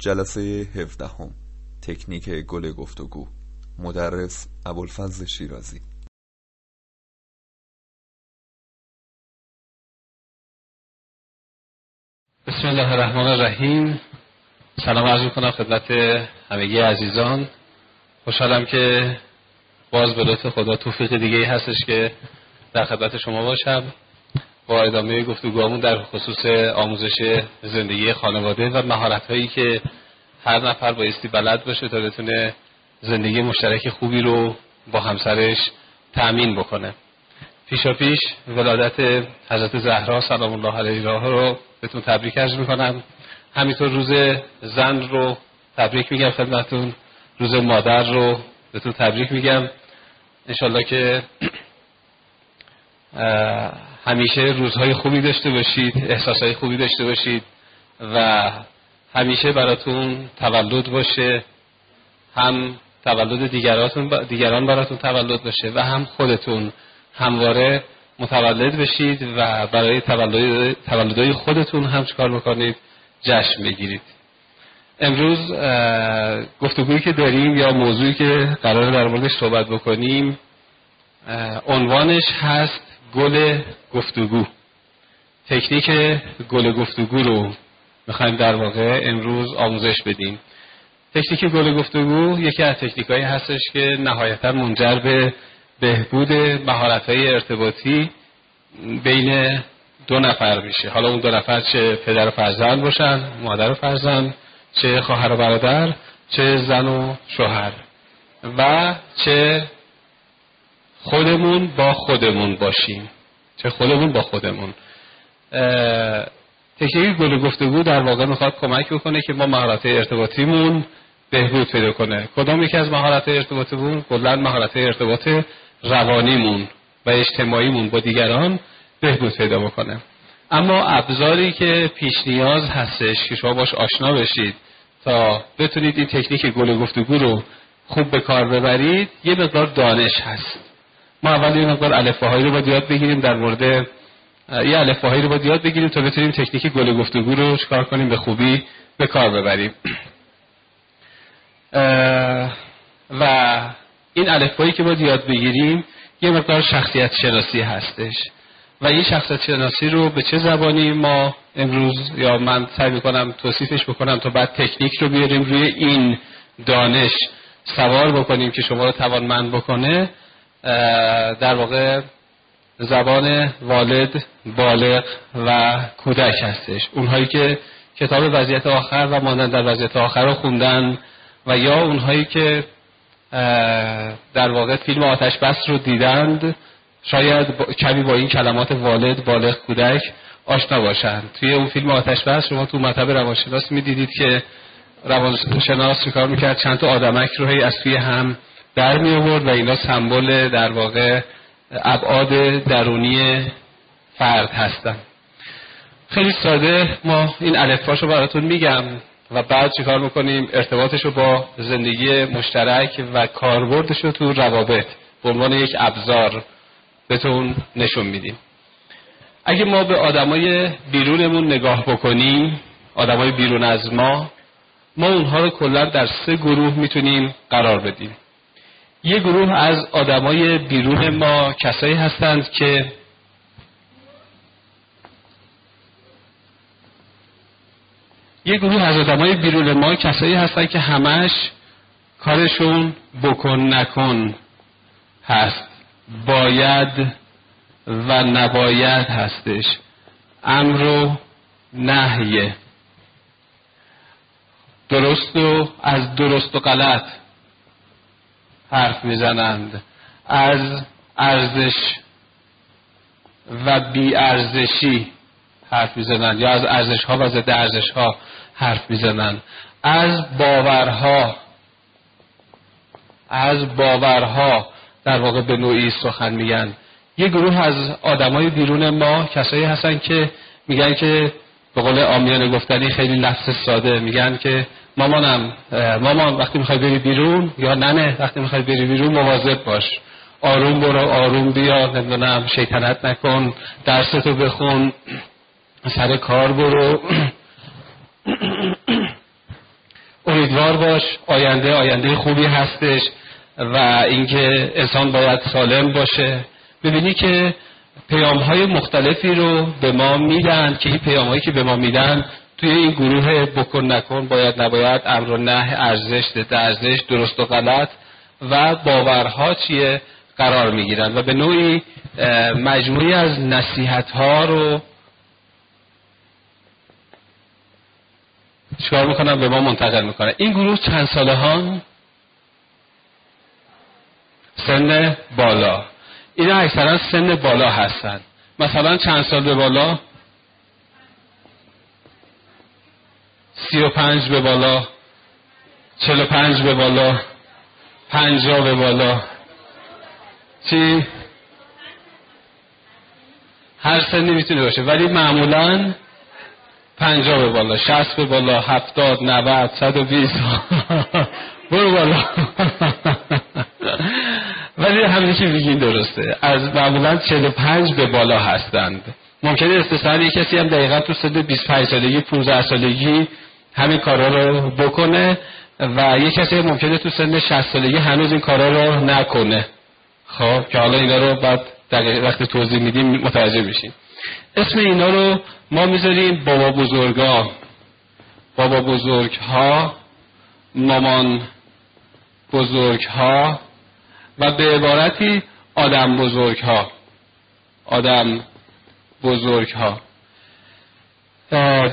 جلسه هفدهم. تکنیک گل گفتگو. مدرس ابوالفضل شیرازی. بسم الله الرحمن الرحیم. سلام عرض کنم خدمت همگی عزیزان. خوشحالم که باز به لطف خدا توفیق دیگه هستش که در خدمت شما باشم. با ادامه گفتگوهامون در خصوص آموزش زندگی خانواده و مهارت هایی که هر نفر بایستی بلد باشه تا بتونه زندگی مشترک خوبی رو با همسرش تأمین بکنه. پیشا پیش ولادت حضرت زهرا سلام الله علیها رو بهتون تبریک عرض می‌کنم. همینطور روز زن رو تبریک میگم خدمتون روز مادر رو بهتون تبریک میگم. انشالله که همیشه روزهای خوبی داشته باشید احساسهای خوبی داشته باشید و همیشه براتون تولد باشه هم تولد دیگران براتون تولد باشه و هم خودتون همواره متولد بشید و برای تولد تولدهای خودتون هم چکار بکنید؟ جشن بگیرید. امروز گفتگویی که داریم یا موضوعی که قرار در موردش صحبت بکنیم عنوانش هست گل گفتگو. تکنیک گل گفتگو رو می‌خوایم در واقع امروز آموزش بدیم. تکنیک گل گفتگو یکی از تکنیک هایی هستش که نهایتا منجر به بهبود مهارت های ارتباطی بین دو نفر میشه. حالا اون دو نفر چه پدر و فرزند باشن مادر و فرزند چه خواهر و برادر چه زن و شوهر و چه خودمون با خودمون باشیم. چه خودمون با خودمون. تکنیک گل گفتگو در واقع می‌خواد کمک بکنه که ما مهارت ارتباطیمون بهبود پیدا کنه. کدام یکی از مهارت ارتباطیمون کلا مهارت ارتباط روانیمون و اجتماعیمون با دیگران بهبود پیدا بکنه. اما ابزاری که پیش نیاز هستش که شما باش آشنا بشید تا بتونید این تکنیک گل گفتگو رو خوب به کار ببرید یه مقدار دانش هست. ما اول یه مقدار الفباهایی رو باید یاد بگیریم در مورد یه الفباهایی رو باید یاد بگیریم تا بتونیم تکنیک گل گفتگو رو چکار کنیم به خوبی به کار ببریم. و این الفبایی که باید یاد بگیریم یه مقدار شخصیت شناسی هستش. و این شخصیت شناسی رو به چه زبانی ما امروز یا من سعی می‌کنم توصیفش بکنم تا بعد تکنیک رو بیاریم روی این دانش سوار بکنیم که شما رو توانمند بکنه. در واقع زبان والد بالغ و کودک هستش. اونهایی که کتاب وضعیت آخر و ماندن در وضعیت آخر رو خوندن و یا اونهایی که در واقع فیلم آتش بس رو دیدند شاید کمی با این کلمات والد بالغ کودک آشنا باشند. توی اون فیلم آتش بس شما تو مطب روانشناس می‌دیدید که روانشناس کار می‌کرد؟ چند تا آدمک رو هی از توی هم در می آورد و اینا سمبل در واقع ابعاد درونی فرد هستن. خیلی ساده ما این الفباشو براتون میگم و بعد چیکار می‌کنیم؟ ارتباطش رو با زندگی مشترک و کاربردش رو تو روابط به عنوان یک ابزار بهتون نشون میدیم. اگه ما به آدمای بیرونمون نگاه بکنیم آدمای بیرون از ما ما اونها رو کلا در سه گروه می‌تونیم قرار بدیم. یه گروه از آدمای بیرون ما کسایی هستند که یه گروه از آدمای بیرون ما کسایی هستند که همش کارشون بکن نکن هست. باید و نباید هستش. امر و نهیه. درست و از درست و غلط. حرف می‌زنند. از ارزش و بی ارزشی حرف می‌زنند. یا از ارزش ها و ضد ارزش ها حرف می‌زنند. از باورها از باورها در واقع به نوعی سخن میگن. یه گروه از آدمای بیرون ما کسایی هستن که میگن که به قول آمیان گفتنی خیلی لفظ ساده میگن که مامانم مامان وقتی می‌خوای بری بیرون یا ننه وقتی می‌خوای بری بیرون مواظب باش. آروم برو آروم بیا نمی‌دونم شیطنت نکن درستو بخون سر کار برو. امیدوار باش آینده آینده خوبی هستش و اینکه انسان باید سالم باشه. ببینی که پیام های مختلفی رو به ما میدن که این پیام هایی که به ما میدن توی این گروه بکن نکن باید نباید امر و نه ارزش ضد ارزش درست و غلط و باورها چیه قرار می‌گیرن و به نوعی مجموعی از نصیحت ها رو چکار می‌کنن به ما منتقل می‌کنن این گروه چند ساله ها سن بالا. اینا اکثرا سن بالا هستن. مثلا چند سال به بالا؟ سی و پنج به بالا چل و پنج به بالا پنجا به بالا. چی؟ هر سنی می‌تونه باشه ولی معمولا پنجا به بالا شست به بالا هفتاد نوت صد و بیست. برو بالا. ولی همین که میگین درسته. از معمولا پنج به بالا هستند. ممکنه استثنا یک کسی هم دقیقا تو سن 25 سالگی 15 سالگی همین کارا رو بکنه و یک کسی ممکنه تو سن 60 سالگی هنوز این کارا رو نکنه. خب که حالا اینا رو بعد دقیق وقتی توضیح میدیم متوجه میشیم. اسم اینا رو ما می‌ذاریم بابا بزرگا. بابا بزرگ ها مامان بزرگ ها و به عبارتی آدم بزرگ ها آدم بزرگ ها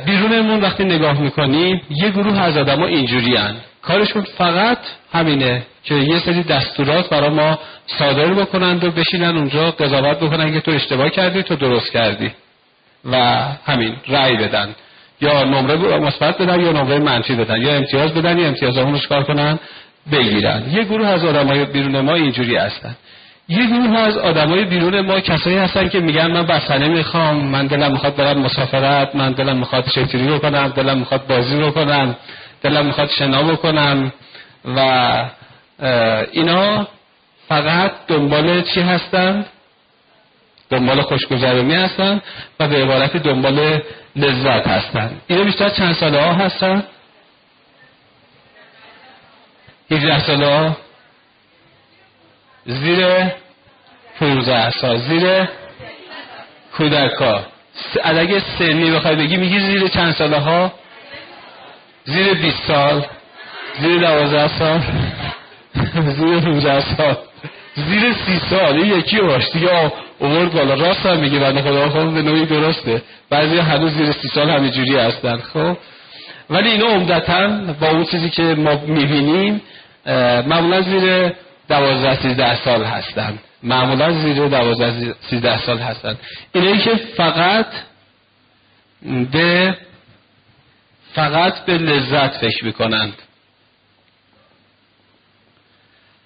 بیرونمون وقتی نگاه می‌کنیم یه گروه از آدم ها اینجوری هن. کارشون فقط همینه که یه سری دستورات برای ما صادر بکنند و بشینن اونجا قضاوت بکنن که تو اشتباه کردی تو درست کردی. و همین رأی بدن. یا نمره مثبت بدن یا نمره منفی بدن. یا امتیاز بدن یا امتیاز رو کار کنن؟ بگیرن. یه گروه از آدمای بیرون ما اینجوری هستن. یه گروه از آدمای بیرون ما کسایی هستن که میگن من بسنه می‌خوام من دلم می‌خواد برم مسافرت من دلم می‌خواد شکری بکنم دلم می‌خواد بازی بکنم دلم می‌خواد شنا بکنم و اینا فقط دنبال چی هستند دنبال خوشگذرانی هستن و به عبارت دنبال لذت هستن. اینا بیشتر چند ساله ها هستن؟ 17 ساله ها؟ زیر 15 سال زیر کودکا. اگه سنی بخوای بگی میگی زیر چند ساله ها زیر 20 سال. زیر 12 سال. زیر 15 سال. زیر سی سال. یکی باش. دیگه اوورد بالا. راست هم میگه. بنده خدا خب به نوعی درسته. بعضی هنوز زیر سی سال همینجوری هستن. خب؟ ولی اینا عمدتا با اون چیزی که ما می‌بینیم معمولا زیر دوازده سیزده سال هستن. معمولا زیر دوازده سیزده سال هستن. اینایی که فقط به فقط به لذت فکر می‌کنند.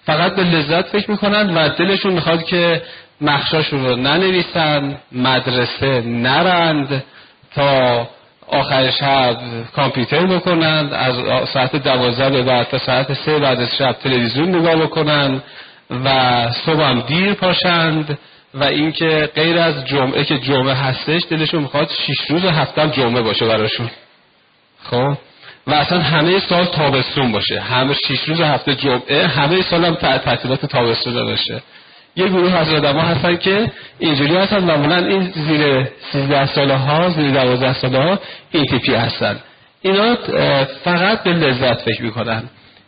فقط به لذت فکر می‌کنند و دلشون می‌خواد که نقشاشون رو ننویسن مدرسه نرند تا آخر شب کامپیوتر بکنند از ساعت دوازده به بعد تا ساعت سه بعد از شب تلویزیون نگاه بکنند و صبح هم دیر پاشند و اینکه غیر از جمعه که جمعه هستش دلشون می‌خواد شیش روز هفته جمعه باشه براشون. خب؟ و اصلا همه سال تابستون باشه. همه شیش روز هفته جمعه همه سال هم تعطیلات تابستون باشه. یه گروه از آدم ها هستن که اینجوری هستن معمولا این زیر 13 ساله ها زیر 12 ساله ها این تیپی هستن. اینا فقط به لذت فکر می‌کنن.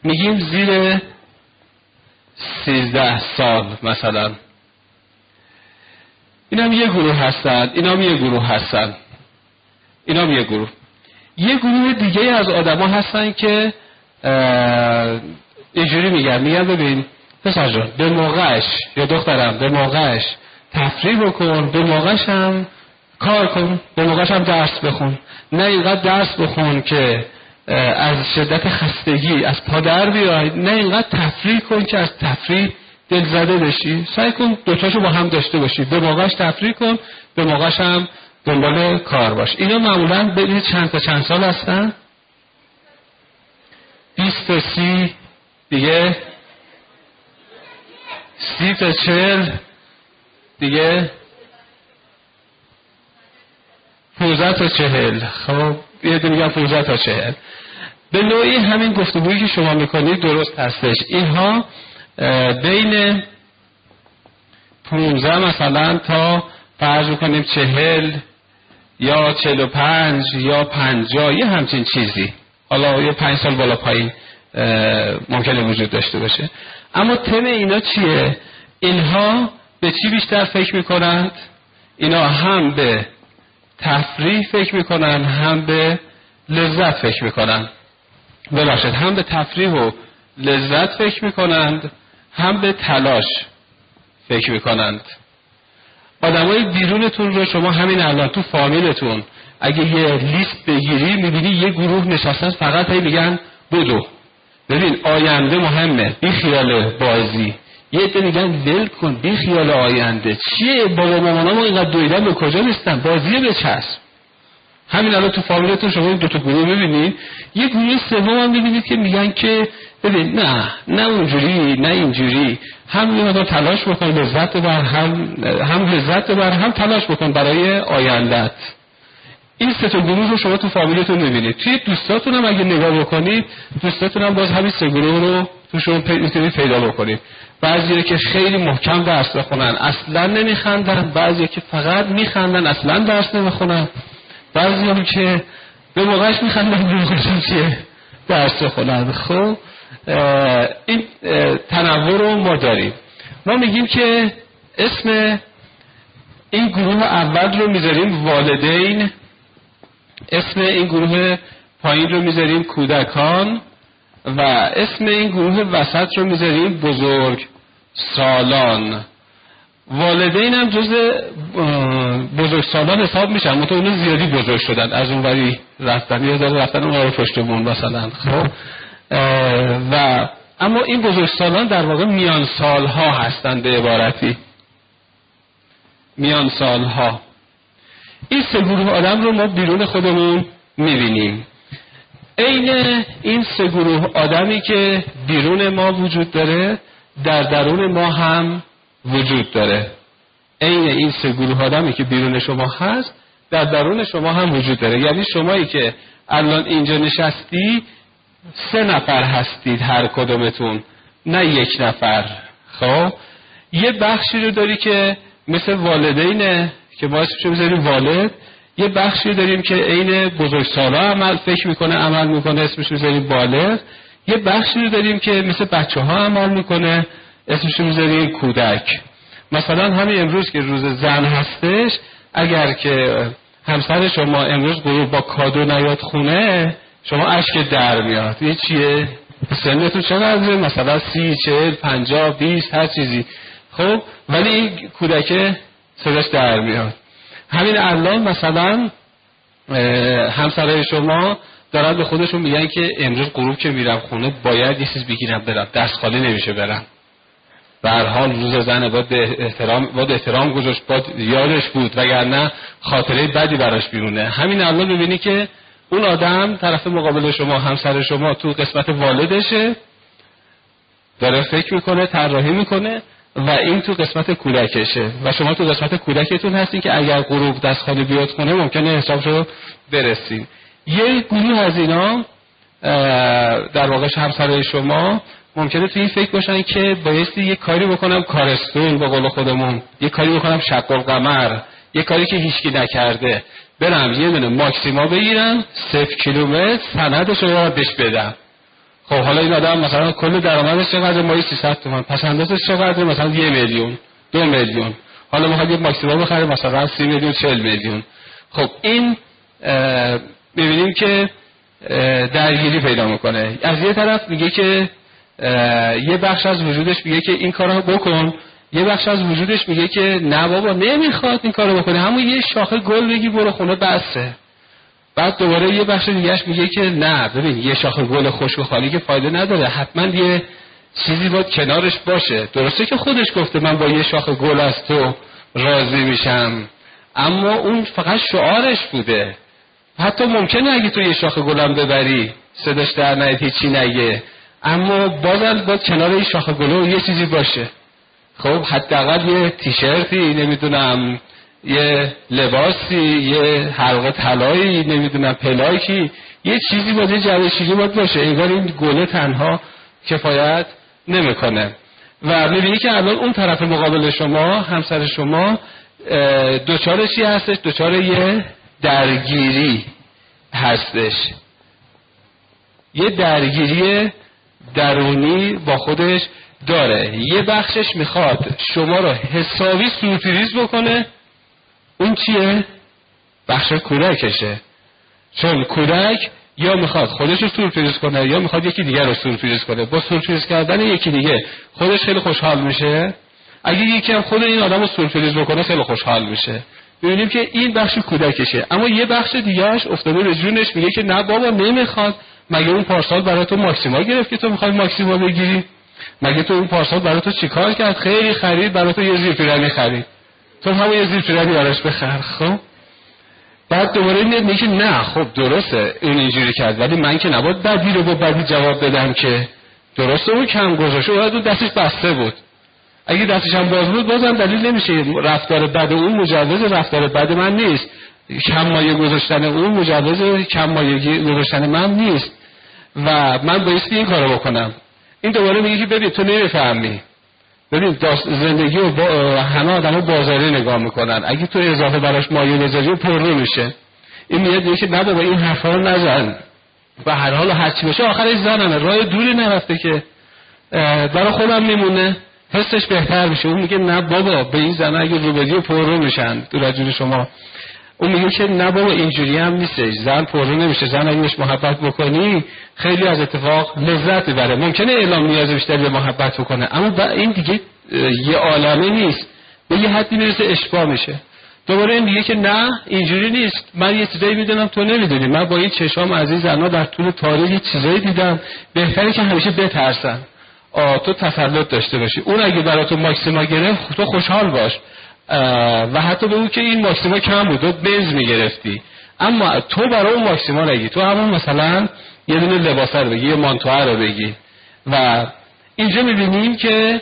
میگیم زیر 13 سال مثلا. این هم یه گروه هستن این هم یه گروه هستن. این هم یه گروه. یه گروه دیگه از آدما هستن که اینجوری میگن. میگن ببین پسر جان به موقعش یا دخترم به موقعش تفریح بکن به موقعش هم کار کن به موقعش هم درس بخون. نه اینقدر درس بخون که از شدت خستگی از پادر بیای نه اینقدر تفریح کن که از تفریح دل زده بشی. سعی کن دوتاشو با هم داشته باشی. به موقعش تفریح کن به موقعش هم دنبال کار باش. اینا معمولا ببینید چند تا چند سال هستن. 20 تا سی دیگه سی تا چل دیگه 15 تا چهل. خب یه دیگه 15 تا چهل. به نوعی همین گفتگویی که شما می‌کنید درست هستش. اینها بین 15 مثلا تا فرض کنیم چهل یا چهل و پنج یا پنجاه یه همچین چیزی. حالا یه پنج سال بالا پایین ممکنه وجود داشته باشه. اما تم اینا چیه؟ اینها به چی بیشتر فکر می‌کنند؟ اینا هم به تفریح فکر می‌کنن هم به لذت فکر می‌کنن ببخشید هم به تفریح و لذت فکر می‌کنند هم به تلاش فکر می‌کنند. آدمای بیرونتون رو شما همین الان تو فامیلتون اگه یه لیست بگیری می‌بینی یه گروه نشستن فقط هی میگن بدو. ببین آینده مهمه. بی خیال بازی. یه عده میگن ول کن بی خیال آینده. چیه؟ بابا مامانا ما اینقدر دویدن به کجا نیستن؟ بازیه به چسب. همین الان تو فامیلتون شما این دو تا گروه می‌بینید یه گروه سوم هم می‌بینید که میگن که ببین نه نه اونجوری نه اینجوری. هم میاد تلاش بکن لذت بر هم هم لذت بر هم تلاش بکن برای آیندت این سه تا گروه رو شما تو فامیلتون می‌بینید توی دوستاتون هم اگه نگاه بکنید دوستاتون هم باز همین سه گروه رو توشون می‌تونید پیدا بکنید. بعضی که خیلی محکم درس بخونن اصلا نمیخندن. بعضی که فقط میخندن اصلا درس نمی‌خونن. بعضی هم که به موقعش میخندن به چیه درس بخونن خب این تنوع رو ما داریم. ما میگیم که اسم این گروه اول رو می‌ذاریم والدین. اسم این گروه پایین رو می‌ذاریم کودکان و اسم این گروه وسط رو می‌ذاریم بزرگ سالان. والدین هم جز بزرگ سالان حساب میشن. منطقه اونو زیادی بزرگ شدن. از اون وری رفتن یه داره رفتن اون رو پشتمون مثلا خب؟ و اما این بزرگ سالان در واقع میان سالها هستند به عبارتی. میان سالها. این سه گروه آدم رو ما بیرون خودمون می‌بینیم. عین این سه گروه آدمی که بیرون ما وجود داره در درون ما هم وجود داره. عین این سه گروه آدمی که بیرون شما هست در درون شما هم وجود داره. یعنی شمایی که الان اینجا نشستی سه نفر هستید هر کدومتون نه یک نفر. خب؟ یه بخشی رو داری که مثل والدینه که ما اسمشو بذاریم والد. یه بخشی داریم که عین بزرگسالا عمل فکر می‌کنه عمل می‌کنه اسمش بذاریم بالغ یه بخشی رو داریم که مثل بچه ها عمل می‌کنه اسمش بذاریم کودک. مثلا همین امروز که روز زن هستش اگر که همسر شما امروز گروه با کادو نیاد خونه شما اشک در میاد. این چیه؟ سنتون چقدره؟ مثلا سی چهل پنجاه بیست هر چیزی. خب؟ ولی این کودک صداش در میاد. همین الان مثلا همسرای شما دارن به خودشون میگن که امروز غروب که میرم خونه باید یه چیز بگیرم برم. دست خالی نمیشه برم. به حال روز زن باید احترام باید احترام گذاشت باید یادش بود وگرنه خاطره بدی براش بیرونه. همین الان ببینی که اون آدم طرف مقابل شما همسر شما تو قسمت والدشه داره فکر می‌کنه طراحی می‌کنه. و این تو قسمت کودکشه. و شما تو قسمت کودکتون هستین که اگر غروب دست خالی بیاد خونه ممکنه حسابشو برسین. یه گروه از اینا در واقع همسرای شما ممکنه تو این فکر باشن که بایستی یه کاری بکنم کارستون با قول خودمون. یه کاری بکنم شق قمر یه کاری که هیچکی نکرده. برم یه دونه ماکسیما بگیرم صفر کیلومتر سندش رو بهش بدم. خب حالا این آدم مثلا کل درآمدش چقدر مایی 300 تومن پس اندازش چقدر مثلا یه میلیون دو میلیون. حالا می‌خواد یه ماکسیما بخره مثلا سی میلیون چهل میلیون. خب این می‌بینیم که درگیری پیدا می‌کنه. از یه طرف میگه که یه بخش از وجودش میگه که این کارو بکن. یه بخش از وجودش میگه که نه بابا نمی‌خواد این کارو بکنه. همون یه شاخه گل بگی برو خونه بسه. بعد دوباره یه بخش دیگهش میگه که نه ببین یه شاخه گل خشک و خالی که فایده نداره. حتما یه چیزی باید کنارش باشه. درسته که خودش گفته من با یه شاخه گل از تو راضی میشم. اما اون فقط شعارش بوده. حتی ممکنه اگه تو یه شاخه گلم ببری صداش در نیاد هیچی نگه. اما بازم باید کنار این شاخه گلو یه چیزی باشه. خب حداقل یه تیشرتی نمی‌دونم یه لباسی یه حلقه طلایی نمی‌دونم پلاکی یه چیزی باید یه جوه شیری باید باشه. انگار این گله تنها کفایت نمی‌کنه. و می‌بینی که الان اون طرف مقابل شما همسر شما دوچار چی هستش؟ دوچار یه درگیری هستش. یه درگیری درونی با خودش داره. یه بخشش می‌خواد شما رو حسابی سورپریز بکنه اون چیه؟ بخش کودکشه. چون کودک یا می‌خواد خودش رو سورپریز کنه یا می‌خواد یکی دیگر رو سورپریز کنه. با سورپریز کردن یکی دیگه خودش خیلی خوشحال میشه. اگه یکی هم خود این آدم رو سورپریز بکنه خیلی خوشحال میشه. ببینیم که این بخش کودکشه. اما یه بخش دیگهش افتاده به جونش میگه که نه بابا نمی‌خواد. مگه اون پارسال برای تو ماکسیما گرفت که تو می‌خوای ماکسیما بگیری؟ مگه تو اون پارسال برای تو چیکار کرد؟ خیلی خرید برای تو یه زیر خرید. تو همون یه زیر براش بخر خب؟ بعد دوباره میاد میگه نه خب درسته این اینجوری کرد ولی من که نباید بدی رو با بدی جواب بدم که درسته اون کم گذاشته و اون دستش بسته بود. اگه دستش هم باز بود بازم دلیل نمیشه. رفتار بد اون مجوز رفتار بد من نیست. کم مایه گذاشتن اون مجوز کم مایه گذاشتن من نیست. و من بایستی این کارو بکنم. این دوباره میگه که ببین تو نمی‌فهمی. ببین زندگی و با همه آدم بازاری نگاه می‌کنن. اگه تو اضافه براش مایه بذاری پر میشه این میاد میگه نه بابا این حرفا رو نزن. و هر حال هرچی باشه آخرش زنمه راه دوری نرفته که برای خودم میمونه. حسش بهتر میشه. اون میگه نه بابا به این زن اگه رو بدی و پر میشن دور شما. اون میگه که نه بابا اینجوری هم نیستش زن پررو نمیشه. زن اگه محبت بکنی خیلی از اتفاق لذت بره ممکنه اعلام نیاز بیشتر به محبت بکنه. اما این دیگه یه عالمه نیست. به یه حدی می‌رسه اشباه میشه. دوباره این میگه که نه اینجوری نیست. من یه چیزایی می‌دونم تو نمی‌دونی. من با این چشام از این زنها در طول تاریخ چیزایی دیدم. بهتره که همیشه بترسن. آ تو تسلط داشته باشی. اون اگه برای تو ماکسیما گرفت تو خوشحال باش. و حتی به اون که این ماکسیما کم بود تو بنز می‌گرفتی. اما تو برای اون ماکسیما نگی. تو همون مثلا یه دونه لباسه رو بگی یه مانتوه رو بگی. و اینجا می‌بینیم که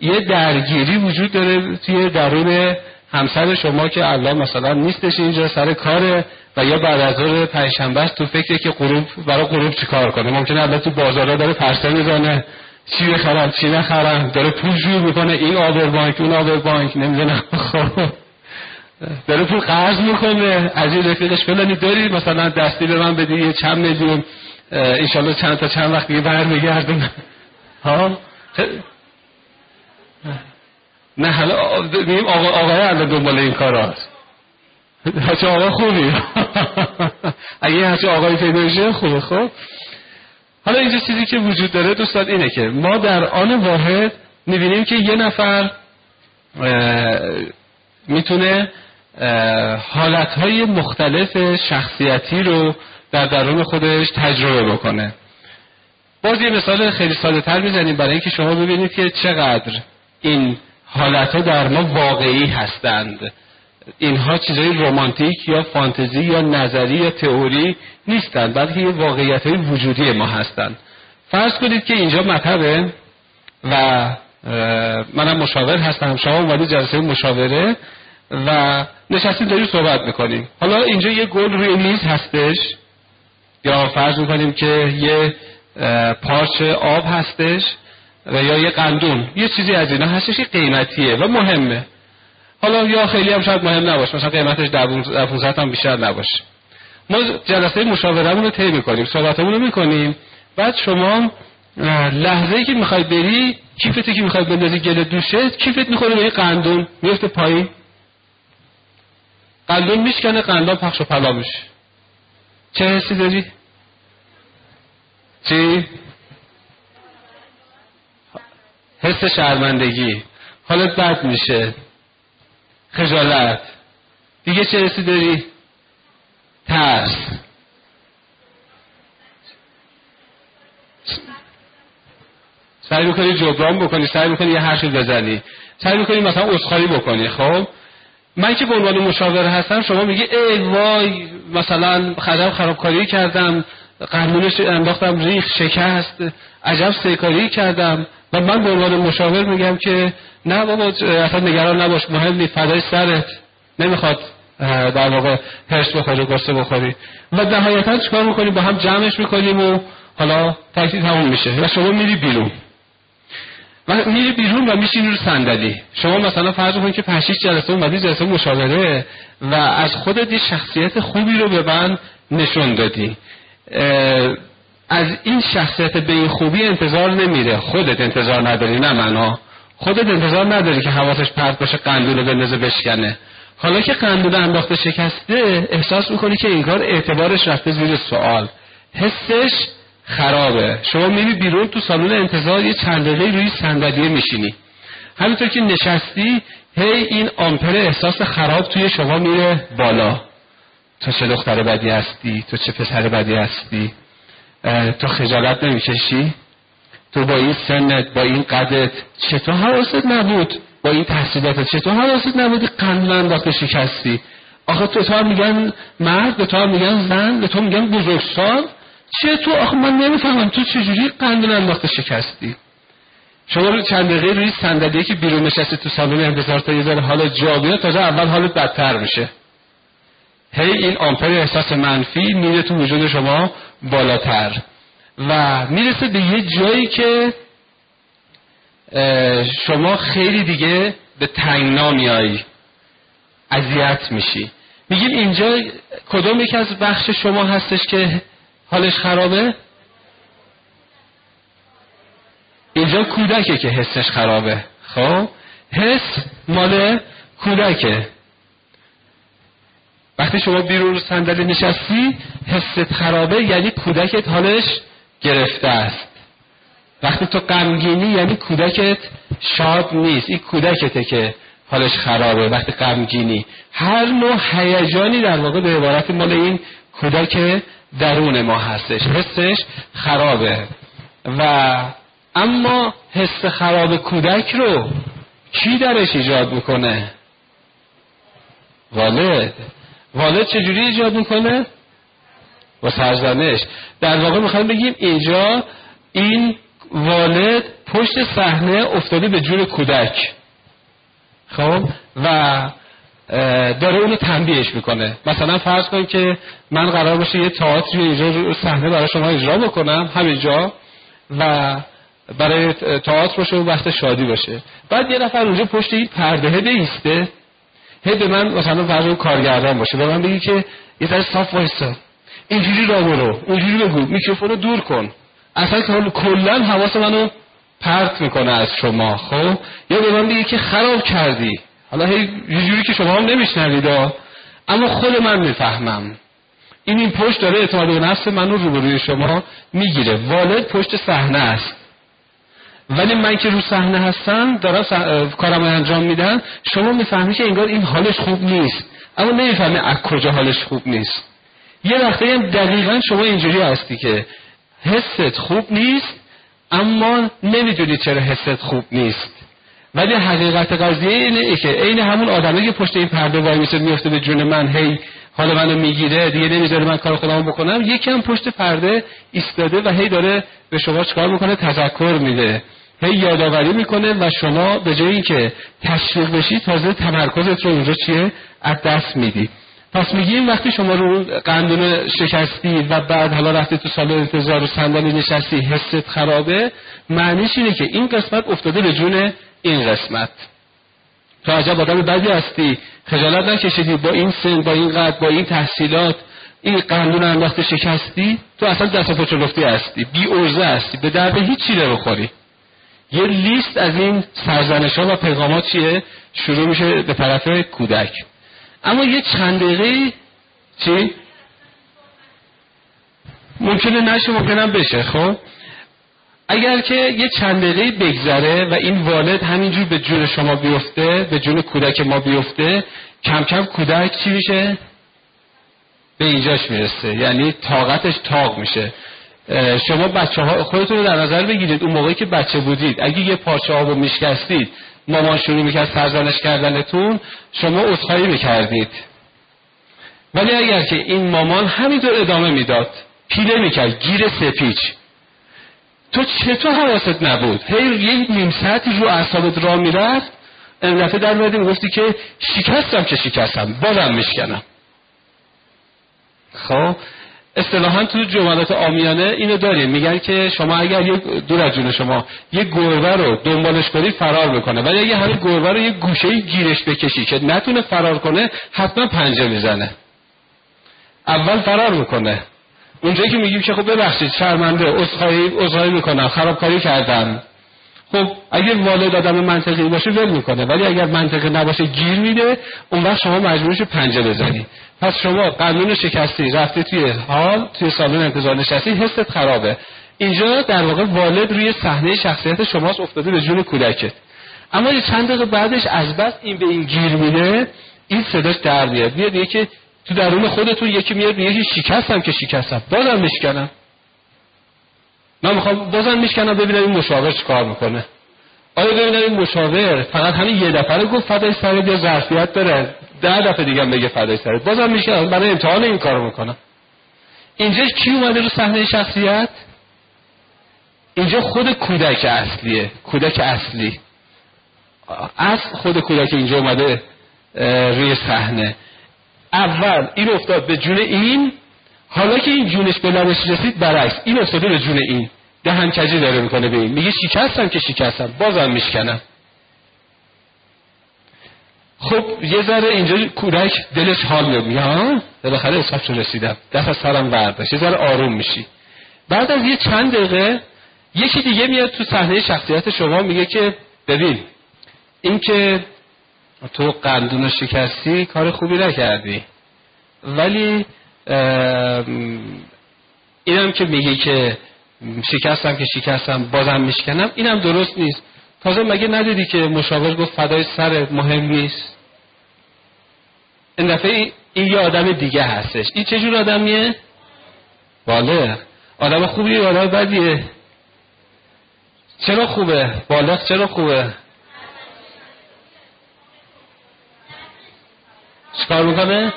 یه درگیری وجود داره توی درون همسر شما که الان مثلا نیستش اینجا سر کاره و یا بعد از ظهر پنجشنبه تو فکره که غروب برای غروب چیکار کنه؟ ممکنه الان تو بازارا داره پرسه می‌زنه. چی بخرم چی نخرم داره پول جور می‌کنه. این آبر بانک اون آبر بانک. نمی‌دونم. خب داره پول قرض می‌کنه. از این رفیقش فلانی داری؟ مثلا دستی به من بدی چند میلیون. انشالله چند تا چند وقت دیگه برمیگردم. ها؟ نه حالا ببینیم آقا آقای الان دنبال این کار هست. هرچه آقا خوبی. اگه هرچه آقای پیدا خوبه خب. حالا اینجا چیزی که وجود داره دوستان اینه که ما در آن واحد می‌بینیم که یه نفر می‌تونه حالتهای مختلف شخصیتی رو در درون خودش تجربه بکنه. باز یه مثال خیلی ساده تر می‌زنیم برای اینکه شما ببینید که چقدر این حالت ها در ما واقعی هستند. اینها چیزای رومانتیک یا فانتزی یا نظری یا تئوری نیستند بلکه یه واقعیت های وجودی ما هستند. فرض کنید که اینجا مطبه و منم مشاور هستم شما اومدید جلسه مشاوره و نشستیم داریم صحبت می‌کنیم حالا اینجا یه گل روی میز هستش. یا فرض می‌کنیم که یه پارچ آب هستش و یا یه قندون. یه چیزی از اینا هستش که قیمتیه و مهمه. حالا یا خیلی هم شاید مهم نباشه مثلا قیمتش در 15 هم بیشتر نباشه. ما جلسه مشاورمون رو طی می‌کنیم صحبتمون رو می‌کنیم. بعد شما لحظه ای که می‌خوای بری کیفتی که می‌خوای بندازی گل دوشت کیفت می‌خوره به این قندون میفته پایین. قندون میشکنه قندان پخش و پلا میشه. چه حسی داری؟ چی؟ حس شرمندگی. حالت بد میشه. خجالت. دیگه چه حسی داری؟ ترس. سعی می‌کنی جبران بکنی سعی می‌کنی یه حرفی بزنی. سعی می‌کنی مثلا اصخاری بکنی خب؟ من که به عنوان مشاور هستم شما میگی ای وای مثلا خدم خرابکاری کردم قانونش انداختم ریخ شکست عجب سیکاری کردم. و من به عنوان مشاور میگم که نه بابا اصلا نگران نباش. مهم نیست. فدای سرت. نمی‌خواد در واقع هرس بخوری قصه بخوری. و نهایتا چیکار می‌کنی؟ با هم جمعش می‌کنیم و حالا تکلیف تموم میشه. و شما میری بیرون. و میری بیرون و میشینی رو صندلی. شما مثلا فرض کنید که 5 6 جلسه اومدی جلسه مشاوره و از خودت یه شخصیت خوبی رو به من نشون دادی. از این شخصیت به این خوبی انتظار نمیره. خودت انتظار نداری نه منها خودت انتظار نداری که حواسش پرت باشه قندون بندازه بشکنه. حالا که قندون انداخته شکسته احساس می‌کنی که این کار اعتبارش رفته زیر سوال. حسش خرابه. شما میری بیرون تو سالن انتظار یه چند دقیقه روی صندلیه میشینی. همینطور که نشستی هی این آمپر احساس خراب توی شما میره بالا. تو چه دختر بدی هستی؟ تو چه پسر بدی هستی؟ تو خجالت نمی‌کشی؟ تو با این سنت با این قدت چطور حواست نبود؟ با این تحصیلاتت چطور حواست نبودی قند انداخته شکستی؟ آخه تو تا میگن مرد به تو میگن زن به تو میگن بزرگسال چطور؟ آخه من نمی‌فهمم تو چجوری قند انداخته شکستی؟ شما رو چند دقیقه روی صندلی که بیرون نشستی تو سالن انتظار تا یه ذره حال جا تا اول حالت بدتر میشه. هی این آمپر احساس منفی میره تو وجود شما بالاتر. و می‌رسه به یه جایی که شما خیلی دیگه به تنگنا میایی اذیت میشی. میگیم اینجا کدوم یکی از بخش شما هستش که حالش خرابه؟ اینجا کودکه که حسش خرابه. خب؟ حس مال کودکه. وقتی شما بیرون صندلی نشستی حست خرابه یعنی کودکت حالش گرفته است. وقتی تو غمگینی یعنی کودکت شاد نیست. این کودکته که حالش خرابه. وقتی غمگینی. هر نوع هیجانی در واقع به عبارت مال این کودک درون ما هستش. حسش خرابه. و اما حس خراب کودک رو کی درش ایجاد می‌کنه؟ والد. والد چجوری ایجاد می‌کنه؟ با سرزنش. در واقع می‌خوایم بگیم اینجا این والد پشت صحنه افتاده به جور کودک. خب؟ و داره اونو تنبیهش می‌کنه. مثلا فرض کنید که من قرار باشه یه تئاتر اینجا صحنه برای شما اجرا بکنم همینجا و برای تئاتر باشه و وقت شادی باشه. بعد یه نفر اونجا پشت این پرده بیسته هی به من مثلا فرض کارگردان باشه به من بگی که یه ذره صاف وایسا. اینجوری را برو اونجوری بگو میکروفون رو دور کن. اصلا کلا حواس منو پرت می‌کنه از شما خب؟ یا به من بگی که خراب کردی. حالا هی جوری که شما هم نمیشنوید اما خود من می‌فهمم. این این پشت داره اعتماد به نفس من رو روبروی شما می‌گیره. والد پشت صحنه است. ولی من که رو صحنه هستم دارم کارم انجام میدن شما می‌فهمی که انگار این حالش خوب نیست. اما نمی‌فهمی از کجا حالش خوب نیست. یه وقتی هم دقیقا شما اینجوری هستی که حست خوب نیست اما نمی‌دونی چرا حست خوب نیست. ولی حقیقت قضیه اینه که عین همون آدمه که پشت این پرده وای میشه میفته به جون من هی حال منو می‌گیره دیگه نمی‌ذاره من کار خودمو بکنم. یکی هم پشت پرده ایستاده و هی داره به شما چکار می‌کنه؟ تذکر میده. هی یادآوری می‌کنه و شما به جای اینکه تشویق بشی تازه تمرکزت رو اونجا چیه؟ از دست میدی. پس میگیم وقتی شما رو قندون شکستی و بعد حالا رفتی تو سال انتظار و صندلی نشستی حست خرابه معنیش اینه که این قسمت افتاده به جون این قسمت. تو عجب آدم بدی هستی خجالت نکشیدی با این سن با این قد با این تحصیلات. این قندون انداخته شکستی تو اصلا دست پا هستی بی ارزه هستی به درد هیچ رو بخوری یه لیست از این سرزنش ها و پیغامات چیه؟ شروع میشه به طرف کودک. اما یه چند دقیقه چی؟ ممکنه نشه ممکنه بشه خب؟ اگر که یه چند دقیقه بگذره و این والد همینجور به جون شما بیفته به جون کودک ما بیفته کم کم کودک چی میشه؟ به اینجاش می‌رسه یعنی طاقتش تاق میشه. شما بچه ها خودتون رو در نظر بگیرید. اون موقعی که بچه بودید. اگه یه پارچه آب میشکستید مامان شروع می‌کرد سرزنش کردنتون شما اصخایی می‌کردید. ولی اگر که این مامان همینطور ادامه می‌داد پیله می‌کرد گیر سپیچ. تو چطور حواست نبود؟ هی یه نیم ساعتی رو اعصابت را می‌رفت. دفعه در اومدی گفتی که شکستم که شکستم. بازم میشکنم. خب؟ اصطلاحا تو جملات آمیانه اینو داریم. میگن که شما اگر یک دور از جون شما یک گربه رو دنبالش کنی فرار می‌کنه. ولی اگه همین گربه رو یک گوشه گیرش بکشی که نتونه فرار کنه حتما پنجه می‌زنه. اول فرار می‌کنه. اونجایی که میگیم که خب ببخشید شرمنده عذرخواهی عذرخواهی می‌کنم خرابکاری کردم خب اگر والد آدم منطقی باشه ول می‌کنه. ولی اگر منطقی نباشه گیر میده. اون وقت شما مجبورش پنجه بزنی. پس شما قانون شکستی رفته توی حال توی سالن انتظار نشستی حست خرابه. اینجا در واقع والد روی صحنه شخصیت شماست افتاده به جون کودکت. اما یه چند دقیقه بعدش از بس این به این گیر میده این صداش در میاد. میاد که تو درون خودتون یکی میاد میگه شکستم که شکستم. بازم میشکنم. من می‌خوام بازم میشکنم ببینم این مشاور کار می‌کنه. آیا ببینم این مشاور فقط همین یه دفعه گفت فدای سرت یا ظرفیت داره؟ ده دفعه دیگه بگه فدای سرت. بازم میشکنم برای امتحان این کارو می‌کنم اینجا کی اومده رو صحنه شخصیت؟ اینجا خود کودک اصلیه. کودک اصلی. اصل خود کودک اینجا اومده روی صحنه. اول این افتاد به جون این. حالا که این جونش به لبش رسید برعکس. این افتاده به جون این. دهن کجی داره می‌کنه به این. میگه شکستم که شکستم. بازم میشکنم. خب یه ذره اینجا کودک دلش حال میاد میگه ها بالاخره حسابش رسیدم. دست از سرم برداشت. یه ذره آروم میشی. بعد از یه چند دقیقه یکی دیگه میاد تو صحنه شخصیت شما میگه که ببین این که تو قندون شکستی کار خوبی نکردی. ولی اینم که میگه که شکستم که شکستم بازم میشکنم. اینم درست نیست. تازه مگه ندیدی که مشاور گفت فدای سر مهم نیست؟ این دفعه این یه آدم دیگه هستش این چجور آدمیه؟ بالغ آدم خوبیه یا آدم بدیه چرا خوبه؟ بالغ چرا خوبه؟ چیکار می‌کنه؟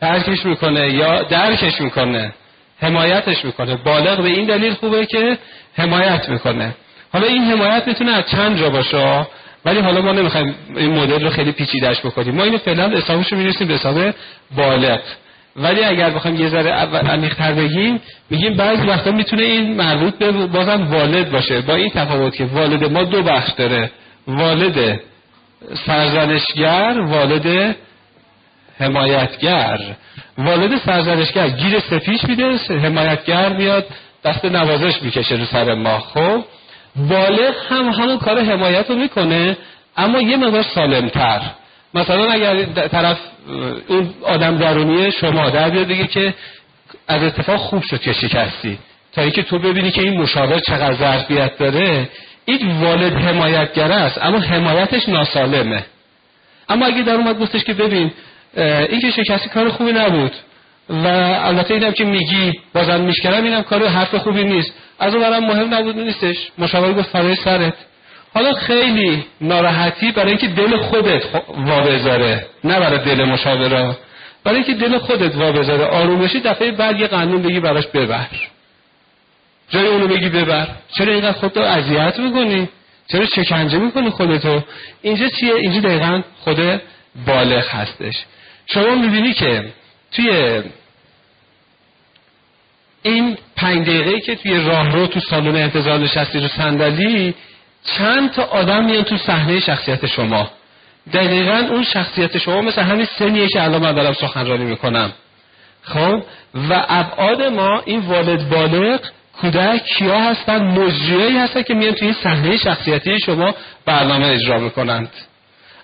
ترکش می‌کنه یا درکش می‌کنه حمایتش می‌کنه بالغ به این دلیل خوبه که حمایت می‌کنه حالا این حمایت می‌تونه از چند جا باشه ولی حالا ما نمی‌خوایم این مدل رو خیلی پیچیدش بکنیم. ما اینو فعلا حسابش رو می‌رسیم به حساب بالغ. ولی اگر بخوایم یه ذره عمیق‌تر بگیم میگیم بعضی وقتا می‌تونه این مربوط به بازم والد باشه. با این تفاوت که والد ما دو بخش داره. والد سرزنشگر والد حمایتگر. والد سرزنشگر گیر سفیش میده حمایتگر میاد دست نوازش می‌کشه رو سر ما. خب؟ بالغ هم همون کار حمایت رو می‌کنه اما یه مقدار سالمتر. مثلا اگر طرف اون آدم درونی شما در بیاد دیگه که از اتفاق خوب شد که شکستی. تا اینکه تو ببینی که این مشاور چقدر ظرفیت داره این والد حمایتگر است اما حمایتش ناسالمه. اما اگه در اومد گفتش که ببین این که شکستی کار خوبی نبود و البته اینم که میگی بازم میشکنم اینم کار حرف خوبی نیست. از اون برم مهم نبود نیستش. مشاور گفت فرای سرت. حالا خیلی ناراحتی برای اینکه دل خودت وا بذاره نه برای دل مشاوره. برای اینکه دل خودت وا بذاره آروم بشی دفعه بعد یه قانون بگی براش ببر. جای اونو بگی ببر. چرا اینقدر خودتو اذیت می‌کنی؟ چرا شکنجه می‌کنی خودتو؟ اینجا چیه؟ اینجا دقیقا خود بالغ هستش. شما می‌بینی که توی این پنج دقیقه که توی راهرو تو سالن انتظار نشستی رو صندلی چند تا آدم میان تو صحنه شخصیت شما. دقیقا اون شخصیت شما مثل همین سنیه که الان من دارم سخنرانی می‌کنم. خب؟ و ابعاد ما این والد بالغ کودک کیا هستن مجریایی هستن که میان توی صحنه شخصیتی شما برنامه اجرا می‌کنند.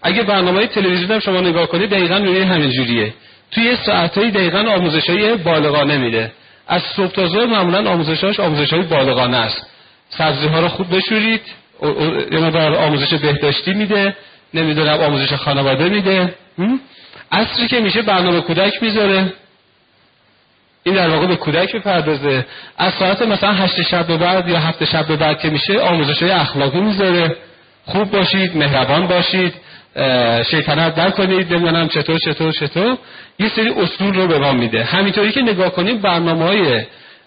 اگه برنامه تلویزیون هم شما نگاه کنید دقیقا می‌بینید همین جوریه. توی ساعتهای دقیقا آموزش های بالغانه میده. از صبح تا ظهر معمولا آموزشاش آموزش های بالغانه است. سبزی ها رو خوب بشورید یه در آموزش بهداشتی میده نمی‌دونم آموزش خانواده میده. اصری که میشه برنامه کودک می‌ذاره. این در واقع به کودک می‌پردازه. از ساعت مثلا هشت شب به بعد یا هفت شب به بعد که میشه آموزش های اخلاقی می‌ذاره. خوب باشید مهربان باشید. شیطنت نکنید نمی‌دونم چطور چطور چطور. یه سری اصول رو به ما میده. همینطوری که نگاه کنیم برنامه های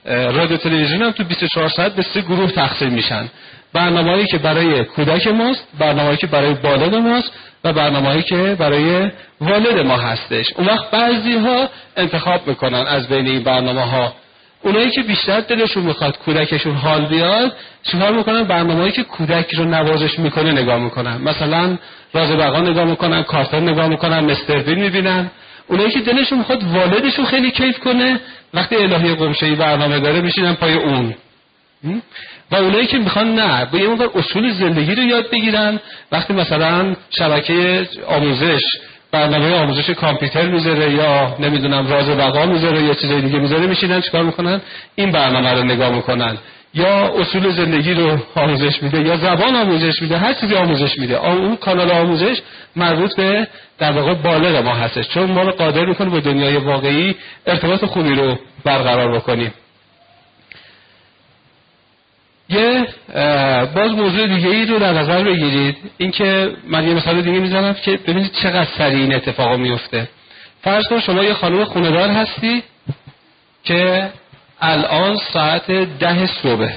رادیو تلویزیون هم تو 24 ساعت به سه گروه تقسیم میشن. برنامه‌ای که برای کودک ماست برنامه‌ای که برای بالغ ماست و برنامه‌ای که برای والد ما هستش. اون وقت بعضی ها انتخاب می‌کنن از بین این برنامه ها اونایی که بیشتر دلشون می‌خواد کودکشون حال بیاد چیکار می‌کنن؟ برنامه‌ای که کودک رو نوازش می‌کنه نگاه می‌کنن. مثلا راز بقا نگاه می‌کنن کارتون نگاه می‌کنن مستر بین می‌بینن. اونایی که دلشون می‌خواد والدشون خیلی کیف کنه وقتی الهی قمشه برنامه داره میشینن پای اون. و اونایی که می‌خوان نه با یه اصول زندگی رو یاد بگیرن. وقتی مثلا شبکه آموزش برنامه آموزش کامپیوتر می‌ذاره یا نمی‌دونم راز بقا می‌ذاره یا چیزای دیگه می‌ذاره میشینن چیکار می‌کنن؟ این برنامه رو نگاه می‌کنن. یا اصول زندگی رو آموزش میده یا زبان آموزش میده هر چیزی آموزش میده. اون کانال آموزش مربوط به در واقع بالغ ما هستش. چون ما رو قادر می‌کنه با دنیای واقعی ارتباط خوبی رو برقرار بکنیم. یه باز موضوع دیگه ای رو در نظر بگیرید. اینکه من یه مثال دیگه می‌زنم که ببینید چقدر سریع این اتفاق میفته فرض کن شما یه خانم خوندار هستی که الان ساعت ده صبح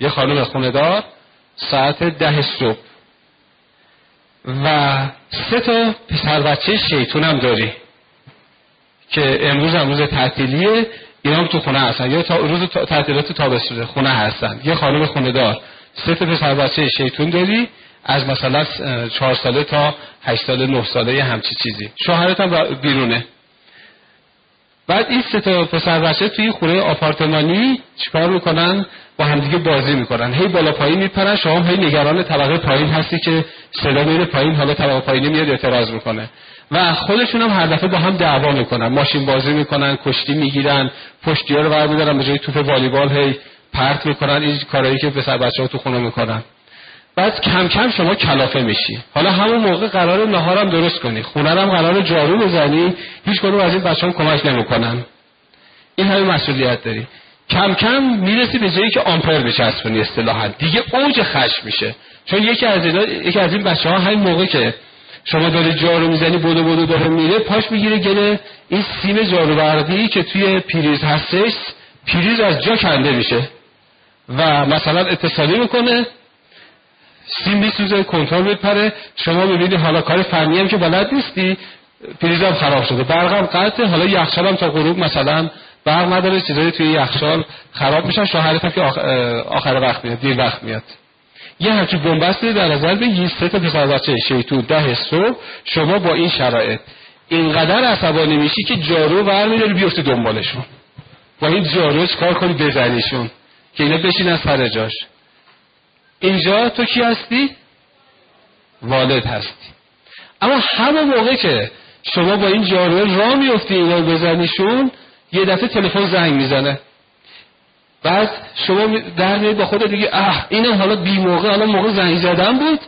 یه خانم خوندار ساعت ده صبح. و سه تا پسر بچه شیطون هم داری که امروز هم روز تعطیلیه اینا هم تو خونه هستن. یا تا روز تعطیلات تابستون خونه هستن. یه خانم خونه دار. سه تا پسر بچه شیطون داری از مثلا چهار ساله تا هشت ساله نه ساله یه همچی چیزی. شوهرت هم بیرونه. بعد این سه تا پسر بچه توی خونه آپارتمانی چیکار می‌کنن؟ با همدیگه بازی می‌کنن. هی بالا پایین میپرن شما هی نگران طبقه پایین هستی که صدا میره پایین حالا طبقه پایینی میاد اعتراض می‌کنه. و خودشون هم هر دفعه با هم دعوا می‌کنن. ماشین بازی می‌کنن کشتی می‌گیرن پشتی ها رو برمیدارن به جای توپ والیبال هی پرت می‌کنن. این کارهایی که پسر بچه ها تو خونه می‌کنن. بعد کم کم شما کلافه میشی. حالا همون موقع قرار نهارم درست کنی. خونه هم قرار جارو بزنی. هیچ کدوم از این بچه هم کمک نمی‌کنن. این همه مسئولیت داری. کم کم می‌رسی به جایی که آمپر بچسبونی اصطلاحا. دیگه اوج خشم میشه. چون یکی از یکی از این بچه ها همین موقع که شما داری جارو می‌زنی بودو بودو داره میره پاش می‌گیره گله این سیم جارو برقی که توی پریز هستش پریز از جا کنده میشه. و مثلا اتصالی می‌کنه سیم میسوزه کنترل میپره. شما می‌بینی حالا کار فنی هم که بلد نیستی. پریزم خراب شده. برقم قطعه. حالا یخچال هم تا غروب مثلا برق نداره. چیزایی توی یخچال خراب میشن. شوهرت هم که آخر وقت میاد دیر وقت میاد. یه همچین بنبستی در نظر بگیر. سه تا پسر بچه شیطون ده صبح. شما با این شرایط. اینقدر عصبانی میشی که جارو برمیداری بیفته دنبالشون. با این جارو کار کنی؟ بزنیشون. که اینا بشین سر جاش. اینجا تو کی هستی؟ والد هستی. اما همه موقع که شما با این جارو را میفتی اینا بزنیشون یه دفعه تلفن زنگ می‌زنه. بعد شما در میاد با خود دیگه اه اینم حالا بی موقع حالا موقع زنگ زدن بود.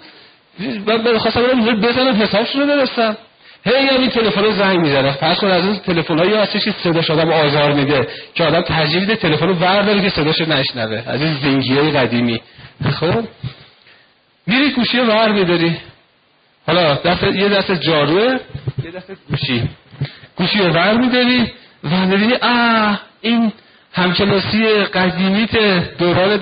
بعد خواستم بزنم حسابش رو برسم. هی این تلفن زنگ می‌زنه. فرض کن از این تلفن هایی هستش که صداش آدم آزار میده. که آدم ترجیح میده تلفن رو برداره که صداش نشنوه. از این زنگی های قدیمی. خب؟ میری گوشی رو ور میداری. حالا دست یه دست جاروه یه دست گوشی گوشی رو ور میداری. و می‌بینی آه این همکلاسی قدیمیت دوران,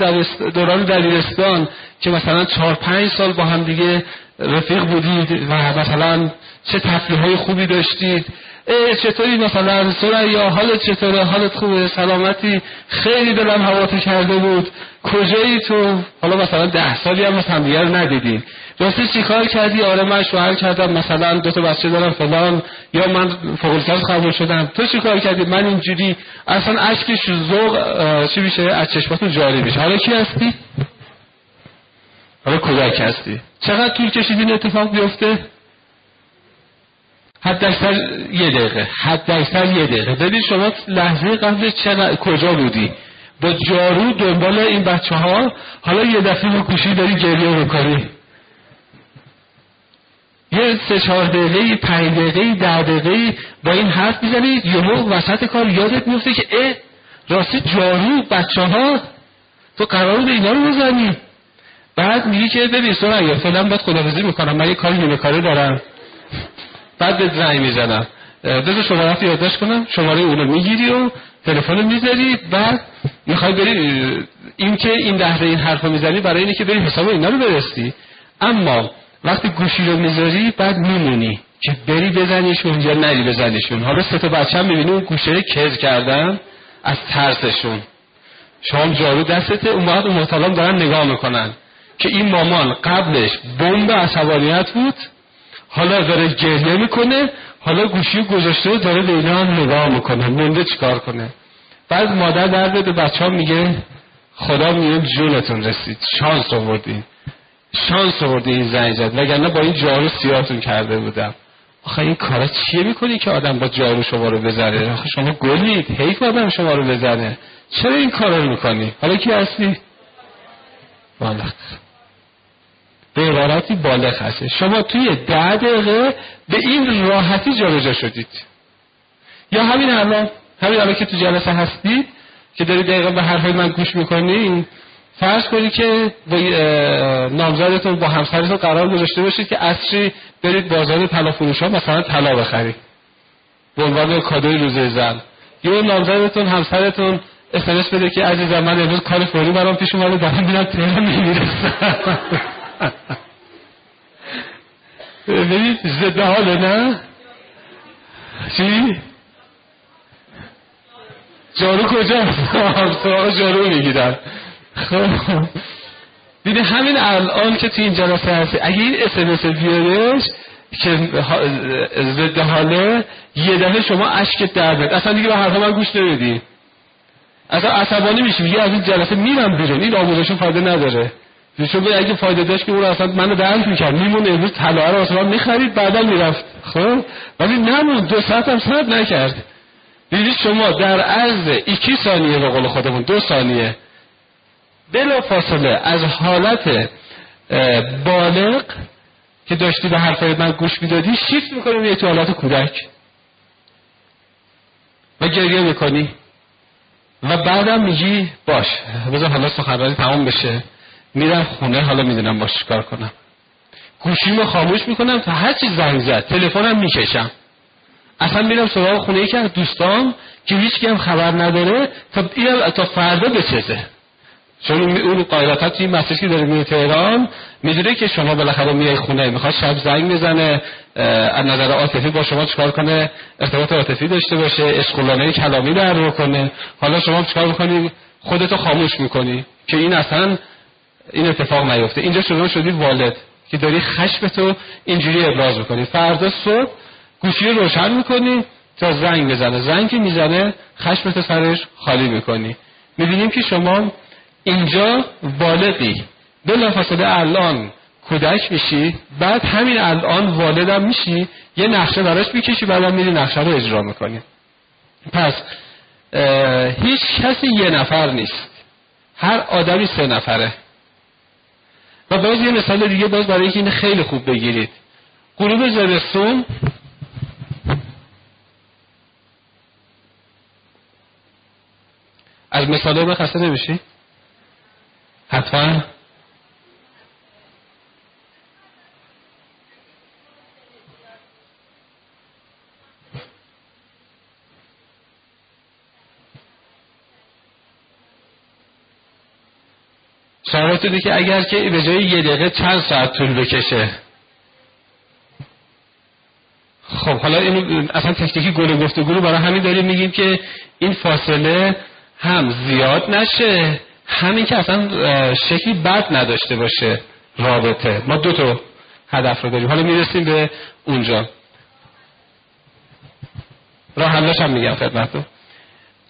دوران دبیرستان که مثلا چهار پنج سال با هم دیگه رفیق بودید و مثلا چه تفریح های خوبی داشتید؟ چطوری مثلا؟ یا حالت چطوره؟ حالت خوبه؟ سلامتی؟ خیلی دلم هواتو کرده بود. کجایی تو؟ حالا مثلا ده سالی هم مثلا دیگر ندیدین راستی چی کار کردی؟ آره من شوهر کردم. مثلا دو تا بچه دارم فلان. یا من فوق لیسانس قبول شدم. تو چی کار کردی؟ من اینجوری اصلا اشکش ذوق چی میشه؟ از چشماتون جاری میشه. حالا کی هستی؟ حالا کودک هستی؟ چقدر طول کشیدین اتفاق بیفته؟ حد اکثر یه دقیقه. حد اکثر یه دقیقه. ببین شما لحظه قبل چقدر کجا بودی؟ با جارو دنبال این بچه ها حالا یه دفعه با گوشی داری گریه می‌کنی. یه سه چهار دقیقه پنج دقیقه ده دقیقه با این حرف می‌زنی یهو وسط کار یادت میفته که اه راستی جارو بچه ها تو قرار به اینا رو بزنی. بعد میگی که ببین سرعی فعلا باید خدافزی می‌کنم من یه کاری نیمه کاری دارم. بعد به زنگ می‌زنم. بذار شماره یادداشت کنم. شماره اونو می‌گیری و تلفن می‌ذاری بعد می‌خوای بری این که این دهره این حرفو می‌زنی برای اینه که بری حساب اینا رو برستی اما وقتی گوشی رو می‌ذاری بعد میمونی که بری بزنیشون یا نری بزنیشون. حالا سه تا بچه هم می‌بینی اون گوشه کز کردن از ترسشون. شما جارو دستته اون وقت اون دارن نگاه می‌کنن که این مامان قبلش بمب عصبانیت بود حالا داره گریه می‌کنه حالا گوشی گذاشته داره به اینا هم نگاه می‌کنه مونده چیکار کنه. بعد مادر درد به بچه ها میگه خدا میگه جونتون رسید شانس آوردین شانس آوردین این زنگ زد وگرنه با این جارو سیاتون کرده بودم. آخه این کارا چیه می‌کنی که آدم با جارو شما رو بزنه؟ آخه شما گلید حیف آدم شما رو بزنه. چرا این کارا رو می‌کنی؟ حالا کی هستی؟ بالغ به عبارتی بالغ هستی شما توی ده دقیقه به این راحتی جابجا شدید. یا همین الان همین الان که تو جلسه هستید که داری دقیقا به حرفای من گوش می‌کنی فرض کنی که با نامزدتون با همسرتون قرار گذاشته باشید که اصری برید بازار طلا فروش ها مثلا طلا بخرید. به عنوان کادوی روزه زن. یا نامزدتون همسرتون اسمس بده که عزیزم من امروز کار فوری برام پیش اومده دارم میرم تهران نمی‌رسم ببینید زده حاله نه چی جارو کجا سراغ جارو می‌گیرن خب دیدی همین الان که تو این جلسه هستی اگه این اسمس بیارش که ضد حاله یه دفعه شما اشک در اصلا دیگه به حرف من گوش نمیدی اصلا عصبانی میشی میگه از این جلسه میرم بیرون این آموزشون فایده نداره چون اگه فایده داشت که اون اصلا منو درک می‌کرد. میمون امروز طلا رو اصلا می‌خرید بعدا می‌رفت. خب؟ ولی نمون دو ساعت هم ساعت نکرد. دیدید شما در عرض ایکی ثانیه به قول خودمون دو ثانیه. بلا فاصله از حالت بالغ که داشتی به حرفای من گوش می‌دادی شیفت می‌کنی یه تو حالت کودک. و گریه می‌کنی. و بعدم میگی باش بذار حالا سخنرانی تمام بشه. میرم خونه حالا می‌دونم باش کار کنم. گوشیمو خاموش می‌کنم تا هر چی زنگ زد تلفنم می‌کشم. اصلا میرم سراغ خونه یکی از دوستان که هیچ هم خبر نداره تا تا فردا بچزه. چون اون قاعدتا توی مسیج که داره میره تهران می‌دونه که شما بالاخره میای خونه می‌خواد شب زنگ بزنه از نظر عاطفی با شما چکار کنه؟ ارتباط عاطفی داشته باشه اشغالانه کلامی در رو کنه. حالا شما چکار می‌کنی؟ خودتو خاموش می‌کنی. که این اصلا این اتفاق نیفته. اینجا شما شدی والد که داری خشم تو اینجوری ابراز می‌کنی. فردا صبح گوشی رو روشن می‌کنی تا زنگ بزنه. زنگ که می‌زنه خشمت سرش خالی می‌کنی. می‌بینیم که شما اینجا بالغی بلافاصله الان کودک میشی بعد همین الان والدم میشی یه نقشه براش می‌کشی بعدم میری نقشه رو اجرا می‌کنی. پس هیچ کسی یه نفر نیست. هر آدمی سه نفره. و باز یه مثال دیگه باز برای این خیلی خوب بگیرید. غروب زمستون از مثال من خسته نمیشی؟ حتما. شما که اگر که به جای یه دقیقه چند ساعت طول بکشه. خب حالا اینو اصلا تکنیکی گل گفتگو رو برای همین داریم میگیم که این فاصله هم زیاد نشه همین که اصلا شکلی بد نداشته باشه رابطه. ما دو تا هدف رو داریم. حالا می‌رسیم به اونجا. راه حلاش هم میگم خدمتتون.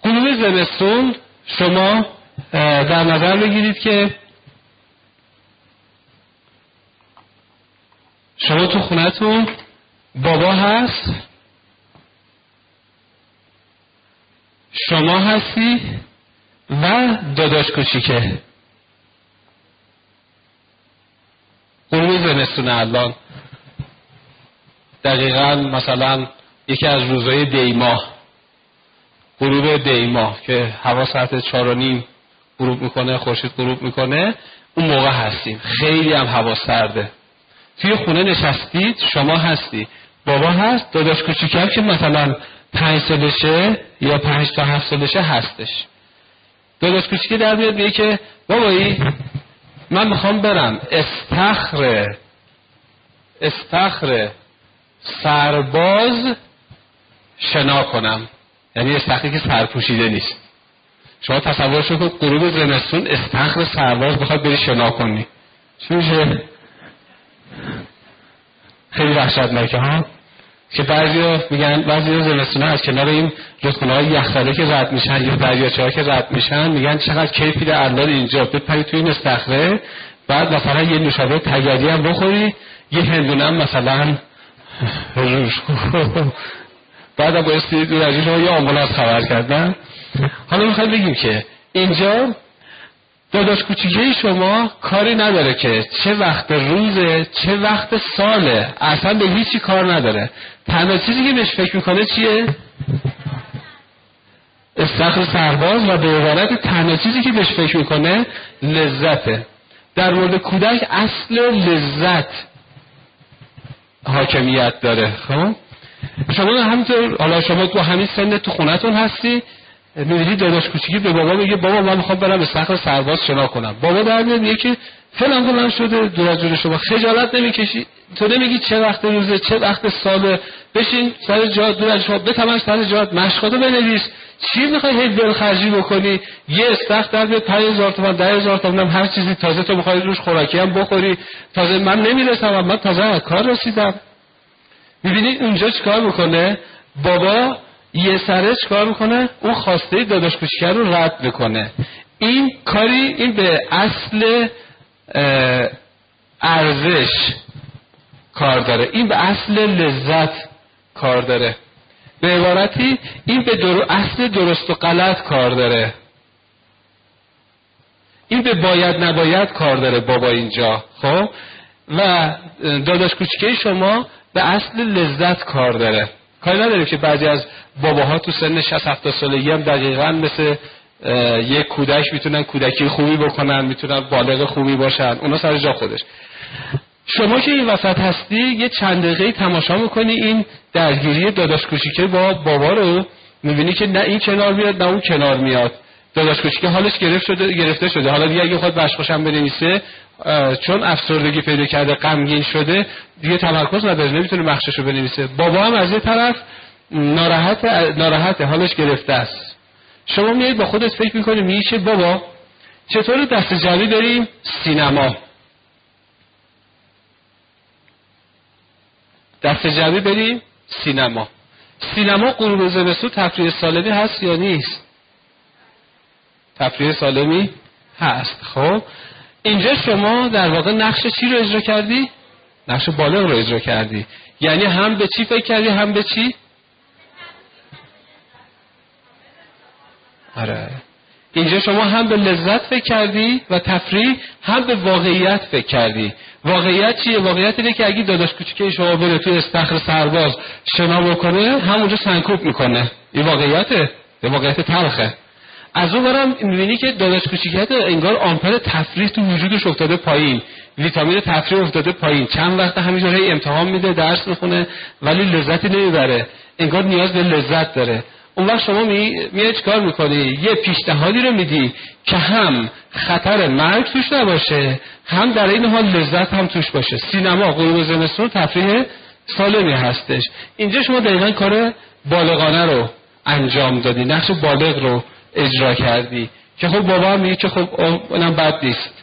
قلوب زمستون شما در نظر بگیرید که شما تو خونتون بابا هست؟ شما هستی؟ و داداش کوچیکه. غروب زمستون الان. دقیقا مثلا یکی از روزهای دیماه. غروب دیماه که هوا ساعت چهار و نیم غروب می‌کنه خورشید غروب می‌کنه اون موقع هستیم. خیلی هم هوا سرده. توی خونه نشستید شما هستی. بابا هست داداش کوچیکم که مثلا پنج سالشه یا پنج تا هفت سالشه هستش. داداش کوچیکی در میاد میگه که بابایی من می‌خوام برم استخر استخر سرباز شنا کنم. یعنی استخری که سرپوشیده نیست. شما تصورش کن غروب زمستون استخر سرباز بخواد بری شنا کنی. چی میشه؟ خیلی وحشتناکه ها. که بعضی میگن بعضی زمستون از کنار این رودخونه های یخزده که رد میشن یا دریاچه که رد میشن میگن چقدر کیفی در الان اینجا. بپری توی این استخره بعد مثلا یه نوشابه تگری هم بخوری یه هندونه هم مثلا بعد با استیدی شما یه آمبولانس خبر کردن. حالا می‌خوایم بگیم که اینجا داداش کوچیکه شما کاری نداره که چه وقت روزه چه وقت ساله. اصلا به هیچی کار نداره. تنها چیزی که بهش فکر می‌کنه چیه؟ استخر سرباز و به عبارت تنها چیزی که بهش فکر می‌کنه لذته. در مورد کودک اصل لذت حاکمیت داره خب؟ شما همینطور حالا شما تو همین سن تو خونتون هستی. می‌بینی داداش کوچیکی به بابا میگه بابا من می‌خوام برم به سخر سرباز شنا کنم. بابا در میگه که فلان فلان شده دور جون شما. خجالت نمی‌کشی. تو نمیگی چه وقت روزه چه وقت ساله. بشین سر جات دور از شما. بتمش سر جات. مشقاتو بنویس. چی می‌خوای هی دل خرجی بکنی؟ یه استخ در به 5000 تومان 10000 تومان هر چیزی. تازه تو می‌خوای روش خوراکی هم بخوری. تازه من نمی‌رسم. من تازه از کار رسیدم. می‌بینید اونجا چیکار می‌کنه؟ بابا یه سره چیکار می‌کنه؟ اون خواسته داداش کوچیکه رو رد می‌کنه. این کاری این به اصل ارزش کار داره. این به اصل لذت کار داره. به عبارتی این به در... اصل درست و غلط کار داره. این به باید نباید کار داره بابا اینجا خب؟ و داداش کوچیکه شما به اصل لذت کار داره. کاری نداره که بعضی از باباها تو سن 60 70 سالگی هم دقیقا مثل یک کودک می‌تونن کودکی خوبی بکنن می‌تونن بالغ خوبی باشن. اونا سر جا خودش. شما که این وسط هستی یه چند دقیقه تماشا می‌کنی این درگیری داداش کوچیکه با بابا رو می‌بینی که نه این کنار میاد نه اون کنار میاد. داداش کوچیکه حالش گرفت شده گرفته شده. حالا دیگه اگه خود بشخوشم بنویسه چون افسردگی پیدا کرده غمگین شده دیگه تمرکز نداره نمی‌تونه مخشش رو بنویسه. بابا هم از یه طرف ناراحت ناراحت حالش گرفته است. شما میایید با خودت فکر می‌کنی میشه بابا چطور دست جمعی داریم؟ سینما. دست جمعی بریم سینما. سینما غروب زمستون تفریح سالمی هست یا نیست؟ تفریح سالمی هست. خب؟ اینجا شما در واقع نقش چی رو اجرا کردی؟ نقش بالغ رو اجرا کردی. یعنی هم به چی فکر کردی هم به چی؟ آره. اینجا شما هم به لذت فکر کردی و تفریح هم به واقعیت فکر کردی. واقعیت چیه؟ واقعیت اینه که اگه داداش کوچیکه شما بره توی استخر سرباز شنا بکنه همونجا سنکوب می‌کنه. این واقعیته. یه واقعیت تلخه. از اون برم می‌بینی که داداش کوچیکیت انگار آمپر تفریح تو وجودش افتاده پایین. ویتامین تفریح افتاده پایین. چند وقت همینجوری امتحان میده درس می‌خونه ولی لذتی نمی‌بره. انگار نیاز به لذت داره. اون وقت شما می میای چیکار می‌کنی؟ یه پیشنهادی رو میدی که هم خطر مرگ توش نباشه هم در این حال لذت هم توش باشه. سینما غروب زمستون تفریح سالمی هستش. اینجا شما دقیقا کار بالغانه رو انجام دادی. نقش بالغ رو. اجرا کردی. که خب بابا میگه که خب اونم بد نیست.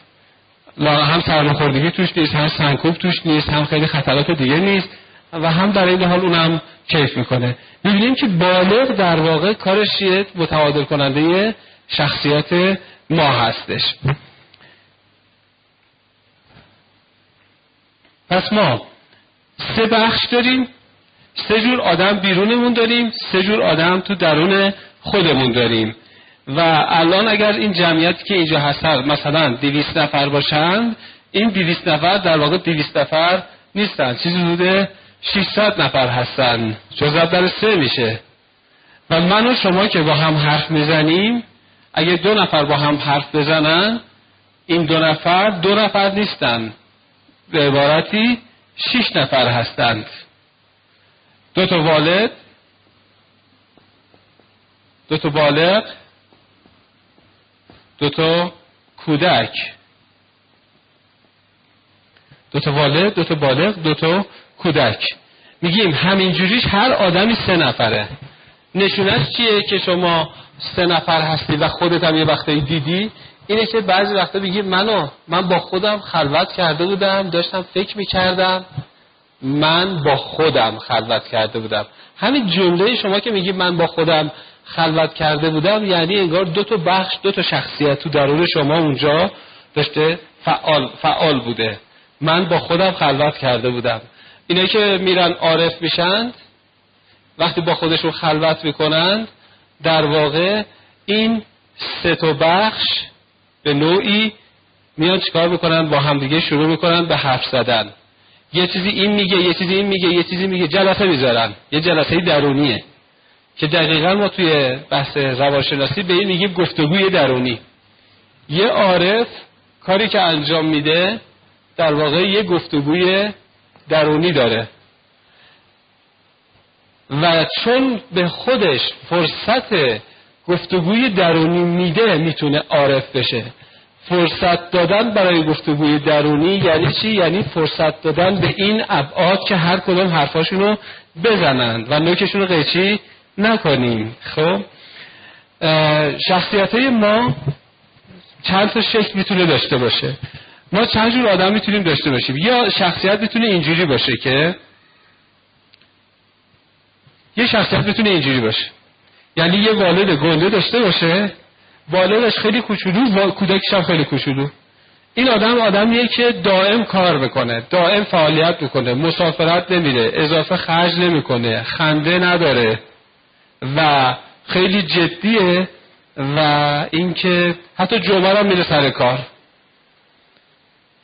هم سرماخوردگی توش نیست هم سنکوب توش نیست هم خیلی خطرات دیگه نیست و هم در این حال اونم کیف می‌کنه. می‌بینیم که بالغ در واقع کارش یه متعادل کننده شخصیت ما هستش. پس ما سه بخش داریم. سه جور آدم بیرونمون داریم سه جور آدم تو درون خودمون داریم. و الان اگر این جمعیتی که اینجا هستن مثلا دویست نفر باشند این دویست نفر در واقع دویست نفر نیستن. چیزی حدود 600 نفر هستن. جزء در سه میشه. و من و شما که با هم حرف می‌زنیم اگه دو نفر با هم حرف بزنن این دو نفر دو نفر نیستن. به عبارتی شش نفر هستند. دو تا والد دو تا بالغ دو تا کودک. دو تا والد دو تا بالغ دو تا کودک. میگیم همینجوریش هر آدمی سه نفره. نشونش چیه که شما سه نفر هستی و خودت هم یه وقتی دیدی؟ اینه که بعضی وقتا بگی منو من با خودم خلوت کرده بودم داشتم فکر می‌کردم من با خودم خلوت کرده بودم. همین جمله شما که میگی من با خودم خلوت کرده بودم یعنی انگار دو تا بخش دو تا شخصیت تو درون شما اونجا داشته فعال, فعال بوده. من با خودم خلوت کرده بودم. اینه که میرن عارف میشند وقتی با خودشون خلوت می‌کنند در واقع این سه تا بخش به نوعی میان چیکار می‌کنن؟ با همدیگه شروع می‌کنن به حرف زدن. یه چیزی این میگه یه چیزی این میگه یه چیزی میگه جلسه می‌ذارن. یه جلسه درونیه. که دقیقا ما توی بحث روانشناسی به این میگیم گفتگوی درونی. یه عارف کاری که انجام میده در واقع یه گفتگوی درونی داره. و چون به خودش فرصت گفتگوی درونی میده می‌تونه عارف بشه. فرصت دادن برای گفتگوی درونی یعنی چی؟ یعنی فرصت دادن به این ابعاد که هر کدوم حرفاشون رو بزنند و نوکشون رو قیچی نکنیم. خب؟ شخصیت ما چند تا شکل می‌تونه داشته باشه. ما چند جور آدم می‌تونیم داشته باشیم. یا شخصیت می‌تونه اینجوری باشه که یه شخصیت می‌تونه اینجوری باشه. یعنی یه والد گنده داشته باشه. والدش خیلی کوچولو کودکش هم خیلی کوچولو. این آدم آدمیه که دائم کار می‌کنه دائم فعالیت می‌کنه مسافرت نمیره اضافه خرج نمی‌کنه خنده نداره. و خیلی جدیه و اینکه حتی جمعه هم میره سر کار.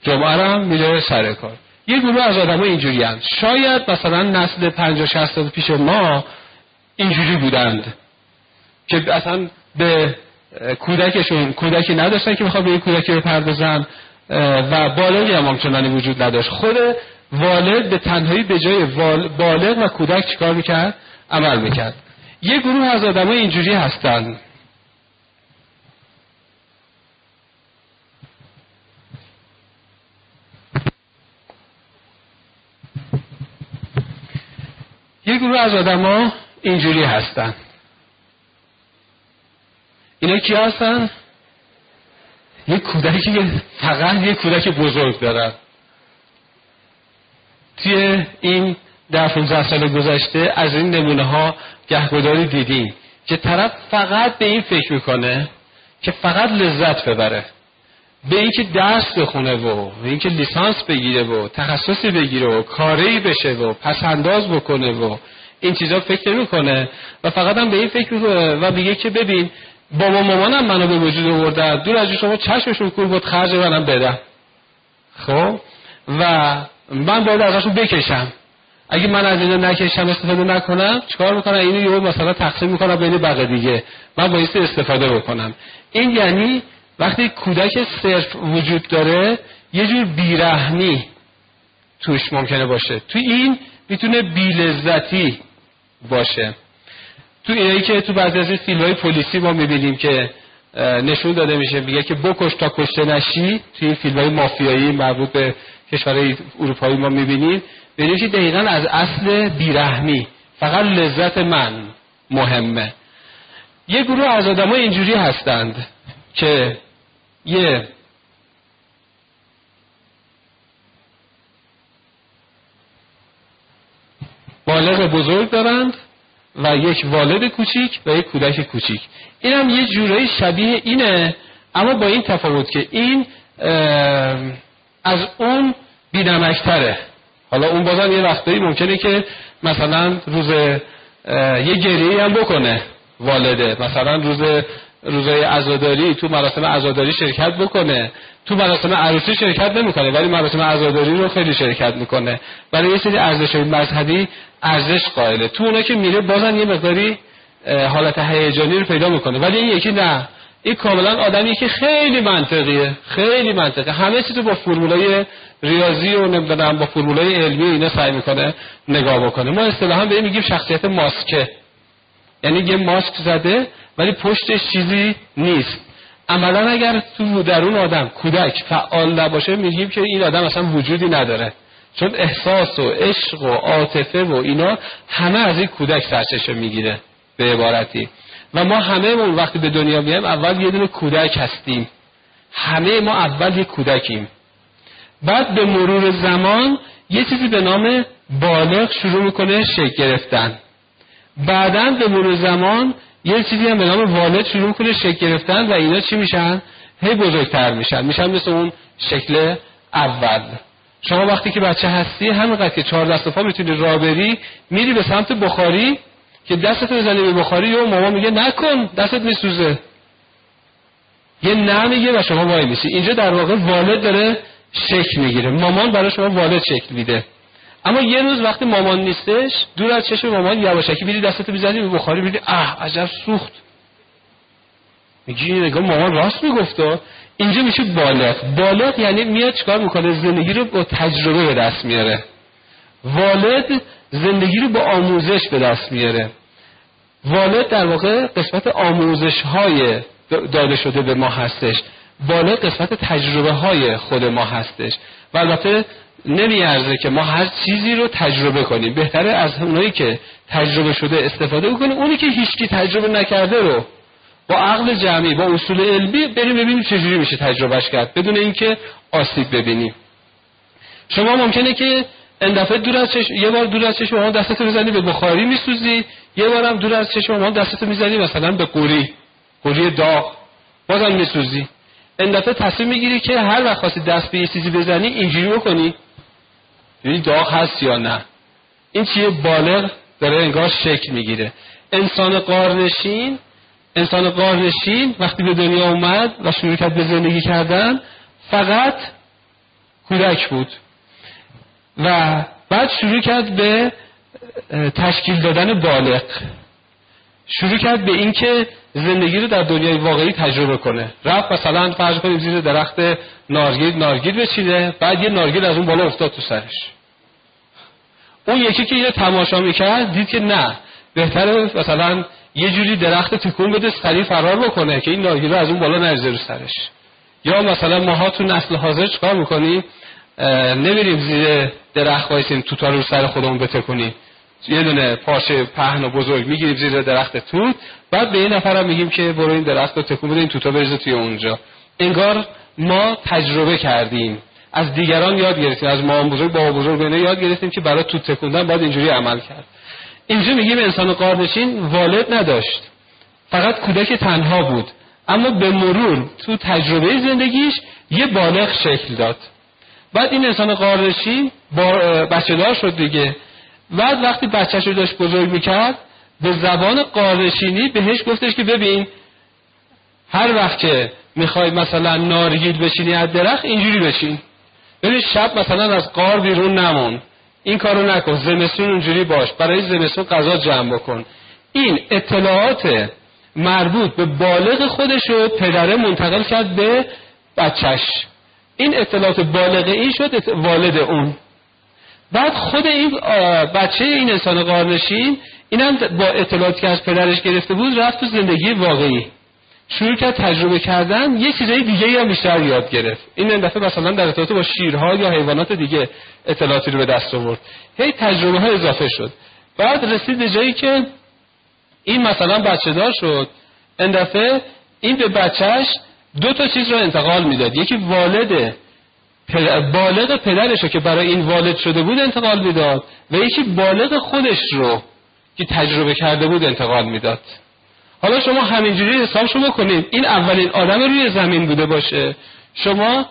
جمعه هم میره سر کار. یه گروه از آدم اینجوری هست شاید مثلا نسل پنج و شست سال پیش ما اینجوری بودند که اصلا به کودکشون کودکی نداشتن که بخواد به این کودکی بپردازن و بالغی هم همچنانی وجود نداشت. خود والد به تنهایی به جای بالغ و کودک چیکار می‌کرد؟ عمل می‌کرد. یه گروه از آدم اینجوری هستن. یه گروه از آدما اینجوری هستن. اینا کی هستن؟ یه کودکی که فقط یه کودک بزرگ دارن. توی این ده 15 سال گذشته از این نمونه ها گهگداری دیدیم که طرف فقط به این فکر می‌کنه که فقط لذت ببره. به اینکه درس بخونه و به اینکه لیسانس بگیره و تخصصی بگیره و کاری بشه و پسنداز بکنه و این چیزا فکر نمی‌کنه و فقط هم به این فکر می‌کنه و میگه که ببین بابا مامانم منو به وجود آورده دور از شما چشمشون کور بود خرج منم بدم. خب؟ و من باید ازشون بکشم. اگه من از اینا نکشم استفاده نکنم چیکار می‌کنم؟ اینو یهو مثلا تقسیم می‌کنم بین بقیه دیگه. من باید استفاده بکنم. این یعنی وقتی کودک صرف وجود داره یه جور بیرحمی توش ممکنه باشه. تو این می‌تونه بیلذتی باشه. تو اینایی که تو بعضی از فیلم های پلیسی ما می‌بینیم که نشون داده میشه میگه که بکش تا کشته نشی تو این فیلم های مافیایی مربوط به کشورهای اروپایی ما می‌بینیم. که دقیقا از اصل بیرحمی. فقط لذت من مهمه. یه گروه از آدم اینجوری هستند که یه بالغ بزرگ دارند و یک والد کوچیک و یک کودک کوچیک. این هم یه جورایی شبیه اینه اما با این تفاوت که این از اون بینمکتره. حالا اون بازم یه وقتایی ممکنه که مثلا روز یه گریه هم بکنه والده. مثلا روز روزای عزاداری تو مراسم عزاداری شرکت بکنه. تو مراسم عروسی شرکت نمی‌کنه ولی مراسم عزاداری رو خیلی شرکت می‌کنه. برای یه سری ارزش مذهبی ارزش قائله. تو اونا که میره بازن یه مقداری حالت هیجانی رو پیدا می‌کنه. ولی این یکی نه. این کاملا آدمی که خیلی منطقیه. خیلی منطقه همه چیزو با فرمولای ریاضی و نمی‌دونم با فرمولای علمی اینا سعی می‌کنه نگاه بکنه. ما اصطلاحا به این میگیم شخصیت ماسکه. یعنی یه ماسک زده ولی پشتش چیزی نیست. عملا اگر تو در اون آدم کودک فعال نباشه میگیم که این آدم اصلا وجودی نداره. چون احساس و عشق و عاطفه و اینا همه از این کودک سرچشمه می‌گیره. به عبارتی. و ما همه اون وقتی به دنیا میایم اول یه دونه کودک هستیم. همه ما اول یه کودکیم. بعد به مرور زمان یه چیزی به نام بالغ شروع می‌کنه شکل گرفتن. بعدا به مرور زمان یه چیزی هم به نام والد شروع می‌کنه شکل گرفتن و اینا چی میشن؟ هی بزرگتر میشن. میشن مثل اون شکل اول. شما وقتی که بچه هستی همینقدر که چهار دست و پا می‌تونی راه بری میری به سمت بخاری که دستت بزنی به بخاری و مامان میگه نکن دستت میسوزه. یه نه میگه و شما وای میسی. اینجا در واقع والد داره شکل می‌گیره. مامان برای شما والد شکل میده. اما یه روز وقتی مامان نیستش دور از چشم مامان یواشکی میری دستتو می‌زنی به بخاری میری اه عجب سوخت. میگی نگاه مامان راست می‌گفته اینجا میشه بالغ بالغ یعنی میاد چکار می‌کنه؟ زندگی رو با تجربه به دست میاره. والد زندگی رو با آموزش به دست میاره. والد در واقع قسمت آموزش های داده شده به ما هستش. بالغ قسمت تجربه های خود ما هستش. و البته نمیارزه که ما هر چیزی رو تجربه کنیم. بهتره از اونایی که تجربه شده استفاده بکنیم اونی که هیچکی تجربه نکرده رو با عقل جمعی با اصول علمی بریم ببینیم چجوری میشه تجربهش کرد. بدون اینکه آسیب ببینیم. شما ممکنه که این دفعه دور از چشم یه بار دور از چشم شما می‌زنی به بخاری میسوزی یه بارم دور از چشم شما دستتو می‌زنی مثلا به قوری. قوری داغ. بازم میسوزی این دفعه تصمیم می‌گیری که هر وقت خواستی دست به یه چیزی بزنی اینجوری بکنی. یعنی داغ هست یا نه. این چیه؟ بالغ داره انگار شکل می‌گیره. انسان قارنشین انسان قارنشین وقتی به دنیا اومد و شروع کرد به زندگی کردن فقط کودک بود. و بعد شروع کرد به تشکیل دادن بالغ. شروع کرد به اینکه زندگی رو در دنیای واقعی تجربه کنه. رفت مثلا فرض کنیم زیر درخت نارگیل نارگیل بچینه بعد یه نارگیل از اون بالا افتاد تو سرش. اون یکی که یه تماشا می‌کرد دید که نه بهتره مثلا یه جوری درخت تکون بده سریع فرار بکنه که این نارگیل از اون بالا نریزه رو سرش. یا مثلا ماها تو نسل حاضر چکار می‌کنیم؟ نمیریم زیر درخت وایسیم توتا رو سر خودمون بتکنیم یه دونه پاشه پهن و بزرگ می‌گیریم زیر درخت توت. بعد به این نفرم میگیم که برو این درخت رو تکون بده این توتا بریزه توی اونجا. انگار ما تجربه کردیم. از دیگران یاد گرفتیم از مام بزرگ بابا بزرگ یاد گرفتیم که برای توت تکوندن باید اینجوری عمل کرد. اینجا میگیم انسان قارنشین والد نداشت. فقط کودک تنها بود. اما به مرور تو تجربه زندگیش یه بالغ شکل داد. بعد این انسان قارنشین بچه دار شد دیگه. بعد وقتی بچهش رو داشت بزرگ می‌کرد به زبان قارنشینی بهش گفتش که ببین هر وقت که می‌خوای مثلا نارگیل بشینی از درخت اینجوری بشین ببین شب مثلا از قار بیرون نمون. این کارو نکن زمستون اونجوری باش. برای زمستون غذا جمع بکن. این اطلاعات مربوط به بالغ خودش رو پدره منتقل کرد به بچهش. این اطلاعات بالغ این شد والد اون. بعد خود این بچه این انسان قارنشین اینم با اطلاعاتی که از پدرش گرفته بود رفت تو زندگی واقعی. شروع کرد تجربه کردن یه چیزای دیگه هم بیشتر یاد گرفت. این این دفعه مثلا در ارتباط با شیرها یا حیوانات دیگه اطلاعاتی رو به دست آورد. هی تجربه ها اضافه شد. بعد رسید به جایی که این مثلا بچه دار شد. این این به بچهش دو تا چیز رو انتقال می‌داد. یکی والد بالغ پدرش رو که برای این والد شده بود انتقال می‌داد. و یکی بالغ خودش رو که تجربه کرده بود انتقال می‌داد. حالا شما همینجوری حسابشو بکنید این اولین آدم روی زمین بوده باشه. شما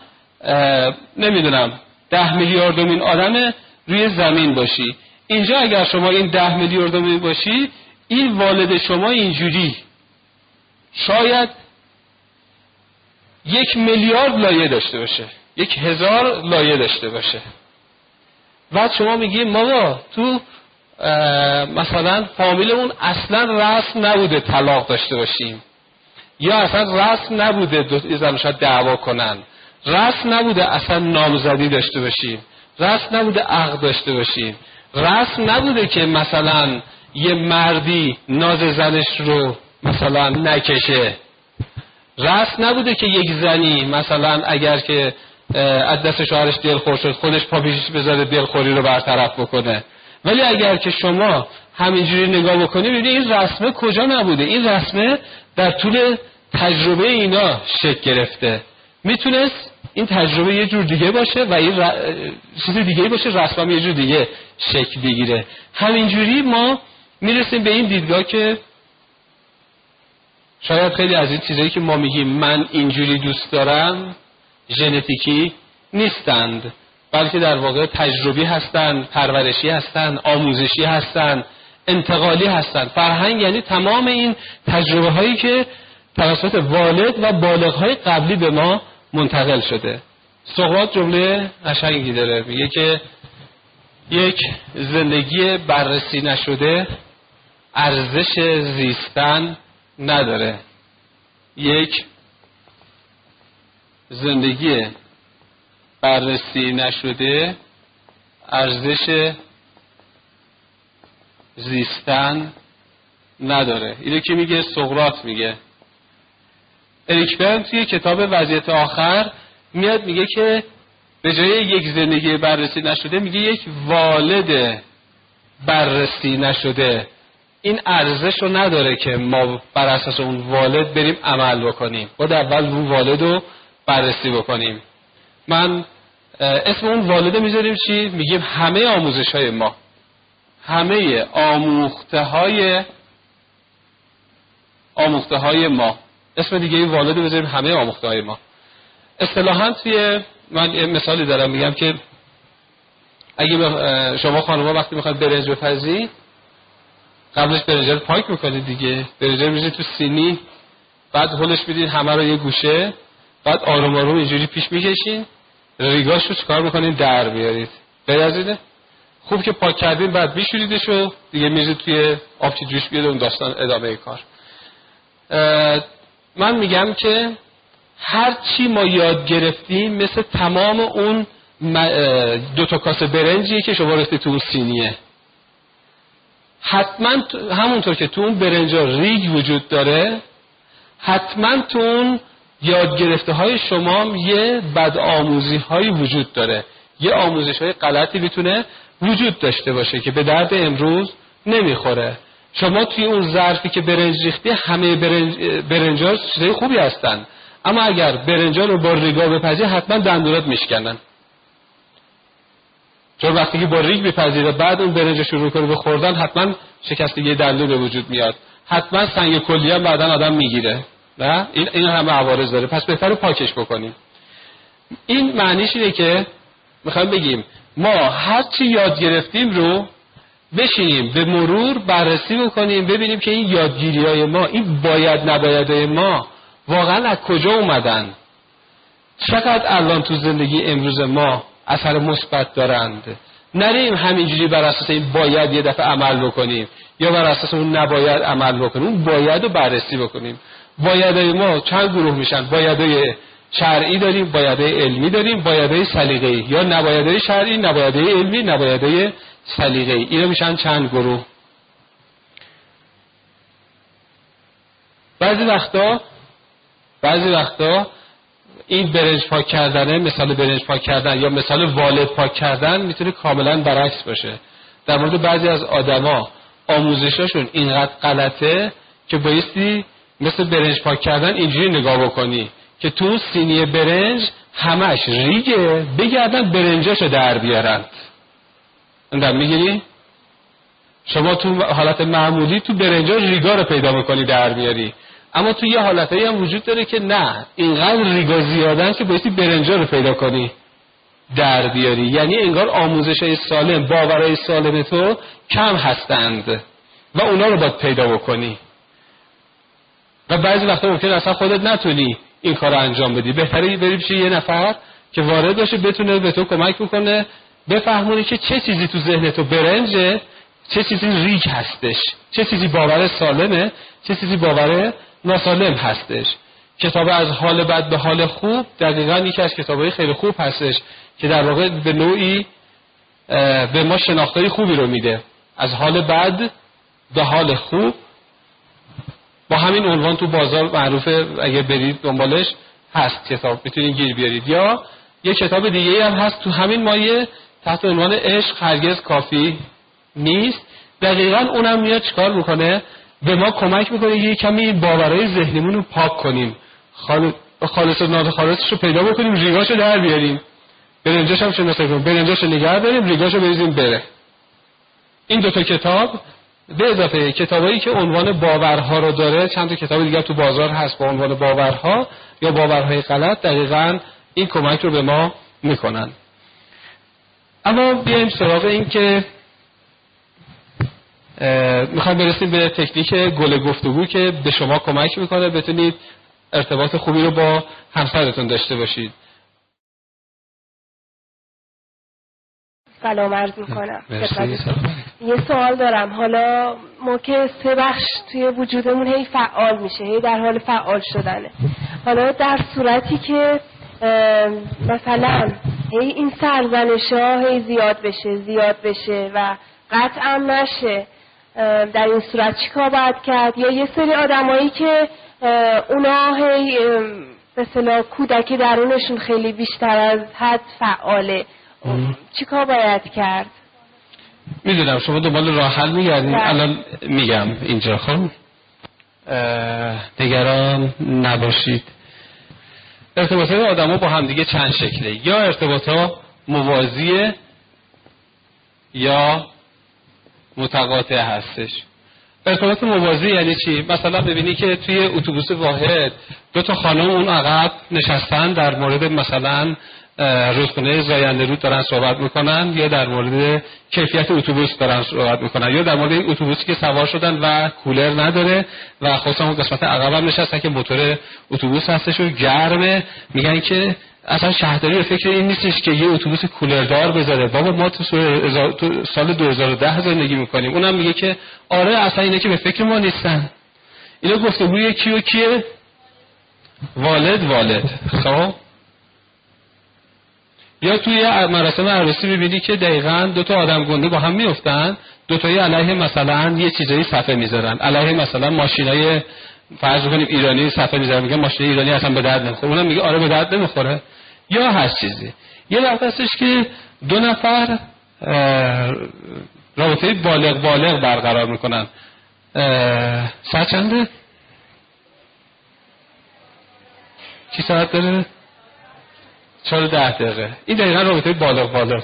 نمی‌دونم ده میلیاردمین آدم روی زمین باشی. اینجا اگر شما این ده میلیاردمین باشی این والد شما اینجوری. شاید یک میلیارد لایه داشته باشه. یک هزار لایه داشته باشه. بعد شما میگی ما تو مثلا فامیلمون اصلا رسم نبوده طلاق داشته باشیم. یا اصلا رسم نبوده دو زن شاید دعوا کنن. رسم نبوده اصلا نامزدی داشته باشیم. رسم نبوده عقد داشته باشیم. رسم نبوده که مثلا یه مردی ناز زنش رو مثلا نکشه. رسم نبوده که یک زنی مثلا اگر که از دست شوهرش دلخور شد خودش پا پیشش بذاره دلخوری رو برطرف بکنه. ولی اگر که شما همینجوری نگاه بکنید ببینید این رسمه کجا نبوده؟ این رسمه در طول تجربه اینا شکل گرفته. می‌تونست این تجربه یه جور دیگه باشه و این ر... چیز دیگه باشه رسم یه جور دیگه شکل بگیره. همینجوری ما می‌رسیم به این دیدگاه که شاید خیلی از این چیزایی که ما میگیم من اینجوری دوست دارم ژنتیکی نیستند بلکه در واقع تجربی هستند پرورشی هستند آموزشی هستند انتقالی هستند. فرهنگ یعنی تمام این تجربه هایی که توسط والد و بالغ های قبلی به ما منتقل شده. سقراط جمله قشنگی داره. میگه که یک زندگی بررسی نشده ارزش زیستن نداره. یک زندگی بررسی نشده ارزش زیستن نداره. اینو که میگه سقرات میگه. اریک برن توی کتاب وضعیت آخر میاد میگه که به جای یک زندگی بررسی نشده میگه یک والد بررسی نشده. این ارزش رو نداره که ما بر اساس اون والد بریم عمل بکنیم. باید اول اون والد رو بررسی بکنیم. من اسم اون والده می‌ذاریم چی؟ میگیم همه آموزش های ما. همه آموخته های آموخته های ما. اسم دیگه این والده بذاریم همه آموخته های ما. اصطلاحا توی من یه مثالی دارم میگم که اگه شما خانوما وقتی می‌خواد برنج بپزی قبلش برنج رو پاک می‌کنید دیگه. برنج رو تو سینی بعد هلش می‌دید همه رو یه گوشه. بعد آروم آروم اینجوری پیش می‌کشین. ریگاش رو چکار می‌کنین؟ در بیارید بریزیده خوب که پاک کردین بعد میشوریدش و دیگه میرید توی آب که جوش بیاد اون داستان ادامه کار. من میگم که هر چی ما یاد گرفتیم مثل تمام اون دو تا کاسه برنجیه که شما رفتی تو اون سینیه. حتما همونطور که تو اون برنجا ریگ وجود داره حتما تو اون یاد گرفته های شما یه بد آموزی هایی وجود داره. یه آموزش های غلطی می‌تونه وجود داشته باشه که به درد امروز نمی‌خوره. شما توی اون ظرفی که برنج ریختی همه برنج برنجا چیزای خوبی هستن. اما اگر برنجا رو با ریگا بپذی حتما دندونات میشکنن. چون وقتی که با ریگ بپذیره بعد اون برنج شروع کنه به خوردن حتما شکستگی دندون به وجود میاد. حتما سنگ کلیه بعدا آدم می‌گیره. نه؟ این این همه عوارض داره. پس بهتره پاکش بکنیم. این معنیش اینه که می‌خوایم بگیم ما هر چی یاد گرفتیم رو بشینیم به مرور بررسی بکنیم ببینیم که این یادگیری های ما این باید نباید ما واقعا از کجا اومدن؟ چقدر الان تو زندگی امروز ما اثر مثبت دارند؟ نریم همینجوری بر اساس این باید یه دفعه عمل بکنیم یا بر اساس اون نباید عمل بکنیم اون باید رو بررسی بکنیم. بایدهای ما چند گروه میشن؟ بایدهای شرعی داریم بایدهای علمی داریم بایدهای سلیقه‌ای. یا نبایدهای شرعی نبایدهای علمی نبایدهای سلیقه‌ای. اینا میشن چند گروه؟ بعضی وقتا بعضی وقتا این برنج پاک کردنه مثال برنج پاک کردن یا مثال والد پاک کردن می‌تونه کاملا برعکس باشه. در مورد بعضی از آدما آموزشاشون اینقدر غلطه که بایستی مثل برنج پاک کردن اینجوری نگاه بکنی که تو سینی برنج همش ریگه بگردن برنجاشو در بیارند اندم می‌گیری؟ شما تو حالت معمولی تو برنجا ریگا رو پیدا می‌کنی در بیاری اما تو یه حالتهایی هم وجود داره که نه اینقدر ریگا زیادن که بایستی برنجا رو پیدا کنی در بیاری. یعنی انگار آموزش های سالم باورهای سالم تو کم هستند و اونا رو باید پیدا بکنی. و بعضی وقتا ممکن اصلا خودت نتونی این کار رو انجام بدی. بهتره بریم یه نفر که وارد باشه بتونه به تو کمک بکنه بفهمونی که چه چیزی تو ذهن تو برنجه چه چیزی ریک هستش چه چیزی باور سالمه چه چیزی باور ناسالم هستش. کتاب از حال بد به حال خوب دقیقا یکی از کتابهای خیلی خوب هستش که در واقع به نوعی به ما شناختاری خوبی رو میده. از حال بد به حال خوب با همین عنوان تو بازار معروفه اگه برید دنبالش هست کتاب. می‌تونید گیر بیارید. یا یه کتاب دیگه هم هست. تو همین مایه تحت عنوان عشق هرگز کافی نیست. دقیقا اونم میاد چیکار می‌کنه؟ به ما کمک می‌کنه یه کمی باورهای ذهنیمون رو پاک کنیم. خالص و ناخالصش رو پیدا بکنیم ریگاشو در بیاریم. برنجاش هم شناسایی کنیم. برنجاش نگه داریم ریگاشو بریزیم بره. این دوتا کتاب به اضافه کتابایی که عنوان باورها رو داره چند تا کتاب دیگر تو بازار هست با عنوان باورها یا باورهای غلط دقیقا این کمک رو به ما می‌کنن. اما بیایم سراغ این که می‌خوایم برسیم به تکنیک گل گفتگو که به شما کمک می‌کنه بتونید ارتباط خوبی رو با همسرتون داشته باشید. سلام عرض می‌کنم. یه سوال دارم. حالا ما که سه بخش توی وجودمون هی فعال میشه هی در حال فعال شدنه. حالا در صورتی که مثلا هی این سرزنش ها هی زیاد بشه زیاد بشه و قطع نشه در این صورت چیکار باید کرد؟ یا یه سری آدمایی که اونا هی مثلا کودکی درونشون خیلی بیشتر از حد فعاله. چیکار باید کرد؟ می‌دونم شما دنبال راه حل میگردین. بله. الان میگم اینجا خب؟ نگران نباشید. ارتباط آدم ها با همدیگه چند شکله. یا ارتباط ها موازیه یا متقاطع هستش. ارتباط موازی یعنی چی؟ مثلا ببینی که توی اتوبوس واحد دو تا خانم اون عقب نشستن در مورد مثلا رودخونه زاینده رود دارن صحبت می‌کنن یا در مورد کیفیت اتوبوس دارن صحبت می‌کنن یا در مورد این اتوبوسی که سوار شدن و کولر نداره و خصوصا اون قسمت عقب هم نشستن که موتور اتوبوس هستش و گرمه. میگن که اصلا شهرداری به فکر این نیستش که یه اتوبوس کولردار بذاره. بابا ما تو سال 2010 زندگی می‌کنیم. اونم میگه که آره اصلا اینه که به فکر ما نیستن. اینو گفتگوی کیو کیه؟ والد والد. خب؟ یا توی مراسم عروسی می‌بینی که دقیقا دو تا آدم گنده با هم میفتن دو تایی علیه مثلا یه چیزایی صفحه می‌ذارن. علیه مثلا ماشینای فرض کنیم ایرانی صفحه می‌ذارن میگن ماشین ایرانی اصلا به درد نمی‌خوره. اونم میگه آره به درد نمی‌خوره. یا هر چیزی. یه وقت هستش که دو نفر رابطه بالغ بالغ برقرار می‌کنن. ساعت چنده؟ چی ساعت داره؟ چهار ده دقیقه. این دقیقا رابطه بالغ بالغ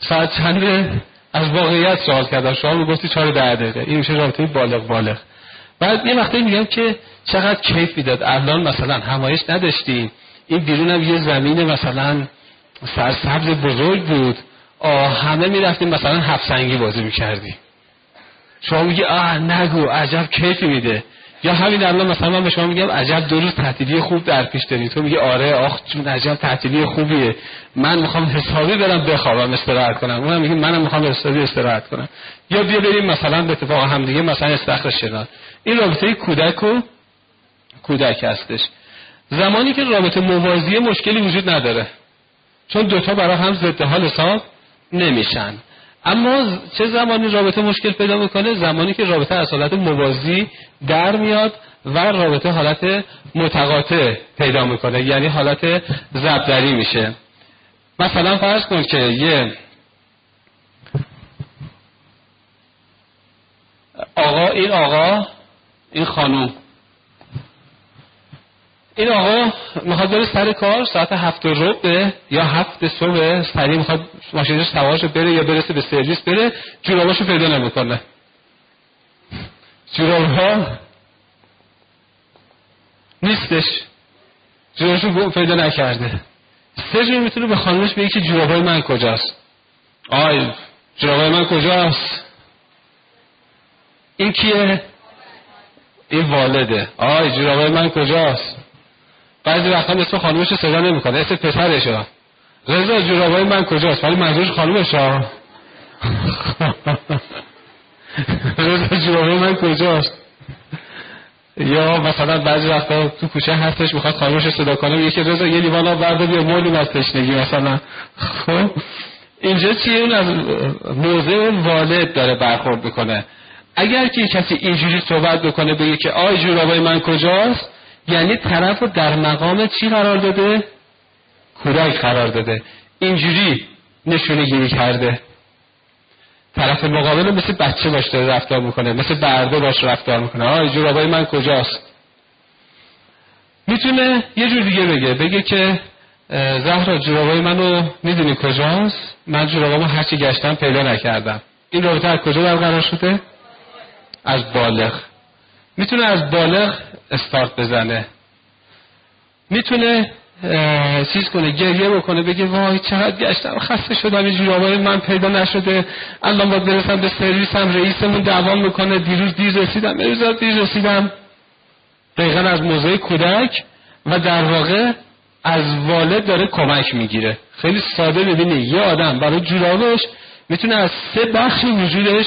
ساعت چنده از واقعیت سوال کردم. شما می‌گفتی چهار ده دقیقه. این میشه رابطه بالغ بالغ بعد یه وقتی میگم که چقدر کیف می‌داد. الان مثلا همایش نداشتیم. این بیرون هم یه زمین مثلا سرسبز بزرگ بود. آه همه می‌رفتیم مثلا هفت سنگی بازی می‌کردیم. شما میگی آه نگو عجب کیفی میده. یا همین الان مثلا من به شما میگم عجب دو روز تعطیلی خوب در پیش داری تو میگی آره آخ چون عجب تعطیلی خوبیه. من می‌خوام حسابی برم بخوابم استراحت کنم. اونم میگه منم می‌خوام حسابی استراحت کنم. یا بیا بریم مثلا به اتفاق هم دیگه مثلا استخر شنان این رابطه کودک و کودک هستش. زمانی که رابطه موازی مشکلی وجود نداره. چون دوتا برای هم ضد حال حساب نمیشن. اما چه زمانی رابطه مشکل پیدا می‌کنه؟ زمانی که رابطه از حالت موازی در میاد و رابطه حالت متقاطع پیدا می‌کنه. یعنی حالت زبدری میشه. مثلا فرض کن که یه آقا این آقا این خانوم. این آقا می‌خواد بره سر کار ساعت هفت ربع یا هفت صبح سریع می‌خواد ماشینش سوارش بره یا برسه به سرویس بره جوراباشو پیدا نمی‌کنه. جورابها نیستش. جورابشو پیدا نکرده. سه جور می‌تونه به خانمش بگه که جورابای من کجاست. آی جورابای من کجاست؟ این کیه؟ این والده. آی جورابای من کجاست؟ بعضی وقتا اسم خانومش رو صدا نمی‌کنه. اسم پسرش رضا جورابای من کجاست؟ ولی منظورش خانومش ها رضا جورابای من کجاست؟ یا مثلا بعضی وقتا تو کوچه هستش می‌خواد خانومش صدا کنه یکی رضا یه لیوان آب برده بیا مولیم از تشنگی مثلا. خب اینجا چیه؟ اون از موضع والد داره برخورد می‌کنه. اگر که کسی اینجوری صحبت بکنه بگه که آی جورابای من کجاست؟ یعنی طرف رو در مقام چی قرار داده؟ کودک قرار داده. اینجوری نشونه گیری کرده. طرف مقابل مثل بچه باش داره رفتار می‌کنه مثل برده باش رفتار می‌کنه. آی جورابای من کجاست؟ می‌تونه یه جور دیگه بگه. بگه که زهرا جورابای منو می‌دونی کجاست؟ من جورابامو هرچی گشتم پیدا نکردم. این رابطه از کجا برقرار شده؟ از بالغ. می‌تونه از بالغ استارت بزنه. می‌تونه چیز کنه گریه بکنه بگه وای چقدر گشتم خسته شدم این جورابای من پیدا نشده. الان باید برسم به سرویسم رئیسمون دوام می‌کنه. دیروز دیر رسیدم امروز دیر رسیدم. دقیقا از موضوع کودک و در واقع از والد داره کمک می‌گیره. خیلی ساده ببینید یه آدم برای جورابش می‌تونه از سه بخش وجودش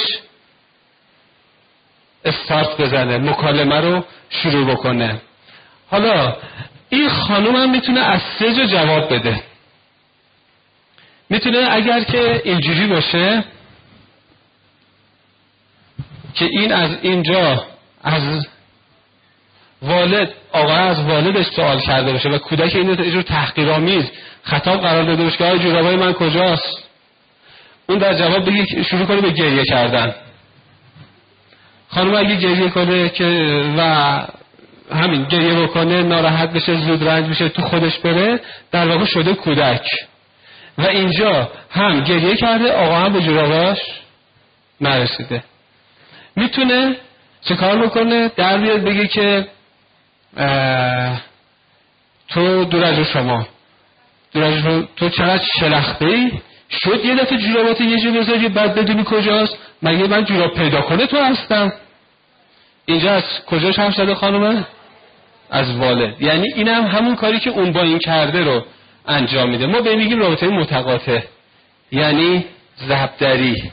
استارت بزنه مکالمه رو شروع بکنه. حالا این خانوم هم می‌تونه از سه جا جواب بده. می‌تونه اگر که اینجوری باشه که این از اینجا از والد آقا از والدش سوال کرده باشه و کودک این رو تحقیرآمیز خطاب قرار داده باشه که جورابای من کجاست؟ اون در جواب بگه شروع کنه به گریه کردن. خانم اگه گریه کنه که و همین گریه بکنه ناراحت بشه زود رنج بشه تو خودش بره در واقع شده کودک. و اینجا هم گریه کرده آقا هم به جوراباش نرسیده. می‌تونه چه کار بکنه؟ در بیاد بگه که تو دور از شما. دور از تو چقدر شلخته ای شد یه دفعه جورابات یه جور بذاری بعد بدونی کجاست؟ مگه من جوراب پیدا کنه تو هستم؟ اینجا از کجاش هم شده خانومه؟ از والد یعنی اینم هم همون کاری که اون با این کرده رو انجام میده. ما به میگیم رابطه متقاطع. یعنی زبدری.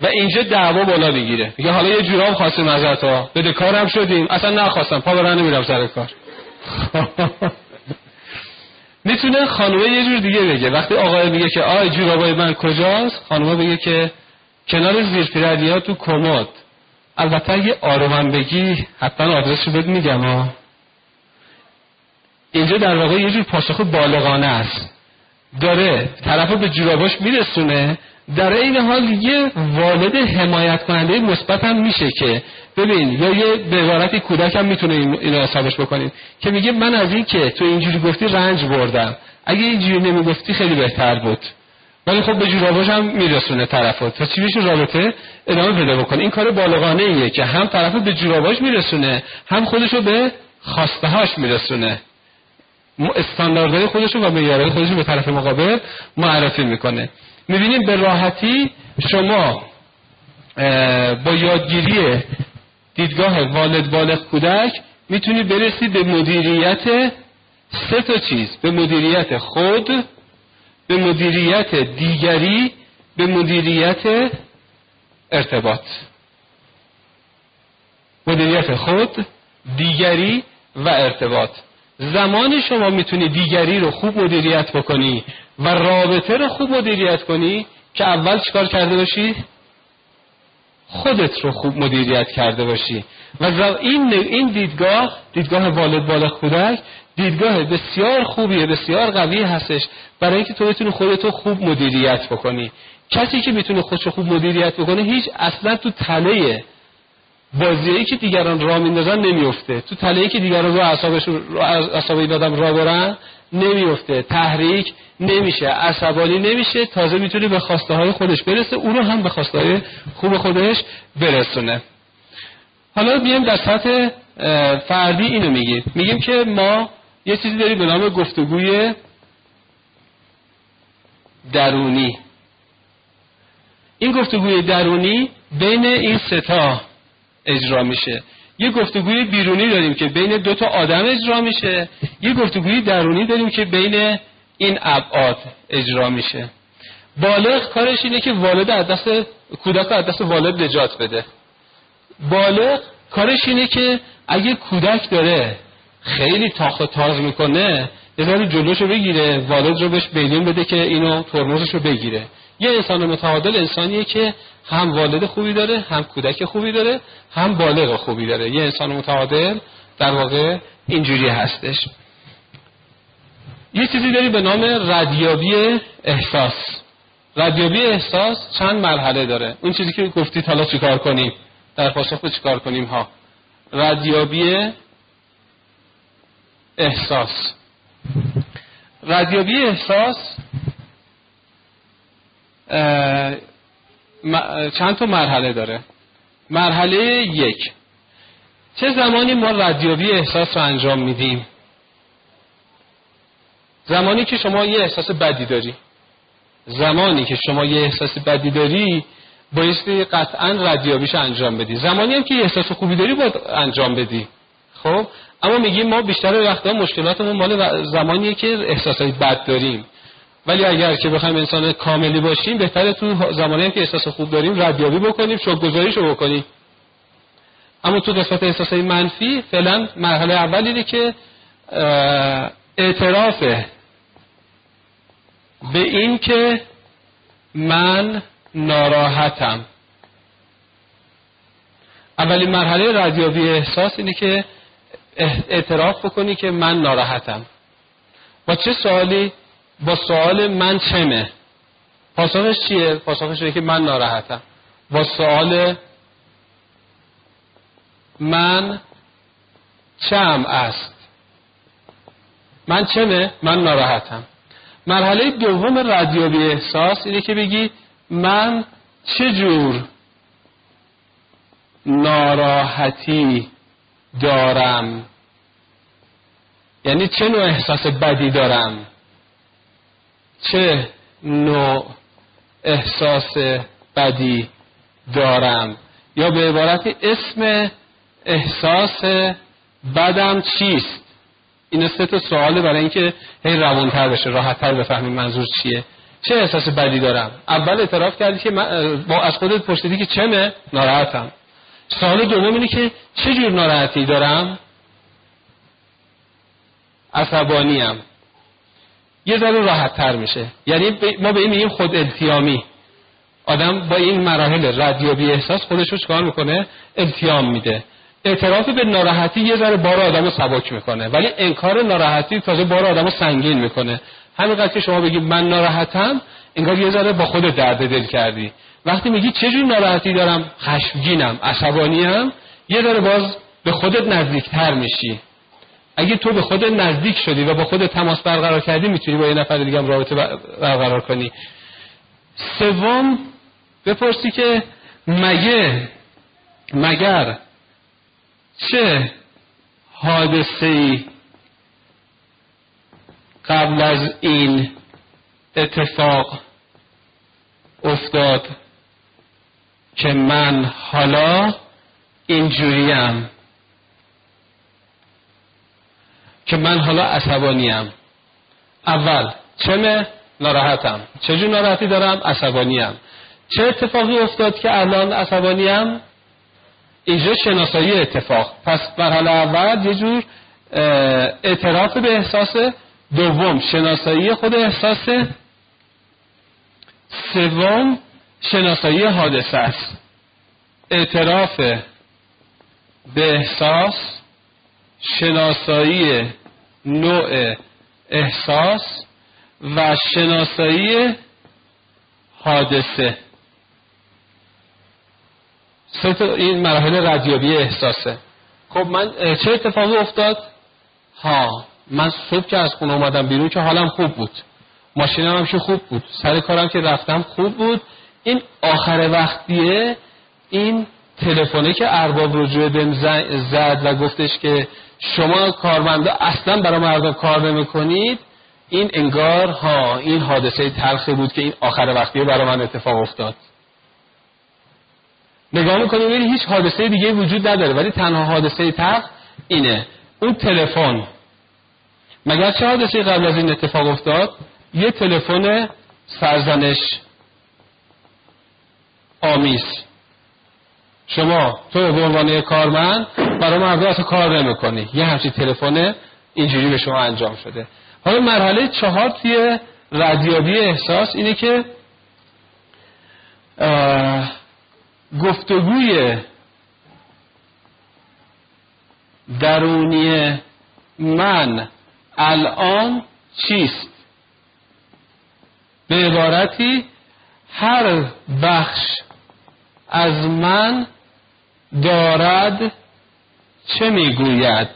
و اینجا دعوا بالا بگیره میگه حالا یه جوراب خواستیم ازت ها بده کارم شدیم. اصلا نخواستم. پا برن نمیرم سر کار. می‌تونه خانومه یه جور دیگه بگه. وقتی آقای میگه که آی جورابای من کجاست؟ خانومه بگه که کنار زیر تو کمد. البته اگه آرومم بگی حتما آدرس رو بهت میگم ها. اینجا در واقع یه جور پاسخ بالغانه است. داره طرف به جوراباش میرسونه. در این حال یه والد حمایت کننده مثبت هم میشه که ببین یا یه به عبارتی کودک هم می‌تونه اینو حسابش بکنید که میگه من از این که تو اینجوری گفتی رنج بردم. اگه اینجوری نمی‌گفتی خیلی بهتر بود. ولی خب به جوراباش هم میرسونه طرفات تا چی میشه رابطه؟ ادامه پیدا بکنه. این کار بالغانه ایه که هم طرف به جوراباش میرسونه هم خودشو به خواسته هاش میرسونه. استانداردهای خودشو و معیارهای خودشو به طرف مقابل معرفی می‌کنه. می‌بینیم به راحتی شما با یادگیری دیدگاه والد بالغ کودک می‌تونی برسید به مدیریت سه تا چیز. به مدیریت خود به مدیریت دیگری به مدیریت ارتباط. مدیریت خود دیگری و ارتباط. زمانی شما می‌تونی دیگری رو خوب مدیریت بکنی و رابطه رو خوب مدیریت کنی که اول چیکار کرده باشی؟ خودت رو خوب مدیریت کرده باشی. و این این دیدگاه دیدگاه والد بالا کودک دیدگاه بسیار خوبیه بسیار قوی هستش. برای اینکه تو بتونی خودتو خوب مدیریت بکنی. کسی که می‌تونه خودشو خوب مدیریت بکنه هیچ اصلا تو تله بازیایی که دیگران را میندازن نمیفته. تو تله که دیگران رو اعصابش رو اعصاب این آدم را برن نمیفته. تحریک نمیشه. عصبانی نمیشه. تازه می‌تونه به خواسته های خودش برسه. او رو هم به خواسته های خوب خودش برسونه. حالا بیایم در سطح فردی اینو میگیم. میگیم که ما یه چیزی داریم به نام گفتگوی درونی. این گفتگوی درونی بین این ستا اجرا میشه. یه گفتگوی بیرونی داریم که بین دو تا آدم اجرا میشه. یه گفتگوی درونی داریم که بین این ابعاد اجرا میشه. بالغ کارش اینه که والد از دست کودک از دست والد نجات بده. بالغ کارش اینه که اگه کودک داره خیلی تاخت و تاز می‌کنه یه ذره جلوشو بگیره والد رو بهش بیلین بده که اینو ترمزش رو بگیره. یه انسان متعادل انسانیه که هم والد خوبی داره هم کودک خوبی داره هم بالغ خوبی داره. یه انسان متعادل در واقع اینجوری هستش. یه چیزی داری به نام ردیابی احساس. ردیابی احساس چند مرحله داره. اون چیزی که گفتید حالا چیکار کنیم؟ در پاسخ به چیکار کنیم ها؟ ردیابی احساس. ردیابی احساس چند تا مرحله داره؟ مرحله یک. چه زمانی ما ردیابی احساس رو انجام میدیم؟ زمانی که شما یه احساس بدی داری. زمانی که شما یه احساس بدی داری بایستی قطعا ردیابیش انجام بدی. زمانی هم که احساس خوبی داری باید انجام بدی. خب؟ اما میگیم ما بیشتر وقتا مشکلاتمون مال زمانیه که احساسات بد داریم. ولی اگر که بخوایم انسان کاملی باشیم بهتره تو زمانی که احساس خوب داریم ردیابی بکنیم رو بکنیم. اما تو قسمت احساسات منفی فعلا مرحله اول اینه که اعتراف به این که من ناراحتم. اولین مرحله ردیابی احساس اینه که اعتراف بکنی که من ناراحتم. با چه سوالی؟ با سوال من چمه. پاسخش چیه؟ پاسخش اینه که من ناراحتم. با سوال من چم است. من چمه؟ من ناراحتم. مرحله دوم ردیابی احساس اینه که بگی من چه جور ناراحتی دارم؟ یعنی چه نوع احساس بدی دارم؟ چه نوع احساس بدی دارم؟ یا به عبارت اسم احساس بدم چیست؟ این سه تا سواله برای اینکه هی روانتر بشه راحتتر بفهمیم منظور چیه. چه احساس بدی دارم؟ اول اعتراف کردی که من با از خودت پرسیدی که چمه؟ ناراحتم. سوال دوم اینه که چه جور ناراحتی دارم؟ عصبانیم. یه ذره راحت تر میشه. یعنی ما به این میگیم خود التیامی. آدم با این مراحل ردیابی احساس خودش رو چکار می‌کنه؟ التیام میده. اعتراف به ناراحتی یه ذره بار آدمو سبک می‌کنه. ولی انکار ناراحتی تازه بار آدمو سنگین می‌کنه. همینقدر که شما بگید من ناراحتم انگار یه ذره با خود درد دل کردی. وقتی میگی چه جور ناراحتی دارم؟ خشمگینم عصبانیم یه ذره باز به خودت نزدیکتر میشی. اگه تو به خودت نزدیک شدی و با خودت تماس برقرار کردی می‌تونی با یه نفر دیگه هم رابطه برقرار کنی. سوم بپرسی که مگه مگر چه حادثه ای قبل از این اتفاق افتاد که من حالا اینجوریم؟ که من حالا عصبانیم. اول چمه؟ ناراحتم. چجور ناراحتی دارم؟ عصبانیم. چه اتفاقی افتاد که الان عصبانیم؟ اینجا شناسایی اتفاق. پس مرحله اول یه جور اعتراف به احساس. دوم شناسایی خود احساس. سوم شناسایی حادثه است. اعتراف به احساس. شناسایی نوع احساس و شناسایی حادثه. سه این مراحل ردیابی احساسه. خب من چه اتفاقی افتاد؟ ها من صبح که از خونه اومدم بیرون که حالم خوب بود. ماشینم هم خوب بود. سر کارم که رفتم خوب بود. این آخر وقتیه این تلفنه که ارباب رجوع بهم زد و گفتش که شما کارمندا اصلا برای مردم کار نمی‌کنید. این انگار ها این حادثه تلخی بود که این آخر وقتیه برای من اتفاق افتاد. نگاه می‌کنیم ببینید هیچ حادثه دیگه وجود نداره ولی تنها حادثه تق اینه. اون تلفن. مگر چه حادثه قبل از این اتفاق افتاد؟ یه تلفن سرزنش. آمیز. شما تو به عنوان کارمند برای مردم اصلا کار نمی‌کنی. یه همچین تلفن اینجوری به شما انجام شده. حالا مرحله چهار توی ردیابی احساس اینه که گفتگوی درونی من الان چیست؟ به عبارتی هر بخش از من دارد چه می‌گوید؟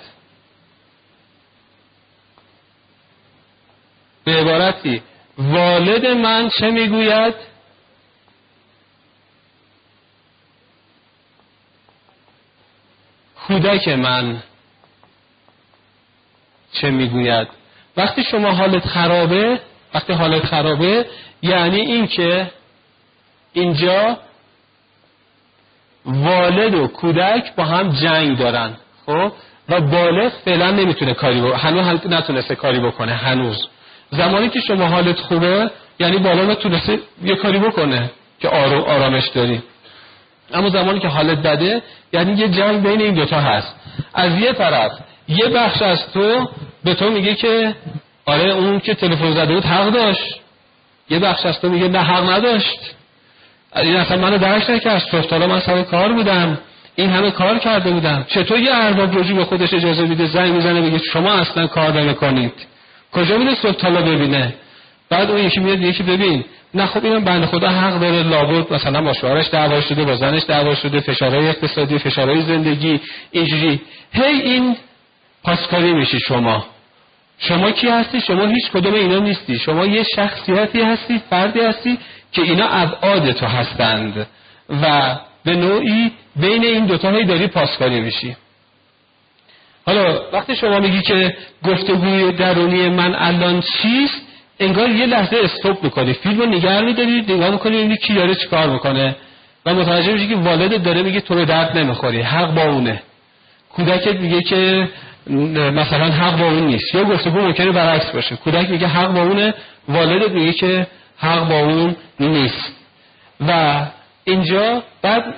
به عبارتی والد من چه می‌گوید؟ کودک من چه می‌گوید؟ وقتی شما حالت خرابه وقتی حالت خرابه یعنی اینکه اینجا والد و کودک با هم جنگ دارن خب؟ و بالغ فعلا نمی‌تونه کاری بکنه هنوز نتونسته کاری بکنه هنوز. زمانی که شما حالت خوبه یعنی بالغ تونسته یه کاری بکنه که آرامش داری. اما زمانی که حالت بده یعنی یه جنگ بین این دوتا هست. از یه طرف یه بخش از تو به تو میگه که آره اون که تلفن زده بود حق داشت. یه بخش از تو میگه نه حق نداشت. این اصلا منو درک نکرد. صبح حالا من سر کار بودم. این همه کار کرده بودم. چطور یه ارباب رجوع به خودش اجازه میده زنگ می‌زنه بگه شما اصلا کار نمی‌کنید؟ کجا میره صبح حالا ببینه؟ بعد اون یکی میاد یکی ببین. نه خب اینم بنده خدا حق داره. لابد مثلا با شوهرش دعوا شده با زنش دعوا شده فشارهای اقتصادی فشارهای زندگی اینجوری. هی این پاسکاری میشی شما. شما کی هستی؟ شما هیچ کدوم اینا نیستی. شما یه شخصیتی هستی فردی هستی که اینا ابعاد تو هستند و به نوعی بین این دوتا هایی داری پاسکاری میشی. حالا وقتی شما میگی که گفتگوی درونی من الان چیست انگار یه لحظه استوب می‌کنی. فیلم رو نگه میداری نگاه می‌کنی اینی کی داره چیکار می‌کنه. و متوجه میشی که والد داره میگه تو به درد نمی‌خوری حق با اونه. کودکت میگه که مثلا حق با اون نیست. یا گفتگو ممکنه برعکس باشه. کودک میگه حق با اونه والدت میگه که حق با اون نیست. و اینجا بعد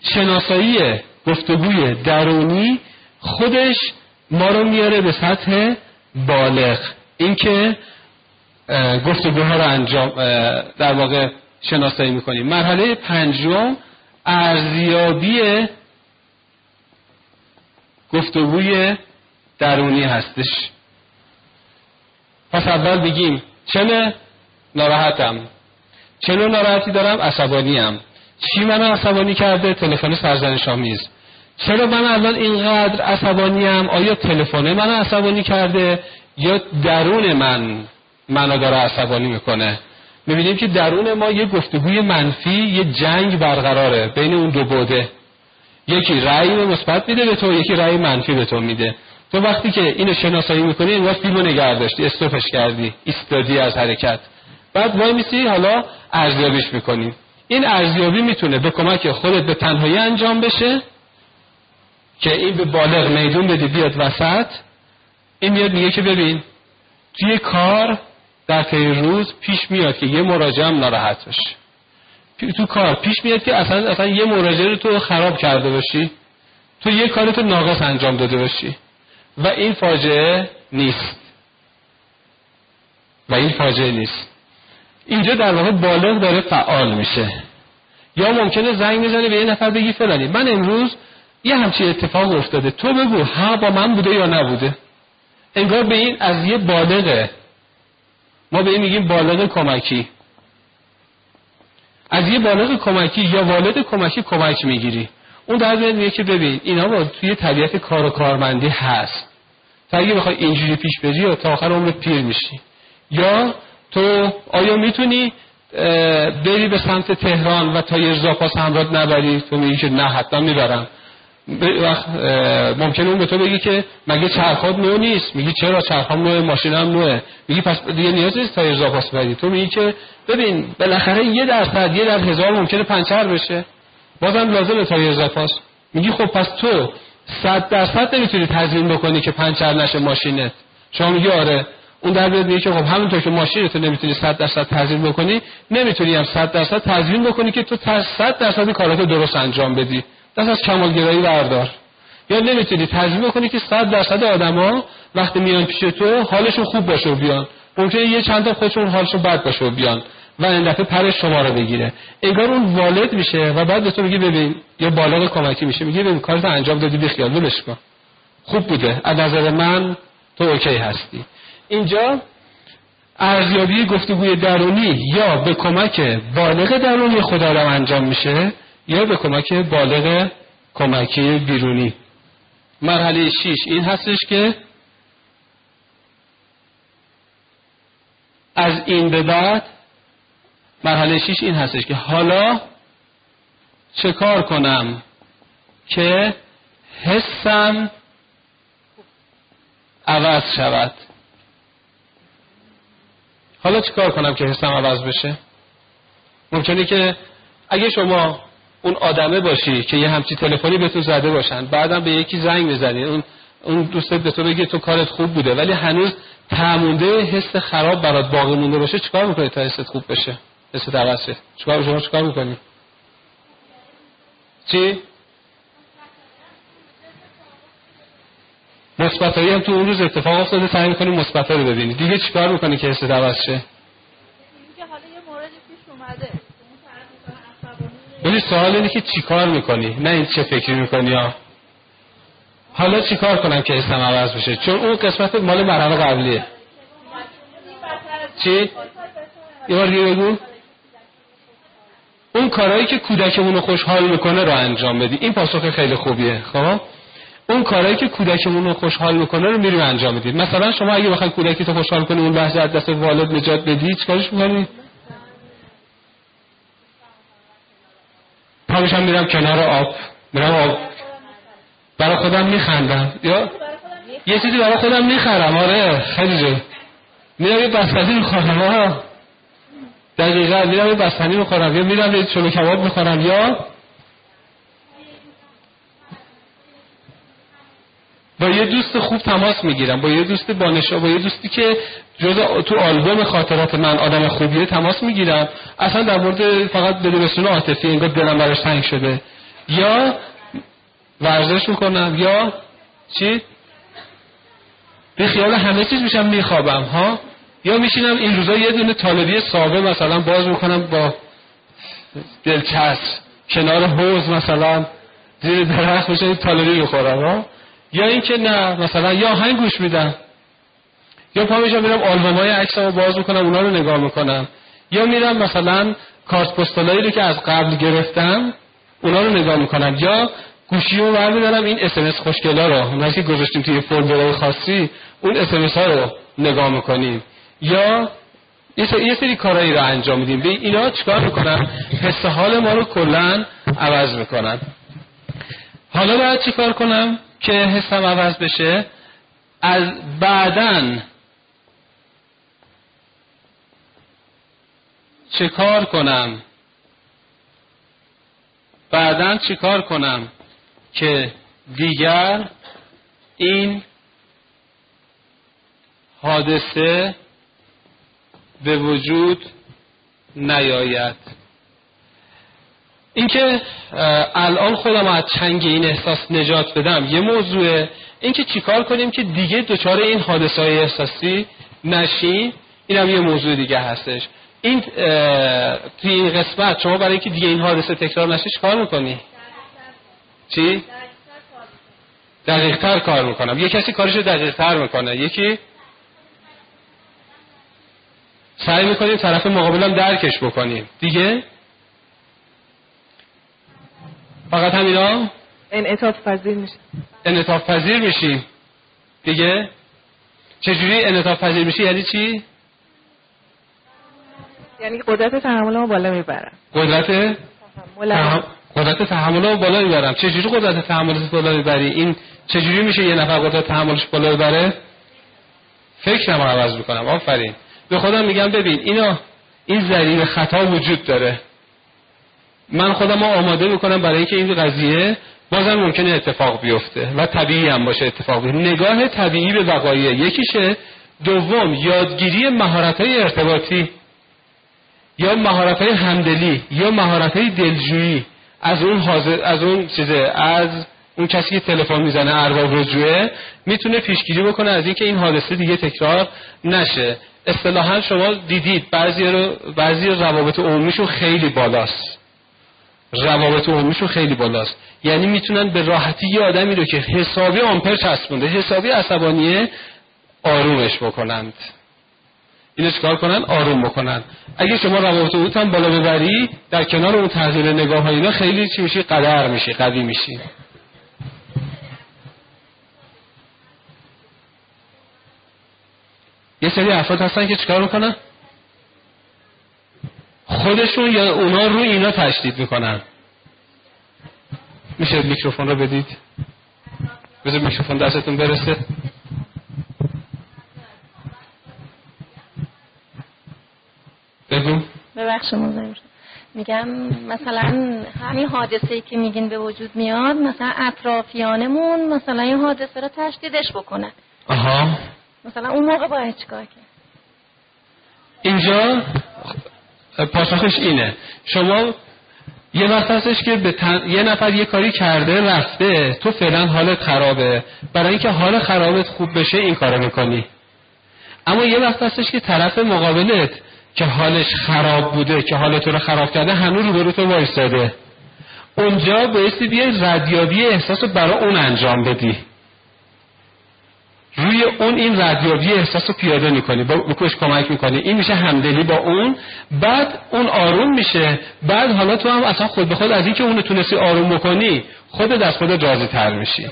شناسایی گفتگوی درونی خودش ما رو میاره به سطح بالغ. اینکه گفتگوها رو انجام در واقع شناسایی می‌کنیم. مرحله پنجم ارزیابی گفتگوی درونی هستش. پس اول بگیم چه ناراحتم. چه ناراحتی دارم عصبانیم. چی منو عصبانی کرده؟ تلفن سرزنش آمیز چرا من الان اینقدر عصبانیم؟ آیا تلفن منو عصبانی کرده یا درون من منو داره عصبانی می‌کنه؟ می‌بینیم که درون ما یه گفتگوی منفی یه جنگ برقراره بین اون دو بوده. یکی رأی مثبت میده به تو یکی رأی منفی به تو میده. تو وقتی که اینو شناسایی می‌کنی انگار فیلمو نگه داشتی استوپش کردی ایستادی از حرکت. بعد وای میسی حالا ارزیابیش می‌کنی. این ارزیابی می‌تونه به کمک خودت به تنهایی انجام بشه که این به بالغ میدون بدی بیاد وسط. این میاد میگه که ببین توی کار در طی روز پیش میاد که یه مراجعه هم ناراحت بشه. تو کار پیش میاد که اصلا اصلا یه مراجعه رو تو خراب کرده باشی. تو یه کارت ناقص انجام داده باشی. و این فاجعه نیست. و این فاجعه نیست. اینجا در واقع بالغ داره فعال میشه. یا ممکنه زنگ می‌زنه به یه نفر بگی فلانی. من امروز یه همچین اتفاق افتاده. تو بگو ها با من بوده یا نبوده. انگار به این از یه بالغه. ما به این میگیم بالغ کمکی. از یه بالغ کمکی یا والد کمکی کمک می‌گیری. اون در میگه که ببین اینا با توی طبیعت کار و کارمندی هست. تا اگه بخوای اینجوری پیش بری تا آخر عمرت پیر میشی. یا تو آیا می‌تونی بری به سمت تهران و تا زاپاس همراه نبری؟ تو میگی که نه حتما می‌برم. وقت ممکنه اون به تو بگی که مگه چرخات نو نیست؟ میگی چرا چرخام نوه ماشینم نوه میگی پس دیگه نیاز نیست تایر زاپاس ببری. تو میگی که ببین بالاخره یه درصد یه در هزار ممکنه پنچر بشه. بازم لازمه تایر زاپاس میگی خب پس تو صد درصد نمی‌تونی تضمین بکنی که پنچر نشه ماشینت. شما میگی آره. اون در میگه که خب همونطور که ماشینتو نمی‌تونی 100 درصد تضمین بکنی نمی‌تونی هم 100 درصد تضمین بکنی که تو 100 درصد کاراتو درست انجام بدی. دست از کمالگرایی بردار. یا نمی‌تونی تضمین کنی که صد درصد آدما وقتی میان پیش تو حالشون خوب باشه و بیان. ممکنه یه چند تا خودشون حالشون بد باشه و بیان و این دفعه پرش شما رو بگیره. انگار اون والد میشه و بعد تو میگه ببین یا بالغ کمکی میشه میگه ببین کارت انجام دادی بخیال ولش کن. خوب بوده. از نظر من تو اوکی هستی. اینجا ارزیابی گفتگوی درونی یا به کمک بالغ درونی خدا انجام میشه یا به کمک بالغ کمکی بیرونی. مرحله شیش این هستش که از این به بعد مرحله شیش این هستش که حالا چه کار کنم که حسم عوض شود. حالا چیکار کنم که حسم عوض بشه؟ ممکنه که اگه شما اون آدمه باشی که یه همچی تلفنی به تو زده باشن بعدم به یکی زنگ بزنی اون اون دوستت به تو بگه تو کارت خوب بوده ولی هنوز تعمونده حس خراب برات باقی مونده باشه چیکار می‌کنی تا حست خوب بشه؟ حست عوض شه. چیکار شما چیکار می‌کنی؟ چی؟ مثبتایی هم تو اون روز اتفاق افتاده سعی می‌کنی مثبتا رو ببینی دیگه چیکار می‌کنی که حست عوض شه؟ ولی سوال اینه که چیکار می‌کنی؟ نه این چه فکری می‌کنی ها حالا چیکار کنم که اسم عوض بشه؟ چون اون قسمت مال مرحله قبلیه. چی؟ یه بار دیگه بگو. اون کارهایی که کودکمون رو خوشحال می‌کنه رو انجام بدی. این پاسخ خیلی خوبیه خب؟ اون کارهایی که کودکمون رو خوشحال می‌کنه رو میریم انجام بدید مثلا شما اگه بخوای کودکی تو خوشحال کنی اون لحظه از دست والد نجات بدی چیکارش می‌کنی؟ پا میرم کنار آب. میرم آب. برای خودم میخندم. یا؟ یه چیزی برای خودم می‌خرم. آره خیلی جو میرم یه بستنی می‌خورم آه دقیقا میرم یه بستنی می‌خورم یا میرم یه چلو کباب می‌خورم یا با یه دوست خوب تماس می‌گیرم با یه دوست بانشا با یه دوستی که جز تو آلبوم خاطرات من آدم خوبیه تماس می‌گیرم. اصلا در مورد فقط بده عاطفی انگار دلم براش تنگ شده. یا ورزش می‌کنم یا چی؟ به خیال همه چیز میشم میخوابم ها؟ یا میشینم این روزا یه دونه طالبی سابه مثلا باز می‌کنم با دلچسب کنار حوز مثلا زیر درخت میشه طالبی می‌خورم ها؟ یا اینکه نه مثلا یا هنگ گوش میدم. یا پا میشم میرم آلبوم های عکسمو باز می‌کنم اونا رو نگاه می‌کنم. یا میرم مثلا کارت پستالایی رو که از قبل گرفتم اونا رو نگاه می‌کنم. یا گوشی رو برمیدارم این اسمس خوشگلا رو. اونایی که گذاشتیم توی فولدرهای خاصی اون اسمس ها رو نگاه می‌کنیم. یا یه سری کارهایی رو انجام میدیم. به اینا چیکار می‌کنن حس حال ما رو کلا عوض می‌کنن حالا باید چیکار کنم؟ که حسم عوض بشه از بعدن چه کار کنم؟ بعدا چه کار کنم که دیگر این حادثه به وجود نیاید؟ اینکه الان خودم از چنگ این احساس نجات بدم یه موضوعه اینکه چیکار کنیم که دیگه دچار این حادثه های احساسی نشیم؟ اینم یه موضوع دیگه هستش. این توی این قسمت شما برای اینکه دیگه این حادثه تکرار نشه کار می‌کنی؟ چی؟ دقیق تر کار می‌کنم. یه کسی کارش دقیق تر می‌کنه. یکی؟ سعی می‌کنیم طرف مقابلم درکش بکنیم. دیگه؟ فقط همینا انعطاف پذیر میشه. انعطاف پذیر میشیم دیگه؟ چجوری انعطاف پذیر میشی؟ یعنی چی؟ یعنی قدرت تحمل ما بالا می‌برم قدرت؟ قدرت تحمل رو بالا می‌برم چجوری قدرت تحملش بالا می‌بری؟ این چجوری میشه یه نفر قدرت تحملش بالا ببره؟ فکرم رو عوض می‌کنم. آفرین. به خودم میگم ببین اینا این ذریب خطا وجود داره. من خودم رو آماده می‌کنم برای اینکه این قضیه بازم ممکنه اتفاق بیفته و طبیعی هم باشه اتفاق بیفته. نگاه طبیعی به وقایع یکیشه دوم یادگیری مهارت های ارتباطی یا مهارت های همدلی یا مهارت های دلجویی. از اون حاضر از اون چیزه از اون کسی که تلفن می‌زنه ارباب رجوعه می‌تونه پیشگیری بکنه از اینکه این حادثه دیگه تکرار نشه. اصطلاحا شما دیدید بعضی رو بعضی روابط عمومیشون خیلی بالاست. روابط عمومیشون خیلی بالاست. یعنی می‌تونن به راحتی یه آدمی رو که حسابی آمپر چسبونده حسابی عصبانیه آرومش بکنند. اینو چکار کنن؟ آروم بکنن. اگه شما روابط عمومیت هم بالا ببری در کنار اون تغییر نگاه ها اینا خیلی چی میشی؟ قدر میشی قوی میشی. یه سری افراد هستن که چیکار می‌کنن؟ خودشون یا اونا رو اینا تشدید می‌کنن. میشه میکروفون رو بدید؟ بذار میکروفون دستتون برسه. بگو. ببخش میگم مثلا همین حادثه ای که میگین به وجود میاد مثلا اطرافیانمون مثلا این حادثه رو تشدیدش بکنن. آها. مثلا اون موقع باید چیکار کرد؟ اینجا پاسخش اینه. شما یه وقت هستش که به یه نفر یه کاری کرده رفته تو فعلا حالت خرابه. برای اینکه حال خرابت خوب بشه این کارو می‌کنی. اما یه وقت هستش که طرف مقابلت که حالش خراب بوده که حالت رو خراب کرده هنوز رو تو وایستاده. اونجا بایستی بیای ردیابی احساس رو برای اون انجام بدی. روی اون این ردیابی احساس رو پیاده می‌کنی با بکش کمک می‌کنی. این میشه همدلی با اون. بعد اون آروم میشه. بعد حالا تو هم اصلا خود به خود از اینکه اونو تونستی آروم بکنی خودت از خودت راضی تر میشی.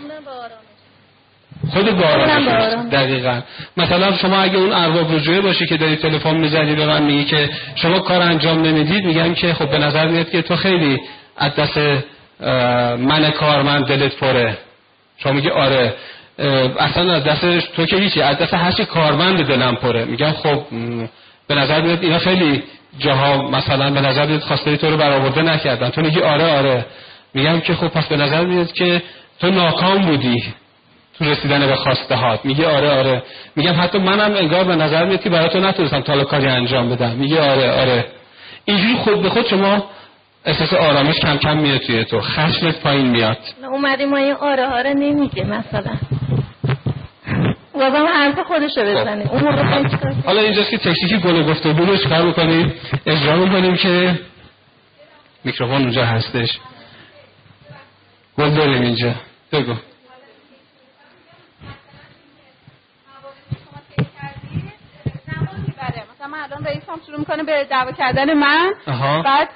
خود باران دقیقا. مثلا شما اگه اون ارباب رجوعه باشی که داری تلفن می‌زنی به من میگی که شما کار انجام نمی‌دید میگم که خب به نظر میاد که تو خیلی از دست من کارمند دلت پره. شما میگی آره. اصلا از دست تو که هیچی از دست هرچی کارمند دلم پره. میگم خب به نظر میاد اینا خیلی جاها مثلا به نظر میاد خواسته تو رو برآورده نکردن. تو میگی آره آره. میگم که خب پس به نظر میاد که تو ناکام بودی تو رسیدن به خواسته هات. میگه آره آره. میگم حتی منم انگار به نظر میاد که برای تو نتونستم تا کاری انجام بدم. میگه آره آره. اینجوری خود به خود شما احساس آرامش کم کم میاد توی تو. خشمت پایین میاد. اومدی ما این آره ها نمیگه مثلا. بازم حرف خودش رو بزنه. اون حالا اینجاست که تکنیکی گل گفته رو چکار بکنیم اجرا می‌کنیم که میکروفون اونجا هستش. گل داریم اینجا. بگو من الان رئیسم شروع می‌کنه به دعوا کردن من. بعد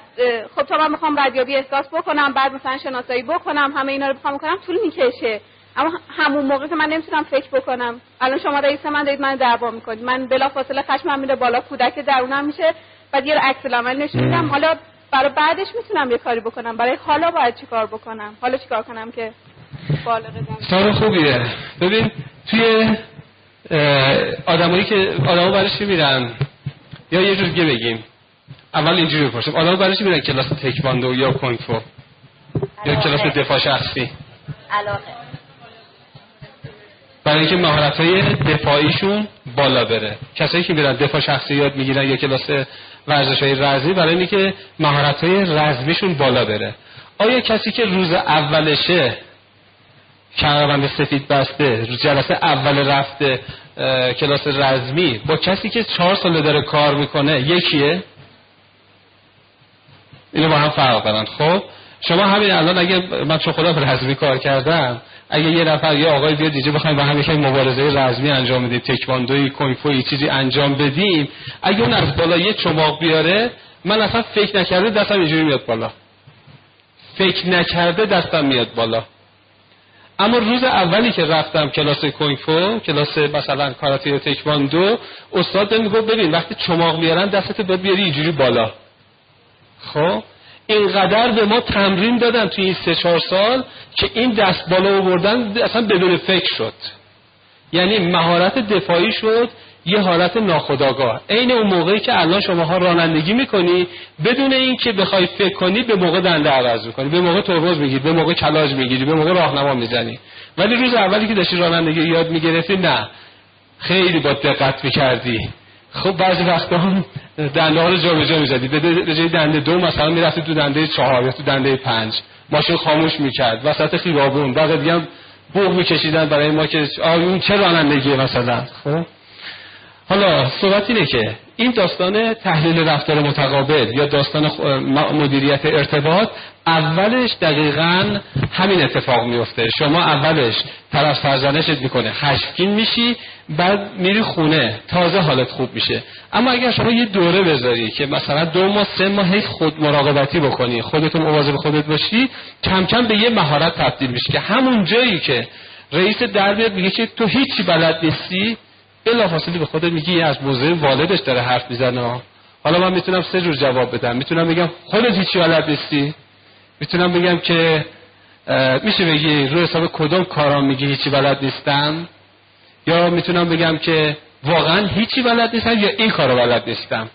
خب تا من می‌خوام ردیابی احساس بکنم بعد مثلا شناسایی بکنم همه اینا رو بخوام کنم طول می‌کشه. اما همون موقع که من نمی‌تونم فکر بکنم. الان شما رئیس من دارید من دعوا می‌کنید. من بلا فاصله خشمم میره بالا کودک درونم میشه. بعد یه عکس العمل نشون میدم حالا برای بعدش می‌تونم یه کاری بکنم. برای حالا باید چیکار بکنم؟ حالا چیکار کنم که بالغ خوبیه. ببین توی آدمایی که آدمو برش میرن؟ یا یه جور دیگه بگیم. اول اینجوری بپرسیم. آدمو برش میرن کلاس تکواندو یا کنگ یا کلاس دفاع شخصی؟ علاقه. برای اینکه مهارت های دفاعیشون بالا بره. کسایی که میرن دفاع شخصی یاد می‌گیرن یا کلاس ورزش های رزمی برای اینکه مهارت های رزمیشون بالا بره. آیا کسی که روز اولشه کمربند سفید بسته روز جلسه اول رفته کلاس رزمی. با کسی که چهار ساله داره کار می‌کنه یکیه؟ اینو با هم فرق دارن. خب شما همین الان اگه من چون خدا رزمی کار کردم اگه یه نفر یه آقای بیاد دیگه بخوایم با هم مبارزه رزمی انجام بدیم تکواندوی کنگفوی چیزی انجام بدیم اگه اون از بالا یه چماق بیاره من اصلا فکر نکرده دستم اینجوری میاد بالا. فکر نکرده دستم میاد بالا. اما روز اولی که رفتم کلاس کنگفو کلاس مثلا کاراته یا تکواندو استاد می‌گفت ببین وقتی چماق میارن دستت باید بیاری اینجوری بالا. خب؟ اینقدر به ما تمرین دادن توی این سه چهار سال که این دست بالا آوردن اصلا بدون فکر شد. یعنی مهارت دفاعی شد یه حالت ناخداگاه عین اون موقعی که الان شماها رانندگی می‌کنی بدون اینکه بخوای فکر کنی به موقع دنده عوض می‌کنی. به موقع ترمز می‌گیری به موقع کلاج می‌گیری به موقع راهنما می‌زنی. ولی روز اولی که داشتی رانندگی یاد می‌گرفتی نه. خیلی با دقت می‌کردی. خب بعضی وقتا هم دنده ها رو جا به جا می‌زدی به جای دنده دو مثلا می‌رفتی تو دنده چهار یا تو دنده پنج. ماشین خاموش می‌کرد. وسط خیابون. بعد دیگه بوق میکشیدن برای ما که آه اون چه رانندگیه مثلا. خب؟ حالا صحبت اینه که این داستان تحلیل رفتار متقابل یا داستان مدیریت ارتباط اولش دقیقا همین اتفاق میفته. شما اولش طرف سرزنشت می‌کنه خشمگین میشی بعد میری خونه تازه حالت خوب میشه. اما اگر شما یه دوره بذاری که مثلا دو ماه سه ماه خود مراقبتی بکنی خودتون مواظب خودت باشی کم کم به یه مهارت تبدیل میشه که همون جایی که رئیس در میگه که تو هیچی بلد نیستی بلافاصله به خودت میگی از موضع والدش داره حرف می‌زنه. حالا من می‌تونم سه جور جواب بدم. می‌تونم بگم خودت هیچی بلد نیستی. می‌تونم بگم که میشه بگی رو حساب کدوم کارام میگی هیچی بلد نیستم؟ یا می‌تونم بگم که واقعا هیچی بلد نیستم یا این کارو بلد نیستم؟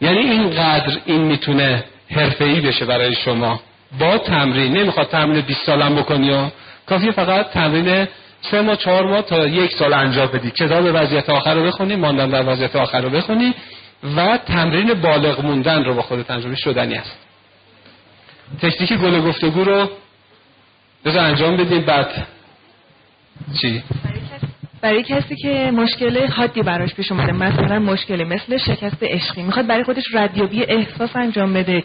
یعنی اینقدر این می‌تونه حرفه‌ای بشه برای شما. با تمرین نمی‌خواد تمرین 20 سالم بکنی و کافیه فقط تمرین سه ماه چهار ماه تا یک سال انجام بدی. کتاب وضعیت آخر رو بخونی ماندن در وضعیت آخر رو بخونی و تمرین بالغ موندن رو با خودت انجام شدنی است تکنیک گل گفتگو رو بذار انجام بدیم. بعد چی؟ برای کسی که مشکل حادی براش پیش اومده مثلا مشکلی مثل شکست عشقی می‌خواد برای خودش ردیابی احساس انجام بده.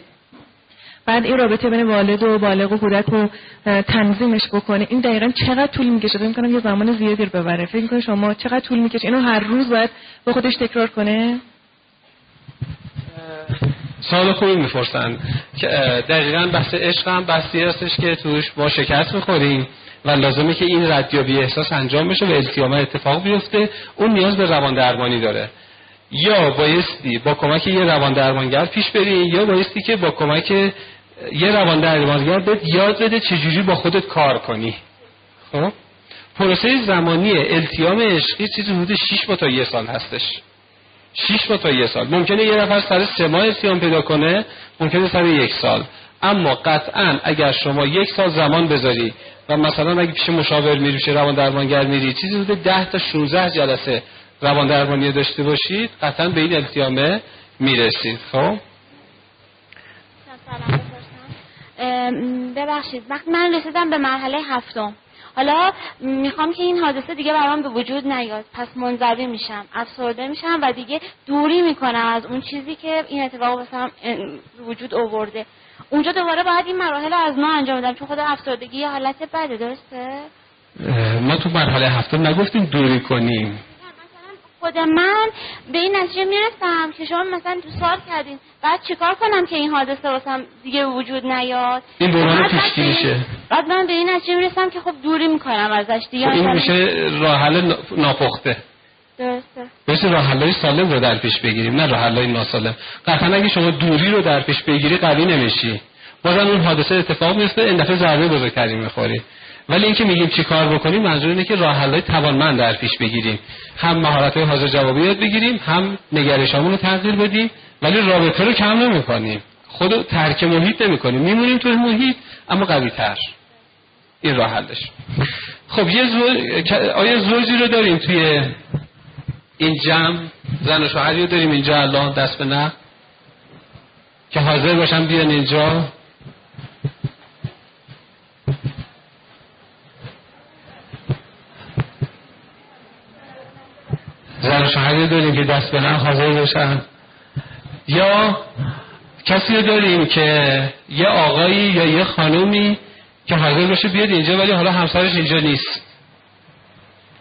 بعد این رابطه بین والد و بالغ و کودک رو تنظیمش بکنه. این دقیقا چقدر طول می‌کشه؟ فکر می‌کنم یه زمان زیادی رو ببره. فکر می‌کنه شما چقدر طول می‌کشه؟ اینو هر روز باید با خودش تکرار کنه؟ سال خوبی می‌پرسن. دقیقا بحث عشق هم بحثی هستش که توش با شکست می‌خوریم و لازمه که این ردیابی احساس انجام بشه و التیام اتفاق بیفته. اون نیاز به روان درمانی داره. یا بایستی با کمک یه روان درمانگر پیش بری یا بایستی که با کمک یه روان درمانگر بهت یاد بده چجوری با خودت کار کنی. خب؟ پروسه زمانی التیام عشقی چیزی حدود 6 تا یه سال هستش. 6 تا یه سال. ممکنه یه نفر سر سه ماه التیام پیدا کنه ممکنه سر یک سال. اما قطعا اگر شما یک سال زمان بذاری و مثلا اگه پیش مشاور میری پیش روان درمانگر میری چیزی حدود 10 تا 16 جلسه روان درمانی داشته باشید قطعا به این التیامه می‌رسید. خب؟ ببخشید. وقتی من رسیدم به مرحله هفتم. حالا می‌خوام که این حادثه دیگه برام به وجود نیاد. پس منظوی میشم. افسرده میشم و دیگه دوری می‌کنم از اون چیزی که این اتفاق بسام وجود اوورده اونجا دوباره باید این مراحل از ما انجام بدم چون خود افسردگی یه حالت بده درسته؟ ما تو مرحله هفتم نگفتیم دوری کنیم. خود من به این نتیجه می‌رسم که شما مثلا تو سال کردین بعد چیکار کنم که این حادثه واسم دیگه وجود نیاد؟ این دوران پیشگی میشه. بعد من به این نتیجه می‌رسم که خب دوری می‌کنم ازش دیگه. خب این میشه راه حل ناپخته. درسته. مثل راه حلای سالم رو در پیش بگیریم نه راه حلای ناسالم. قطعا اگه شما دوری رو در پیش بگیری قوی نمیشی. بازم اون حادثه اتفاق میفته این دفعه ضربه بزرگتری می‌خوری. ولی اینکه میگیم چی کار بکنیم منظور اینه که راه توانمند در پیش بگیریم. هم مهارت های حاضر جوابی یاد بگیریم هم نگرشامون رو تغییر بدیم ولی رابطه رو کم نمی‌کنیم. خود ترک محیط نمی‌کنیم. میمونیم توی محیط اما قوی تر این راه حلش. خب یه زوج آیا زوجی رو داریم توی این جمع؟ زن و شوهری رو داریم اینجا الان دست به نه؟ که حاضر باشن بیان اینجا. زن و شوهری داریم که دست به حاضر باشن یا کسی رو داریم که یه آقایی یا یه خانومی که حاضر باشه بیاد اینجا ولی حالا همسرش اینجا نیست.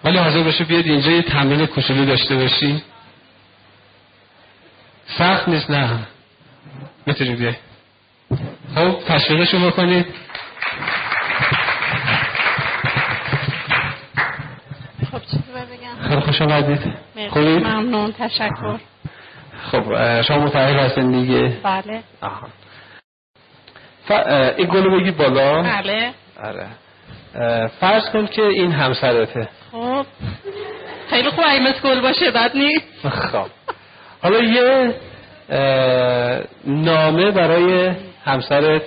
ولی حاضر باشه بیاد اینجا یه تمرین کوچولو داشته باشی. سخت نیست نه. می‌تونی بیای. خب تشویقشو بکنید. خیلی خوش آمدید خوبی؟ ممنون. تشکر. خب شما متعهد هستین دیگه؟ بله. آها. ف... این گلو بگید بالا. بله. آره. فرض کن که این همسرته. خب. خیلی خوب این مثل گل باشه بد نیست. خب. حالا یه نامه برای همسرت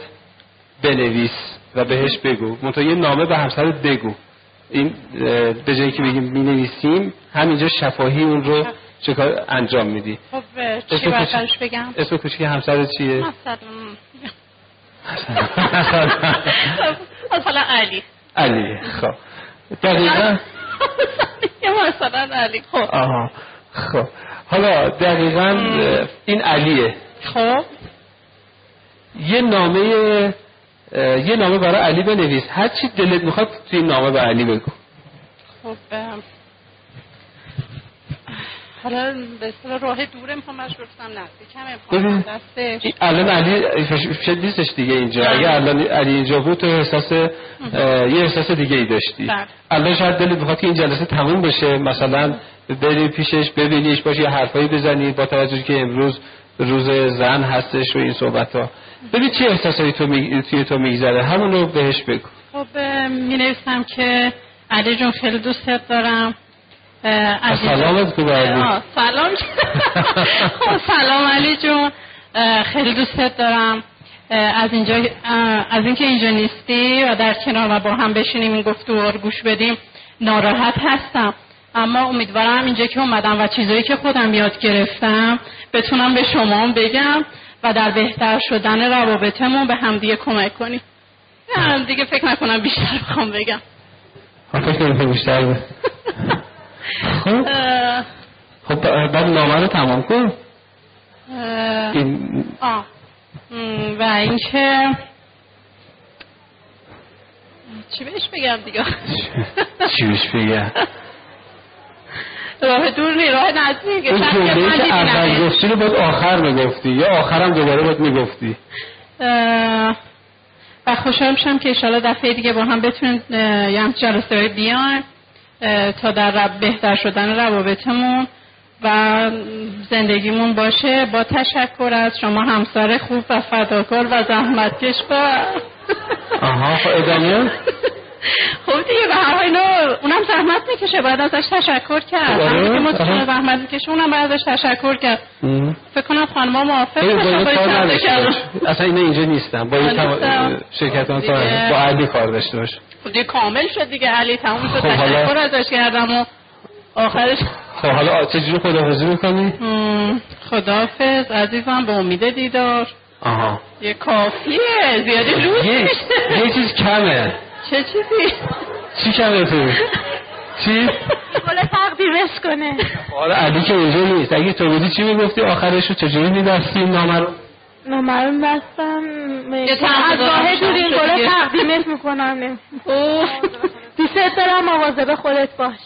بنویس و بهش بگو. منطقه یه نامه به همسرت بگو. این به جایی که بگیم می نویسیم همینجا شفاهی اون رو چکار انجام میدی؟ خب چی بگم؟ اسم کوچیک همسرت چیه؟ مثلا علی علی. خب. دقیقا؟ مثلا علی. خب. آها. خب. حالا دقیقا این علیه. خب. یه نامه یه نامه برای علی بنویس. هر چی دلت می‌خواد توی این نامه به علی بگو. خب حالا به اصطلاح راه دوره می‌خوام برسم. نزدیکم دستش. الان علی شد نیستش دیگه اینجا. بله. اگه الان علی اینجا بود تو احساس یه احساس دیگه ای داشتی. بله. الان شاید دلت می‌خواد که این جلسه تموم بشه. مثلا بری پیشش ببینیش باشی یه حرفایی بزنی با توجه که امروز روز زن هستش و این صحبت ها ببین چه احساسایی تو می... توی تو میگذره؟ همون رو بهش بگو. خب می نویسم که علی جون خیلی دوستت دارم. سلامت سلام. خب سلام علی جون. خیلی دوستت دارم. از اینجا از اینکه اینجا نیستی و در کنار و با هم بشینیم این گفتگو رو گوش بدیم ناراحت هستم. اما امیدوارم اینجا که اومدم و چیزایی که خودم یاد گرفتم بتونم به شما بگم و در بهتر شدن روابطمون به همدیگه کمک کنیم دیگه فکر نکنم بیشتر بخوام بگم. فکر بیشتر خب. خب بعد نامه رو تمام کن. این... آه. و اینکه چی بهش بگم دیگه؟ چی بهش بگم؟ راه دور نی راه نزدیک. جمله که اول گفتی رو باید آخر می‌گفتی یا آخرم دوباره باید می‌گفتی؟ و خوشحال میشم که اشالا دفعه دیگه با هم بتونیم یه هم جلسه بیان تا در بهتر شدن روابطمون و زندگیمون باشه. با تشکر از شما همسر خوب و فداکار و زحمتکش. با آها خب ادامه؟ خب دیگه به هر حال اونم زحمت می‌کشه باید ازش تشکر کرد. همین که ما زحمت می‌کشه اونم باید ازش تشکر کرد. فکر کنم خانم موافق اصلا اینا اینجا نیستم با این شرکت با علی کار داشته باش. خب دیگه کامل شد دیگه علی تموم شد. خب تشکر ازش کردم و آخرش خب حالا چجوری خداحافظی می‌کنی؟ خداحافظ. عزیزم به امید دیدار. آها. یه کافیه. زیادی لوس یه چیز کمه. چه چیزی؟ چی کمه تو؟ چی؟ حالا تقدیمش کنه. حالا علی که اینجا نیست. اگه تو بودی چی می‌گفتی؟ آخرش رو چجوری میدستی این نامه رو؟ نامه رو بستم از راه دور این گله تقدیمش می‌کنم. دوست دارم مواظب خودت باش.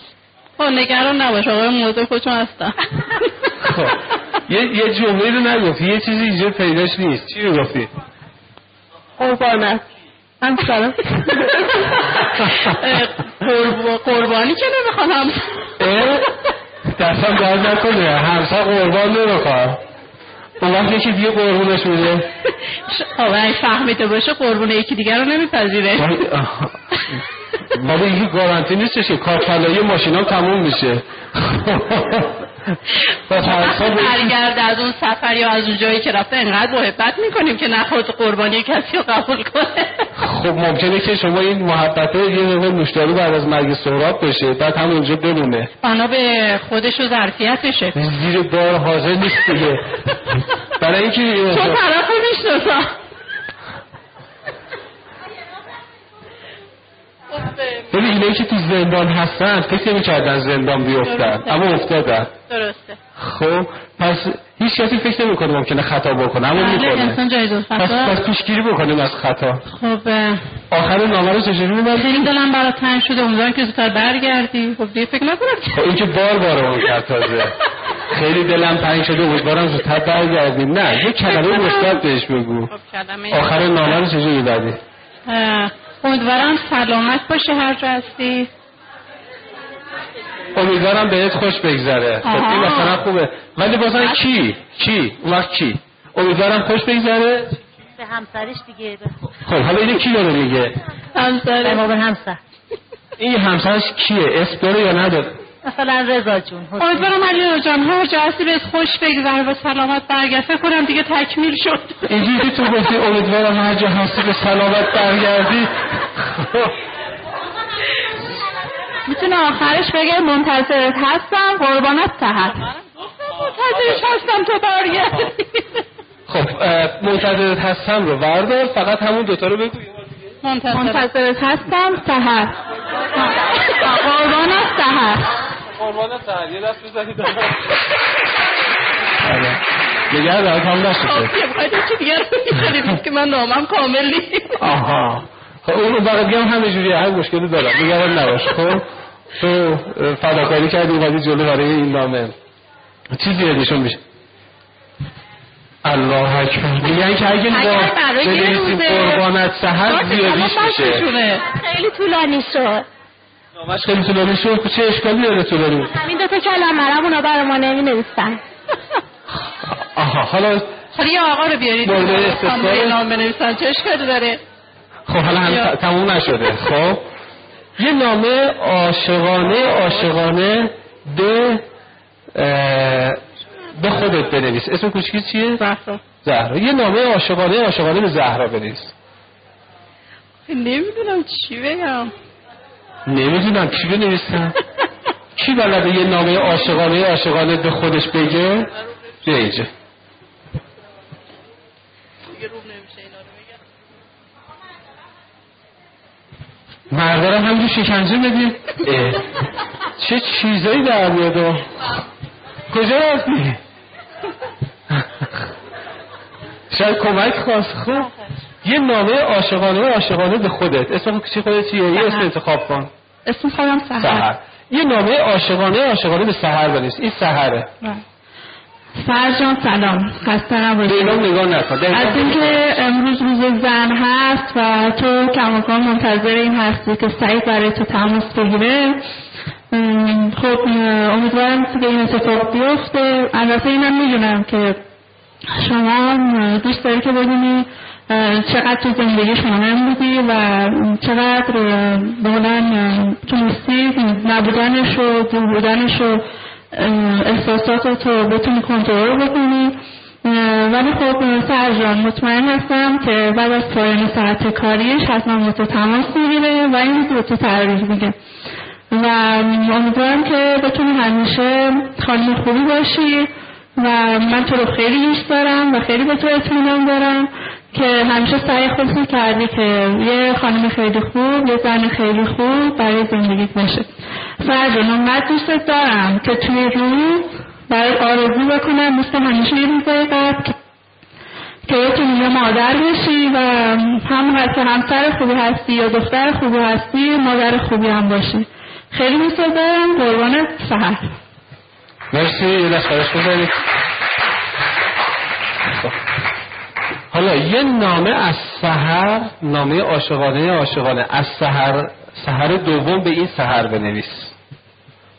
خب نگران نباش. آقای موضوع خودشون هستم. خب. یه یه جمله رو نگفتی. یه چیزی اینجا پیداش نیست. چی رو گفتی قربانت. من سلام. قربانی که نمی‌خوام. دستم درد نکنه. همسا قربان نمی‌خواد اون وقت یکی دیگه قربونش میده. خب اگه فهمیده باشه قربون یکی دیگه رو نمیپذیره. ولی این گارانتی نیستش که کارفلایی ماشین تموم میشه. برگرد از اون سفر یا از اون جایی که رفته انقدر محبت می‌کنیم که نخواد قربانی کسی رو قبول کنه. خب ممکنه که شما این محبت یه نوع مشتری بعد از مرگ سهراب بشه بعد هم اونجا بمونه. بنا به خودش و ظرفیتشه. زیر بار حاضر نیست دیگه. برای اینکه تو طرف می‌شناسم. ببین اینایی که تو زندان هستن فکر نمی کردن زندان بیفتن اما افتادن. درسته. خب پس هیچ کسی فکر نمی کنه ممکنه خطا بکنه اما بله، می‌کنه. پس, پس پیشگیری بکنیم از خطا. خب آخر نامه رو چجوری میبندی؟ خیلی دلم برای تنگ شده امیدوارم که زودتر برگردی. خب دیگه فکر نکنم خب این که بار بار اون تازه خیلی دلم تنگ شده امیدوارم زودتر برگردی نه یه کلمه مثبت بهش بگو. خب آخر نامه رو چجوری میبندی؟ امیدوارم سلامت باشه هر جا هستی. امیدوارم بهت خوش بگذره. خب این مثلا خوبه. ولی بازم کی کی اون وقت کی امیدوارم خوش بگذره. به همسرش دیگه. خب حالا اینو کی داره میگه؟ همسر همسر. این همسرش کیه؟ اسم داره یا نداره؟ مثلا رضا جون امیدوارم علی جان هر جا هستی بهت خوش بگذره و سلامت برگرد. فکر کنم دیگه تکمیل شد. اینجوری تو گفتی امیدوارم هر جا هستی به سلامت برگردی. می‌تونه آخرش بگه منتظرت هستم قربانت تحت. منتظرش هستم تو برگردی. خب منتظرت هستم رو وردار فقط همون دوتا رو بگو. منتظرت. هستم سهر قربان سهر قربان سهر یه دست بزنید دیگر در کام نشده. چی دیگر که من نامم کامل نیست. آها. خب اون بقیه هم همه جوریه هم مشکلی دارم. نگران نباش. خب تو فداکاری کردی اومدی جلو برای این نامه. چیزی یادشون میشه؟ الله اکبر. میگن که اگه با بنویسیم قربانت سهر زیادیش میشه. خیلی طولانی شد. نامش خیلی طولانی شد خب چه اشکالی داره طولانی همین دو تا کلمه رو اونا برای ما نمی نویسن آها حالا حالا یه آقا رو بیارید. مورد استثنا نام بنویسن. چه اشکالی داره؟ خب حالا هم تموم نشده. خب یه نامه عاشقانه عاشقانه به به خودت بنویس. اسم کوچکی چیه؟ زهرا. زهرا. یه نامه عاشقانه عاشقانه به زهرا بنویس. نمی‌دونم چی بگم. نمی‌دونم چی بنویسم کی بلده یه نامه عاشقانه عاشقانه به خودش بگه؟ ریجه مردارم همجور شکنجه بدیم چه چیزایی در میاد؟ کجا رفتی شاید کمک خواست. خب. یه نامه عاشقانه عاشقانه به خودت. اسم چی خودت چیه؟ یه اسم انتخاب کن. اسم خودم سهر. سهر. یه نامه عاشقانه عاشقانه به سهر بنویس. این سهره. سهر جان سلام. خسته نباشی. به نگاه نکن. از اینکه امروز روز زن هست و تو کماکان منتظر این هستی که سعید برای تو تماس بگیره خب امیدوارم که این اتفاق بیفته. البته اینم می‌دونم که شما دوست داری که بدونی چقدر تو زندگی شما بودی و چقدر بودن تونستی نبودنش و بودنش و احساسات رو بتونی کنترل بکنی. ولی خب سرجان مطمئن هستم که بعد از پایان ساعت کاریش حتما با تو تماس می‌گیره و این رو تو تحریح میگه. و امیدوارم که بتونی همیشه خانم خوبی باشی و من تو رو خیلی دوست دارم و خیلی به تو اطمینان دارم. که همیشه سعی خودت کردی که یه خانم خیلی خوب یه زن خیلی خوب برای زندگیت باشه. فرجان من دوستت دارم که توی روز برای آرزو بکنم مثل همیشه یه روزای قبل که بتونی یه مادر بشی و هم که همسر خوبی هستی یا دختر خوبی هستی مادر خوبی هم باشی. خیلی دوست دارم. قربان سهر. مرسی. یه دست بزنید حالا یه نامه از سهر نامه عاشقانه عاشقانه. از سهر سهر دوم به این سهر بنویس.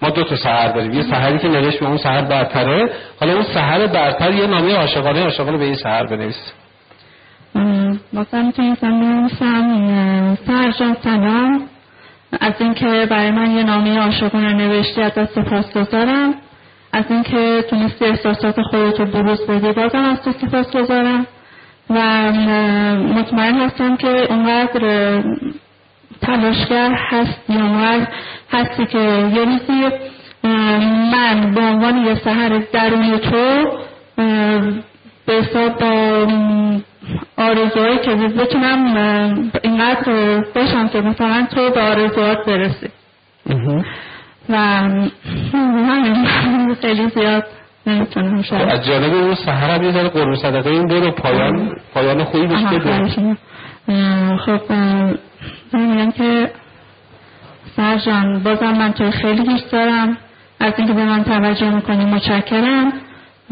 ما دو تا سهر داریم. یه سهری که نوشت به اون سهر برتره. حالا اون سهر برتر یه نامه عاشقانه عاشقانه به این سهر بنویس. مثلا می‌تونیم بنویسم سهر جان سلام. از اینکه برای من یه نامه عاشقانه نوشتی از سپاس گذارم از اینکه تونستی احساسات خودتو بروز بدی بازم از تو سپاس گذارم و مطمئن هستم که اونقدر تلاشگر هستی اونقدر هستی که یه روزی من به عنوان یه سهر درون تو به حساب با آرزوهایی که بتونم اینقدر باشم که مثلا تو به آرزوهات برسی. و همین خیلی زیاد. نمی‌تونم شاید. از جانب اون سهر هم یه قرون صدقه این برو پایان پایان خوبی بشه بده. خب میگم که سهر جان بازم من تو خیلی دوست دارم. از اینکه به من توجه می‌کنی متشکرم.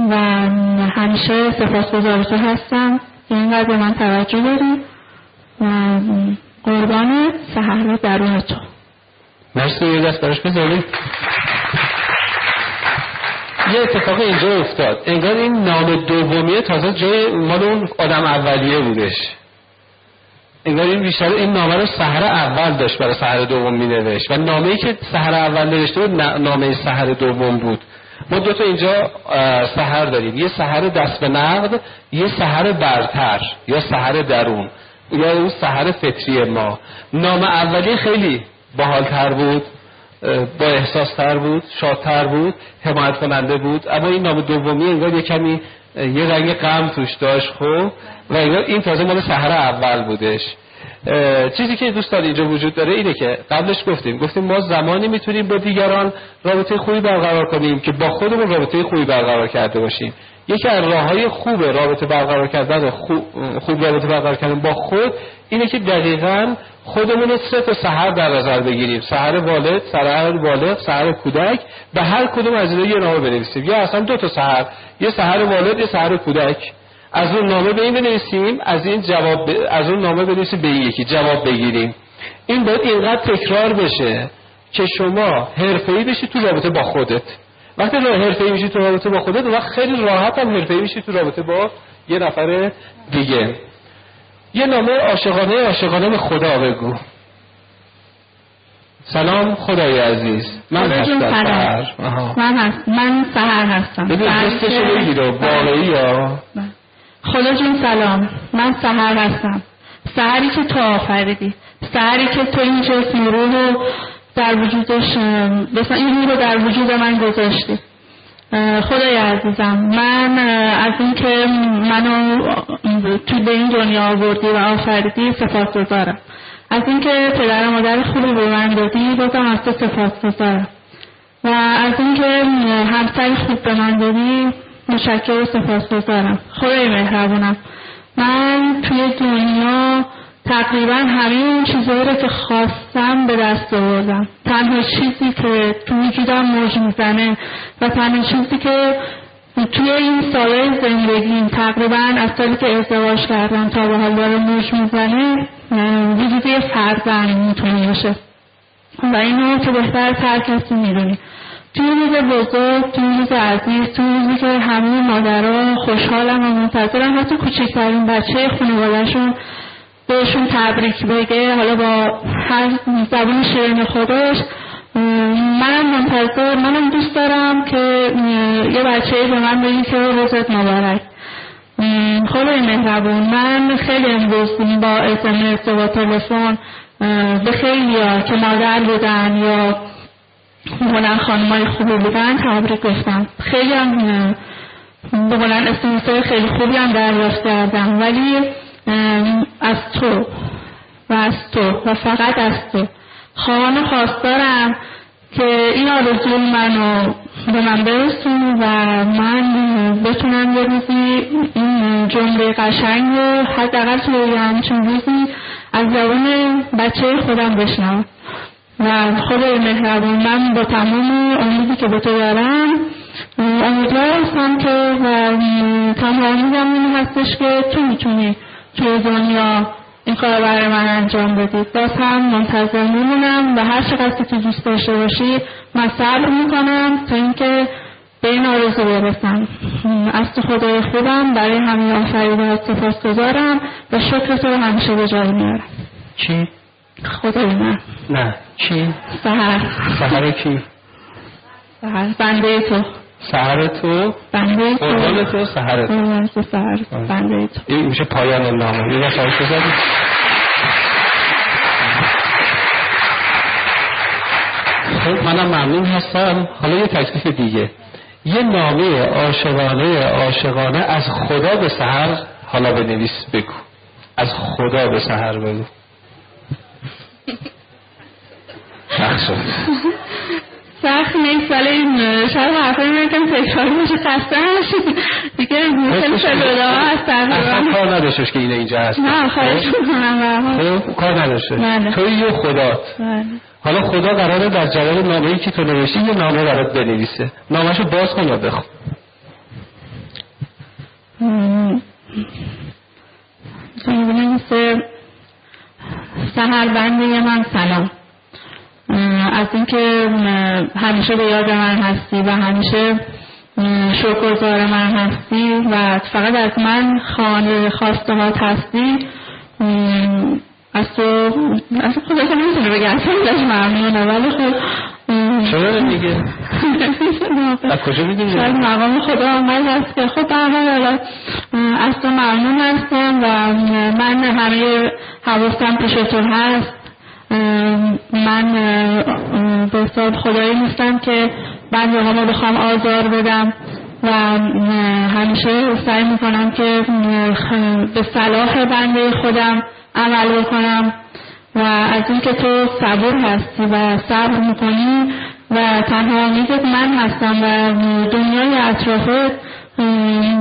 و همیشه سپاس تو هستم. که اینقدر به من توجه داری. و قربان سهر درون تو. مرسی یه دست براش بذارید یه اتفاق اینجا افتاد. انگار این نام دومیه تازه جای مال اون آدم اولیه بودش. انگار این بیشتر این نامه رو سهر اول داشت برای سهر دوم می نوشت و نامه ای که سهر اول نوشته بود نامه سهر دوم بود. ما دو تا اینجا سهر داریم. یه سهر دست به نقد یه سهر برتر یا سهر درون. یا اون سهر فطری ما. نام اولی خیلی باحالتر بود. با احساس تر بود شادتر بود حمایت کننده بود. اما این نام دومی انگار یه کمی یه رنگ غم توش داشت خب؟ و این تازه مال سهر اول بودش. چیزی که دوستان اینجا وجود داره اینه که قبلش گفتیم گفتیم ما زمانی می‌تونیم با دیگران رابطه خوبی برقرار کنیم که با خودمون رابطه خوبی برقرار کرده باشیم. یکی از راه های خوب رابطه برقرار کردن خوب, خوب رابطه برقرار کردن با خود اینه که دقیقا خودمون سه تا سحر در نظر بگیریم. سحر والد سحر والد سحر کودک. به هر کدوم از اینا یه نامه بنویسیم. یا اصلا دو تا سحر. یه سحر والد یه سحر کودک. از اون نامه به این بنویسیم. از این جواب ب... از اون نامه بنویسیم به این یکی. جواب بگیریم. این باید اینقدر تکرار بشه که شما حرفه‌ای بشی تو رابطه با خودت. وقتی راه حرفه‌ای میشی تو رابطه با خودت وقت خیلی راحت هم حرفه‌ای میشی تو رابطه با یه نفر دیگه. یه نامه عاشقانه عاشقانه به خدا بگو. سلام خدای عزیز. من هستم سهر. من هست من سهر هستم. ببین واقعی یا خدا جون سلام. من سهر هستم. سهری که تو آفریدی. سهری که تو این جسم رو در وجودش مثلا این رو در وجود من گذاشتی. خدای عزیزم من از اینکه منو تو به این دنیا آوردی و آفریدی سپاس گذارم از اینکه پدر مادر خوبی به من دادی بازم از تو سپاس گذارم و از اینکه همسر خوب به من دادی مشکر و سپاس گذارم خدای مهربونم. من توی دنیا تقریبا همه اون چیزهایی رو که خواستم به دست آوردم. تنها چیزی که تو وجودم موج می‌زنه و تنها چیزی که توی این سالهای زندگی تقریبا از سالی که ازدواج کردم تا به حال داره موج می‌زنه وجود یه فرزند می‌تونه باشه. و اینو که بهتر تر کسی می‌دونی توی روز بزرگ توی روز عزیز توی روزی که همه مادرها خوشحالم و منتظرم حتی کوچکترین بچه خانوادهشون بهشون تبریک بگه. حالا با هر زبون شیرین خودش منم منتظر منم دوست دارم که یه بچه به من بگی که روزت مبارک. خدای مهربون من خیلی امروز با اسمس و تلفن به خیلی ها که مادر بودن یا بلند خانمای خوبی بودن تبریک گفتم. خیلی هم بلند اسمس خیلی خوبی هم دریافت کردم. ولی از تو و از تو و فقط از تو. خواهان خواستارم که این آرزوی منو به من برسون و من بتونم یه روزی این جمله قشنگ رو حداقل توی همچون روزی از زبان بچه خودم بشنم و خدا مهربان من با تمام امیدی که به تو دارم امیدوار هستم که و تمام امیدم این هستش که تو می‌تونی توی دنیا این کار برای من انجام بدید. باز هم منتظر میمونم و هر چقدر که دوست داشته باشید من صبر می‌کنم تا اینکه به این آرزو برسم. از تو خدای خودم برای همین آفریدات سپاس گذارم و شکر تو رو همیشه به جای میارم. چی؟ خدای من. نه چی؟ سهر سهر کی؟ سهر بنده تو. سهر تو بنده تو. قربان تو سهر تو. تو سهر بنده تو. این میشه پایان نامه. یه دفعه بزنید خب منم ممنون هستم. حالا یه تکلیف دیگه. یه نامه عاشقانه عاشقانه از خدا به سهر حالا بنویس بگو. از خدا به سهر بگو. نقصد سخت نیست ولی شاید حرفای من کم تکرار میشه خسته نشید دیگه خیلی شده هست اصلا کار نداشتش که اینه اینجا هست نه خواهش می‌کنم خب کار نداشته. توی یه خدا حالا خدا قراره در جواب نامه ای که تو نوشتی یه نامه برات بنویسه. نامهشو باز کن یا بخون. سهر بنده من سلام. از اینکه همیشه به یاد من هستی و همیشه شکرگزار من هستی و فقط از من خانه خواسته ها هستی از تو از خدا که نمی‌تونه بگه اصلا ممنونه ولی خب چرا دیگه؟ از کجا می‌دونی؟ شاید مقام خدا آمد هست که خب برحال از تو ممنون هستم و من همه حواستم پیش تو هست. من به حساب خدایی نیستم که بعضی ما بخوام آزار بدم و همیشه سعی می‌کنم که به صلاح بنده خودم عمل بکنم و از اینکه تو صبور هستی و صبر می‌کنی و تنها امیدت من هستم و دنیای اطرافت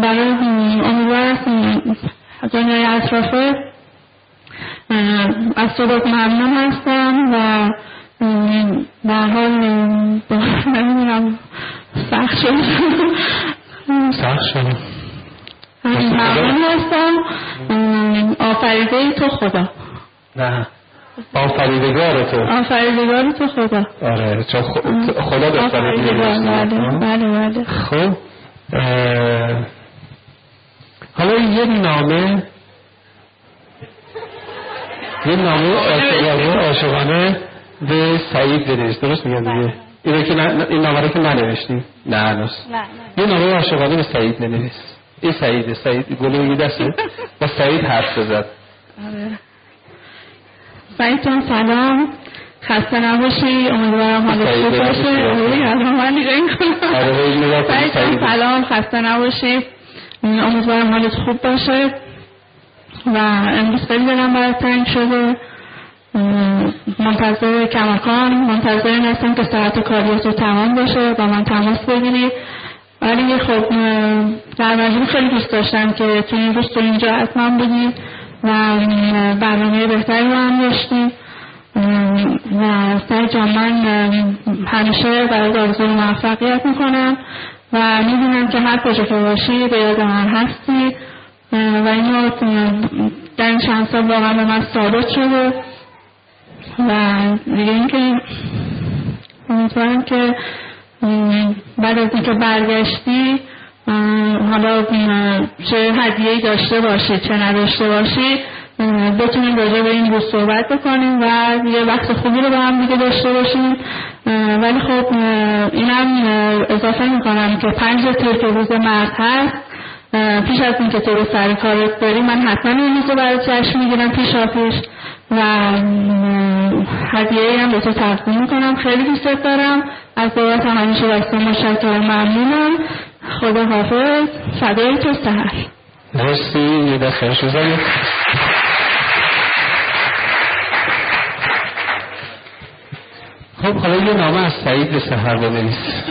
برای امیدوار دنیای اطرافت از تو ممنون هستم و در حال نمی‌دونم سخت شد. سخت شد. ممنون هستم. آفریده تو خدا. نه آفریدگار تو. آفریدگار تو خدا. آره چون خدا بهتره بله بله بله. خب حالا یه نامه یه نامه عاشقانه به سعید بنویس. درست میگم دیگه؟ بله. اینو که این نامه رو که ننوشتی نه هنوز یه نامه عاشقانه به سعید بنویس. این سعید سعید گلو میگه دسته با سعید حرف بزد آره. سعید جان سلام. خسته نباشی. امیدوارم حالت خوب باشه. آره، سعید جان سلام. خسته نباشی. امیدوارم حالت خوب باشه. و امروز خیلی دلم برای تنگ شده منتظر کمکان منتظر هستم که ساعت کاریات رو تمام باشه با من تماس بگیری ولی خب در مجموع خیلی دوست داشتم که تو این روز تو اینجا حتما بودی و برنامه بهتری رو هم داشتی و سر جان من همیشه برای آرزوی موفقیت می‌کنم و می‌دونم که هر کجا که باشی به یاد من هستی. و اینو در این چند سال واقعا به من ثابت شده. و دیگه اینکه امیدوارم که بعد از اینکه برگشتی حالا چه هدیه داشته باشی چه نداشته باشی بتونیم راجع به این روز صحبت بکنیم و یه وقت خوبی رو با هم دیگه داشته باشیم. ولی خب اینم اضافه می‌کنم که پنج ترک روز مرد هست. پیش از اینکه تو رو سر کارت داری من حتما این رو برای جشن می‌گیرم پیش پیش و هدیه هم به تو تقدیم می‌کنم. خیلی دوست دارم. از بابت همیشه واسه مشکل ممنونم. خدا حافظ. فدای تو سهر. مرسی. یه بزنید خب حالا یه نامه از سعید به سهر بنویس.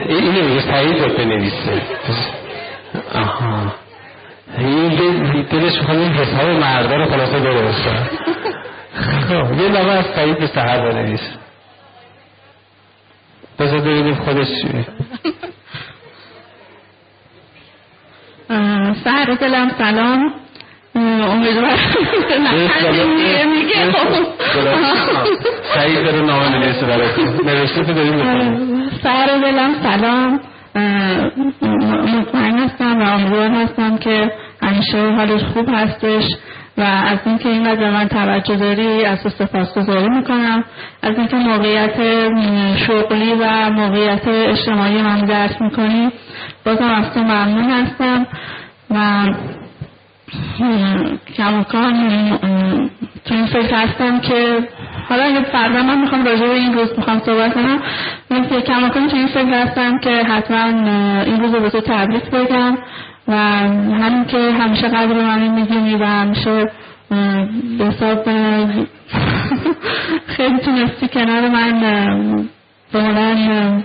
اینو میگه سعید رو بنویسه. آها. این دلش خواهد این حساب مرده رو خلاصه درسته خب یه نامه از سعید به سهر بنویس بذار ببینیم خودش چیه سهر دلم سلام. امیدوارم میگه سعید داره نامه نویسه برای نوشته تو داریم سهر دلم سلام مطمئن هستم و امیدوار هستم که همیشه حالش خوب هستش و از اینکه اینقدر به من توجه داری از تو سپاسگزاری می‌کنم از اینکه موقعیت شغلی و موقعیت اجتماعی من درک می‌کنی بازم از تو ممنون هستم و کماکان تو این فکر هستم که حالا اگه فردا من می‌خوام راجع به این روز می‌خوام صحبت کنم من کماکان تو این فکر هستم که حتما این روز رو به تو تبریک بگم و همین که همیشه قدر من می‌دونی و همیشه به خیلی تونستی کنار من بمونن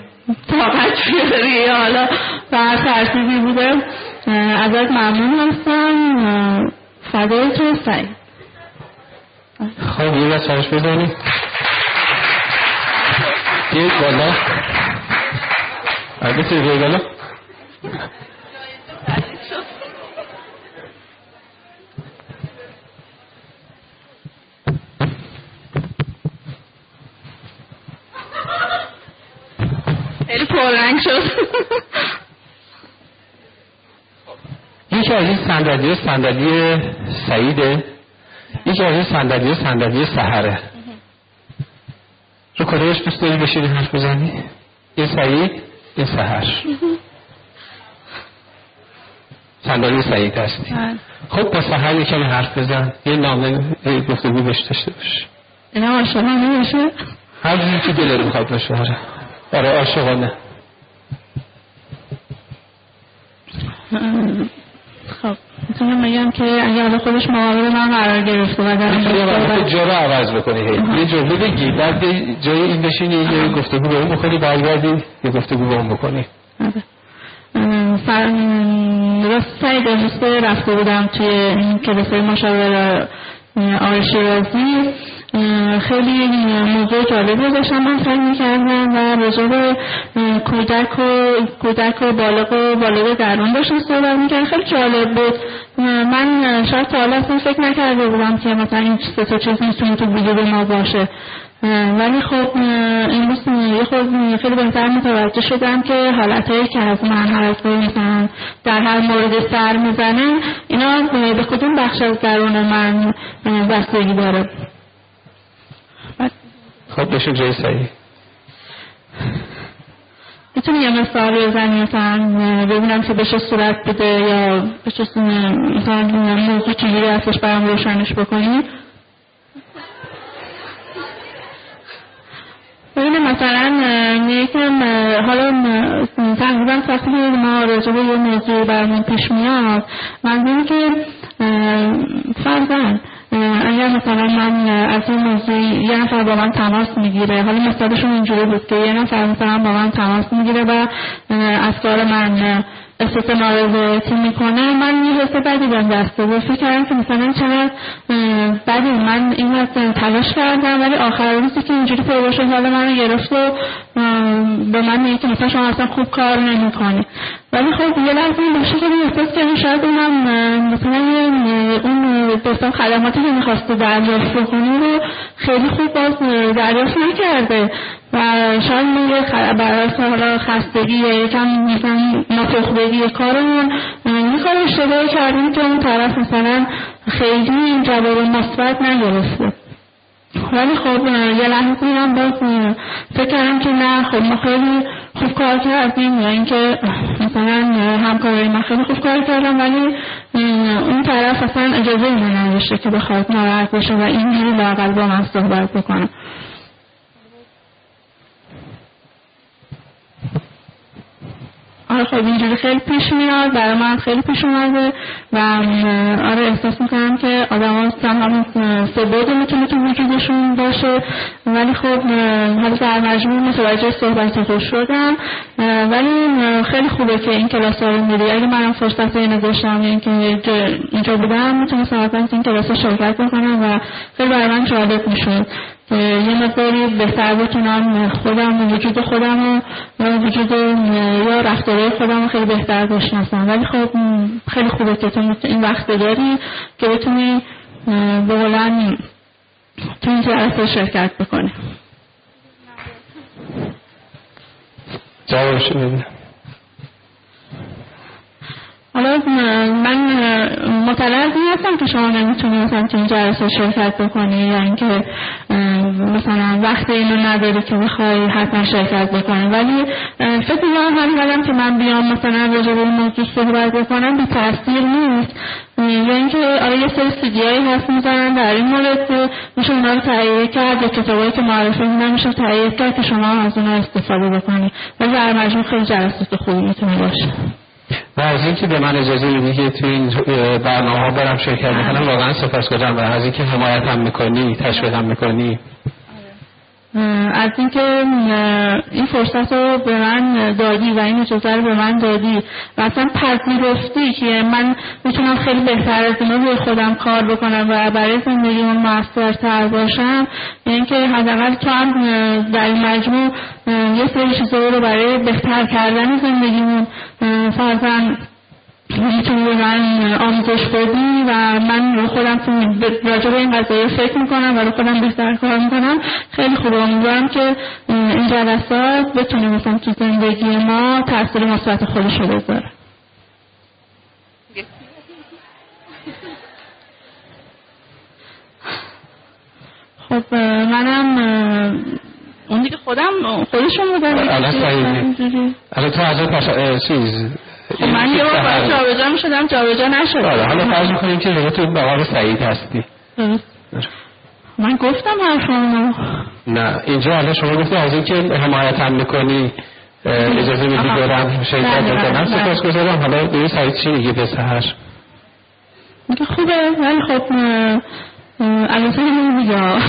طاقت بیاری حالا و هر ترتیبی بوده. ازت ممنون هستم. فدای تو سعید خب یه بچهش بزنی. یه بالا. البته یه بالا. خیلی پررنگ شد. یکی از این صندلی صندلی سعیده یکی از این صندلی صندلی سهره رو کدومش دوست داری بشینی حرف بزنی؟ این سعید این سهر صندلی سعید هستی. بله. خب با سهر یکم حرف بزن. یه نامه گفتگو بهش داشته باش. اینا عاشقانه باشه. هر جوری که دل رو باشه آره. آره عاشقانه. میگم که اگر خودش مقابل من قرار گرفته و در رو عوض بکنی. یه جمله بگی. بعد جای این بشینی یه گفتگو به اون بکنی برگردی یه گفتگو به اون بکنی. راست سعی داشته رفته بودم توی این کلاس مشاور آقای شیرازی. خیلی موضوع جالبی داشتم من فکر می‌کردم و راجع به کودک و کودک و بالغ و بالغ درون داشتم صحبت می‌کردم. خیلی جالب بود. من شاید تا حالا فکر نکرده بودم که مثلا این سه تا چیز می‌تونه تو وجود ما باشه. ولی خب امروز یه خود خیلی بهتر متوجه شدم که حالتهایی که از من حالت مثلا در هر مورد سر می‌زنه اینا به کدوم بخش از درون من بستگی داره. خب بشه جای صحیح می‌تونی یه مثال بزنی؟ مثلا ببینم که بشه صورت بده یا بشه مثلا موضوع چیزی هستش برام روشنش بکنی؟ ببین مثلا یکم حالا تقریبا وقتی ما راجع به یه موضوع برمون پیش میاد. من که فرزن اگر مثلا من از این موضوع یه نفر با من تماس می‌گیره حالا مثالشون اینجوری بود که یه نفر مثلا با من تماس می‌گیره و از کار من احساس نارضایتی می‌کنه من یه حس بدی بهم دست و فکر کردم که مثلا چقدر بدی. من این وقت تلاش کردم ولی آخر روزی که اینجوری پیدا شد حالا من گرفت و به من میگه که مثلا شما اصلا خوب کار نمی‌کنی. ولی خب یه لحظه این باشه که احساس کردم شاید اونم مثلا اون بسیار خدماتی که می‌خواسته دریافت بکنه رو خیلی خوب باز دریافت نکرده و شاید میگه برای حالا خستگی یا یکم مثلا ناپخدگی کارمون یه کار اشتباه کردیم که اون طرف مثلا خیلی این جواب مثبت نگرفته. ولی خب یه لحظه هم باز فکر کردم که نه. خب ما خیلی خوب کار کردیم. یا اینکه مثلا همکارای من خیلی خوب کار کردم ولی اون طرف اصلا اجازه اینو نداشته که بخواد ناراحت بشه و اینجوری لاقل با من صحبت بکنم آره خب اینجوری خیلی پیش میاد برای من خیلی پیش اومده و آره احساس می‌کنم که آدم ها همون سبود می‌تونه تو وجودشون باشه. ولی خب حالا در مجموع متوجه صحبت خوش شدم. ولی خیلی خوبه که این کلاس ها رو میری اگه منم فرصت اینو داشتم اینکه اینجا بودم می‌تونستم این کلاس شرکت بکنم و خیلی برای من جالب می‌شد. یه مقداری بهتر بتونم خودم وجود خودم و وجود یا رفتارهای خودم خیلی بهتر بشناسم. ولی خب خیلی خوبه که تو این وقت داری که بتونی به قولن تو این جلسه شرکت بکنی. ببینم حالا من مطلع هستم که شما نمی‌تونی مثلا تو این جلسه شرکت بکنی یا اینکه مثلا وقت اینو نداری که بخوای حتما شرکت بکنی. ولی فکر کنم همین که من بیام مثلا راجع به موضوع صحبت بکنم بی تاثیر نیست. یا اینکه آره یه سری سیدیایی هست می‌زنن در این مورد میشه اونا رو تهیه کرد یا کتابایی که معرفی نمیشه تهیه کرد که شما از اونا استفاده بکنی. ولی در مجموع خیلی جلسات خوبی می‌تونه باشه. و از اینکه به من اجازه میدی که تو این برنامه ها برم شرکت بکنم واقعا سپاسگزارم. و از اینکه حمایت هم می‌کنی تشویق هم می‌کنی. از اینکه این فرصت رو به من دادی و این اجازه رو به من دادی و اصلا پذیرفتی که من می‌تونم خیلی بهتر از اینو روی خودم کار بکنم و برای زندگی من موثرتر باشم اینکه حداقل تو هم در این مجموع یه سری چیزا رو برای بهتر کردن زندگیمون فرزن می‌تونی به من آموزش بدی و من خودم راجع به این قضایی فکر می‌کنم و رو خودم بهتر کار می‌کنم. خیلی خوب. امیدوارم که این جلسات بتونه مثلا تو زندگی ما تاثیر مثبت خودش رو بذاره. خب منم اون دیگه خودم خودشون بودم الان تو از چیز من یه بار باید جابجا می شدم جابجا نشد. آره حالا فرض می‌کنیم که دیگه تو بقار سعید هستی. من گفتم حرفمو نه اینجا حالا شما گفتی از اینکه حمایت هم می‌کنی اجازه میدی برم شرکت بله، بکنم بله، بله. سپاس گذارم. حالا دیگه سعید چی میگه؟ به سهر میگه خوبه ولی خب البته نمیگه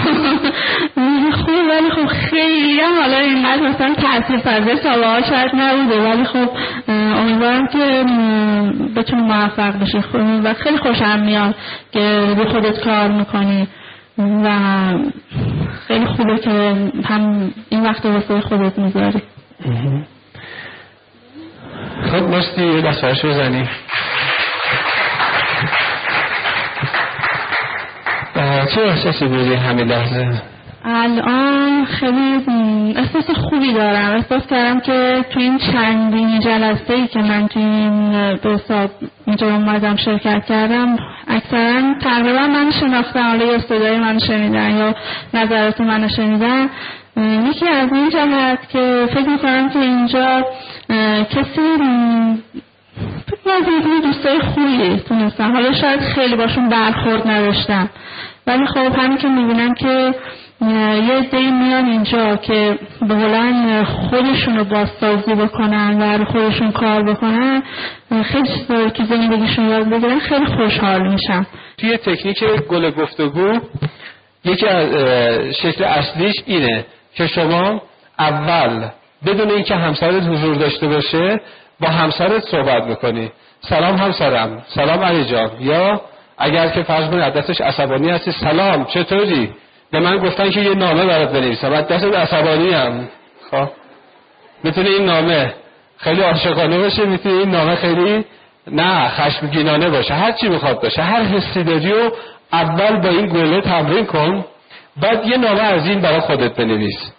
خوب ولی خب خیلی هم حالا اینقدر مثلا تاثیر پذیر سابقه شاید نبوده ولی خب امیدوارم که بتونی موفق بشی. و خیلی خوشم میاد که به خودت کار می‌کنی. و خیلی خوبه که هم این وقت واسه خودت می‌ذاری. خب مستی یه دستورش بزنی. چه احساسی بودی همین لحظه؟ الان خیلی احساس خوبی دارم. احساس کردم که تو این چندین جلسه ای که من تو این به حساب اینجا اومدم شرکت کردم اکثرا تقریبا من شناختم. حالا یا صدای من شنیدن یا نظرات من شنیدن. یکی از این جهت که فکر می‌کنم که اینجا کسی فکر از دوستای خوبی تونستم حالا شاید خیلی باشون برخورد نداشتم ولی خب همین که می‌بینم که یه دی میان اینجا که به قولن خودشون رو بازسازی بکنن و خودشون کار بکنن خیلی چیزایی که زندگیشون یاد بگیرن خیلی خوشحال میشم توی تکنیک گل گفتگو یکی از شکل اصلیش اینه که شما اول بدون اینکه همسرت حضور داشته باشه با همسرت صحبت می‌کنی. سلام همسرم. سلام علی جان. یا اگر که فرض کنید دستش عصبانی هستی سلام چطوری؟ به من گفتن که یه نامه برات بنویسم. بعد دست عصبانی هم خب. می‌تونه این نامه خیلی عاشقانه باشه می‌تونه این نامه خیلی نه خشمگینانه باشه. هر چی می‌خواد باشه. هر حسی داری و اول با این گله تمرین کن. بعد یه نامه از این برای خودت بنویس.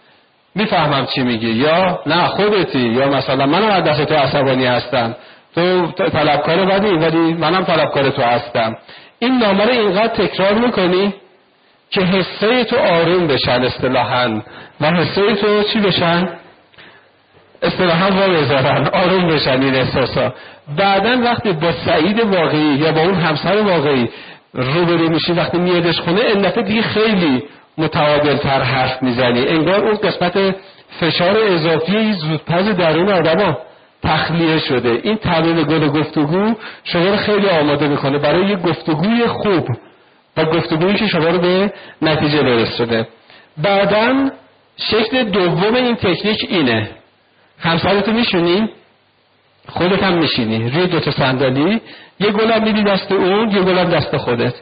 می‌فهمم چی میگی. یا نه خودتی. یا مثلا منم از دست تو عصبانی هستم. تو طلبکار بدی ولی منم طلبکار تو هستم. این نامه رو اینقدر تکرار می‌کنی که حسه تو آروم بشن اصطلاحا. و حسه تو چی بشن؟ اصطلاحا وا بذارن. آروم بشن این احساسا. بعدا وقتی با سعید واقعی یا با اون همسر واقعی روبرو میشی وقتی میادش خونه این دیگه خیلی متعادل تر حرف می‌زنی. انگار اون قسمت فشار اضافی زودپز درون آدم تخلیه شده. این تمرین گل گفتگو شما رو خیلی آماده می‌کنه برای یه گفتگوی خوب و گفتگویی که شما رو به نتیجه برسونه. بعدا شکل دوم این تکنیک اینه. همسرتو میشونی؟ خودت هم میشینی. روی دوتا صندلی. یه گلم میدی دست اون یه گلم دست خودت.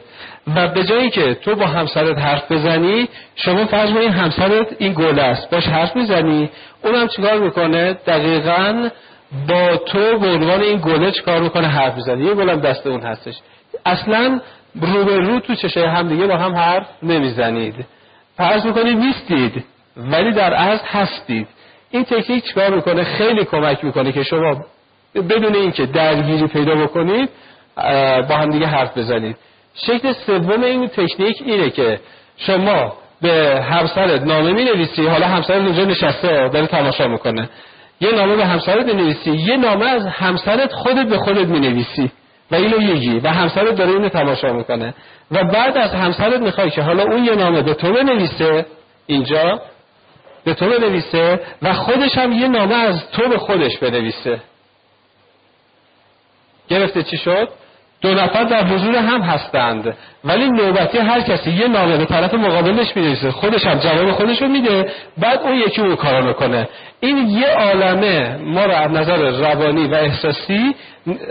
و به جایی که تو با همسرت حرف بزنی شما فرض این همسرت این گل است. باش حرف می‌زنی. اونم چیکار می‌کنه؟ دقیقا با تو به عنوان این گله چیکار می‌کنه؟ حرف می‌زنه. یه گلم دست اون هستش. اصلا رو به رو تو چشه هم دیگه با هم حرف نمی‌زنید. فرض می‌کنید نیستید ولی در اصل هستید. این تکنیک چیکار می‌کنه؟ خیلی کمک می‌کنه که شما بدون اینکه درگیری پیدا بکنید با هم دیگه حرف بزنید. شکل سوم این تکنیک اینه که شما به همسرت نامه می نویسی حالا همسرت اونجا نشسته داره تماشا می‌کنه. یه نامه به همسرت می نویسی یه نامه از همسرت خودت به خودت می نویسی و اینو یکی و همسرت داره اینو تماشا می‌کنه. و بعد از همسرت می‌خوای که حالا اون یه نامه به تو بنویسه اینجا به تو بنویسه و خودش هم یه نامه از تو به خودش بنویسه. گرفته چی شد؟ دو نفر در حضور هم هستند. ولی نوبتی هر کسی یه نامه به طرف مقابلش می‌رسه خودش هم جواب خودش رو میده. بعد اون یکی اون کارا می‌کنه. این یه عالمه ما رو از نظر روانی و احساسی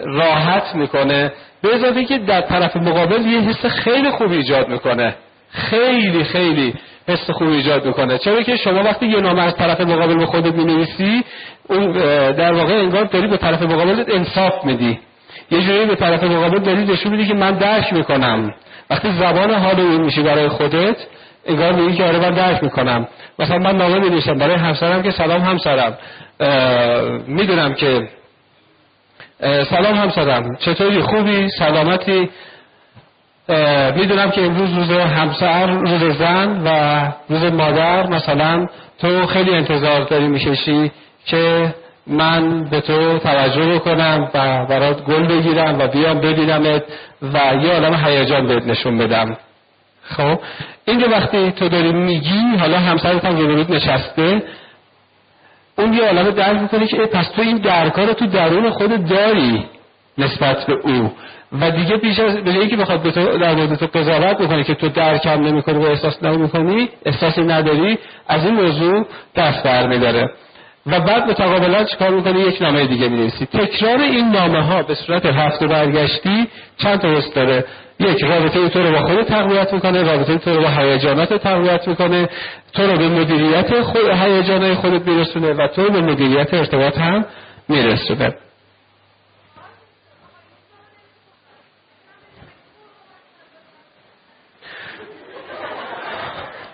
راحت می‌کنه. به اضافه که در طرف مقابل یه حس خیلی خوب ایجاد می‌کنه. خیلی خیلی حس خوب ایجاد می‌کنه. چرا که شما وقتی یه نامه از طرف مقابل به خودت می‌نویسی اون در واقع انگار داری به طرف مقابلت انصاف میدی. یه جوری به طرف مقابل داری نشون میدی که من درک می‌کنم. وقتی زبان حال اون میشی برای خودت انگار میگی که آره من درک می‌کنم. مثلا من نامه می‌نویسم برای همسرم که سلام همسرم. می‌دونم که سلام همسرم. چطوری؟ خوبی؟ سلامتی؟ می‌دونم که امروز روز همسر روز زن و روز مادر مثلا تو خیلی انتظار داری می‌کشی که من به تو توجه بکنم و برات گل بگیرم و بیام ببینمت و یه عالم هیجان بهت نشون بدم. خب این وقتی تو داری میگی حالا همسرت هم روبروت نشسته اون یه عالم درک می‌کنه که پس تو این درکار تو درون خود داری نسبت به او. و دیگه بیش از به اینکه بخواد به تو در مورد تو قضاوت بکنه که تو درکم نمی‌کنی و احساس نمی‌کنی احساسی نداری از این موضوع دست برمیداره و بعد متقابلا چیکار می‌کنی؟ یک نامه دیگه می‌نویسی. تکرار این نامه ها به صورت هفته برگشتی چند تا داره؟ یک رابطه تو رو با خود تقویت می‌کنه رابطه تو رو با هیجانات تقویت می‌کنه تو رو به مدیریت خود هیجانات خودت میرسونه و تو به مدیریت ارتباط هم میرسونه.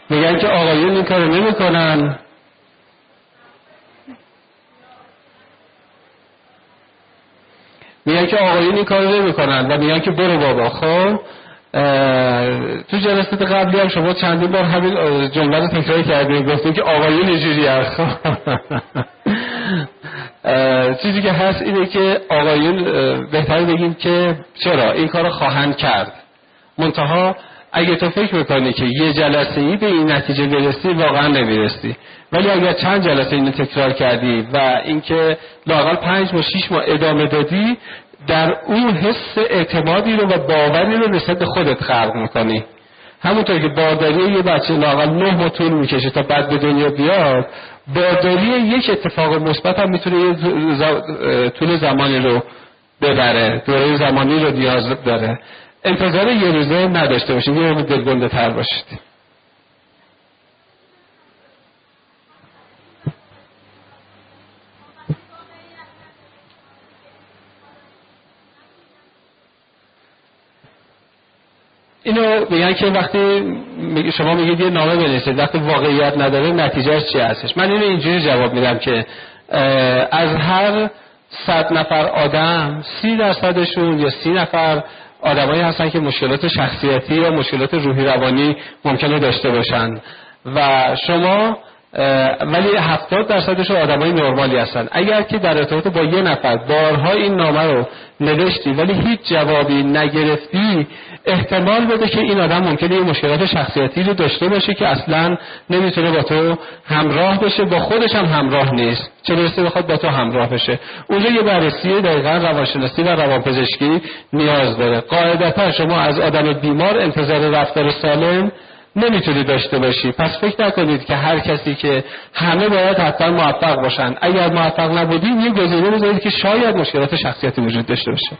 میگن که آقایون این کارو نمی‌کنن. میگن که آقایون این کارو نمی‌کنن و میگن که برو بابا خب؟ تو جلسات قبلی هم شما چندین بار همین جمله رو تکرار کردیم گفتیم که آقایون اینجوری خب چیزی که هست اینه که آقایون بهتر بگیم که چرا این کار خواهند کرد. منتها اگه تو فکر می‌کنی که یه جلسه ای به این نتیجه برسی واقعا نمی‌رسی. ولی اگر چند جلسه اینو تکرار کردی و اینکه لاقل پنج ماه شیش ماه ادامه دادی در اون حس اعتمادی رو و باوری رو نسبت به خودت خلق می‌کنی. همونطور که بارداری یه بچه لاقل نه ماه طول می‌کشه تا بعد به دنیا بیاد بارداری یک اتفاق مثبت هم می‌تونه یه طول زمانی رو ببره دوره زمانی رو نیاز داره. انتظار یه روزه نداشته باشید یه روز دلگنده تر باشید. اینو میگن که وقتی شما میگید یه نامه بنویسید وقتی واقعیت نداره نتیجهش چی هستش؟ من اینو اینجوری جواب میدم که از هر صد نفر آدم سی درصدشون یا سی نفر آدمایی هستن که مشکلات شخصیتی یا مشکلات روحی روانی ممکنه داشته باشن. و شما ولی هفتاد درصدش آدمای نرمالی هستن. اگر که در ارتباط با یه نفر بارها این نامه رو نوشتی ولی هیچ جوابی نگرفتی احتمال بده که این آدم ممکنه یه مشکلات شخصیتی رو داشته باشه که اصلا نمی‌تونه با تو همراه بشه با خودش هم همراه نیست. چه برسه بخواد با تو همراه بشه. اونجا یه بررسی دقیقا روانشناسی و روانپزشکی نیاز داره. قاعدتا شما از آدم بیمار انتظار رفتار سالم نمی‌تونی داشته باشی. پس فکر نکنید که هر کسی که همه باید حتما موفق باشن. اگر موفق نبودید یه گزینه بذارید که شاید مشکلات شخصیتی وجود داشته باشه.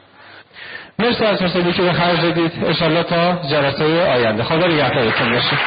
مرسی از فرصتی که به خرج دادید. انشالله تا جلسه آینده. خدا نگهدارتون باشه.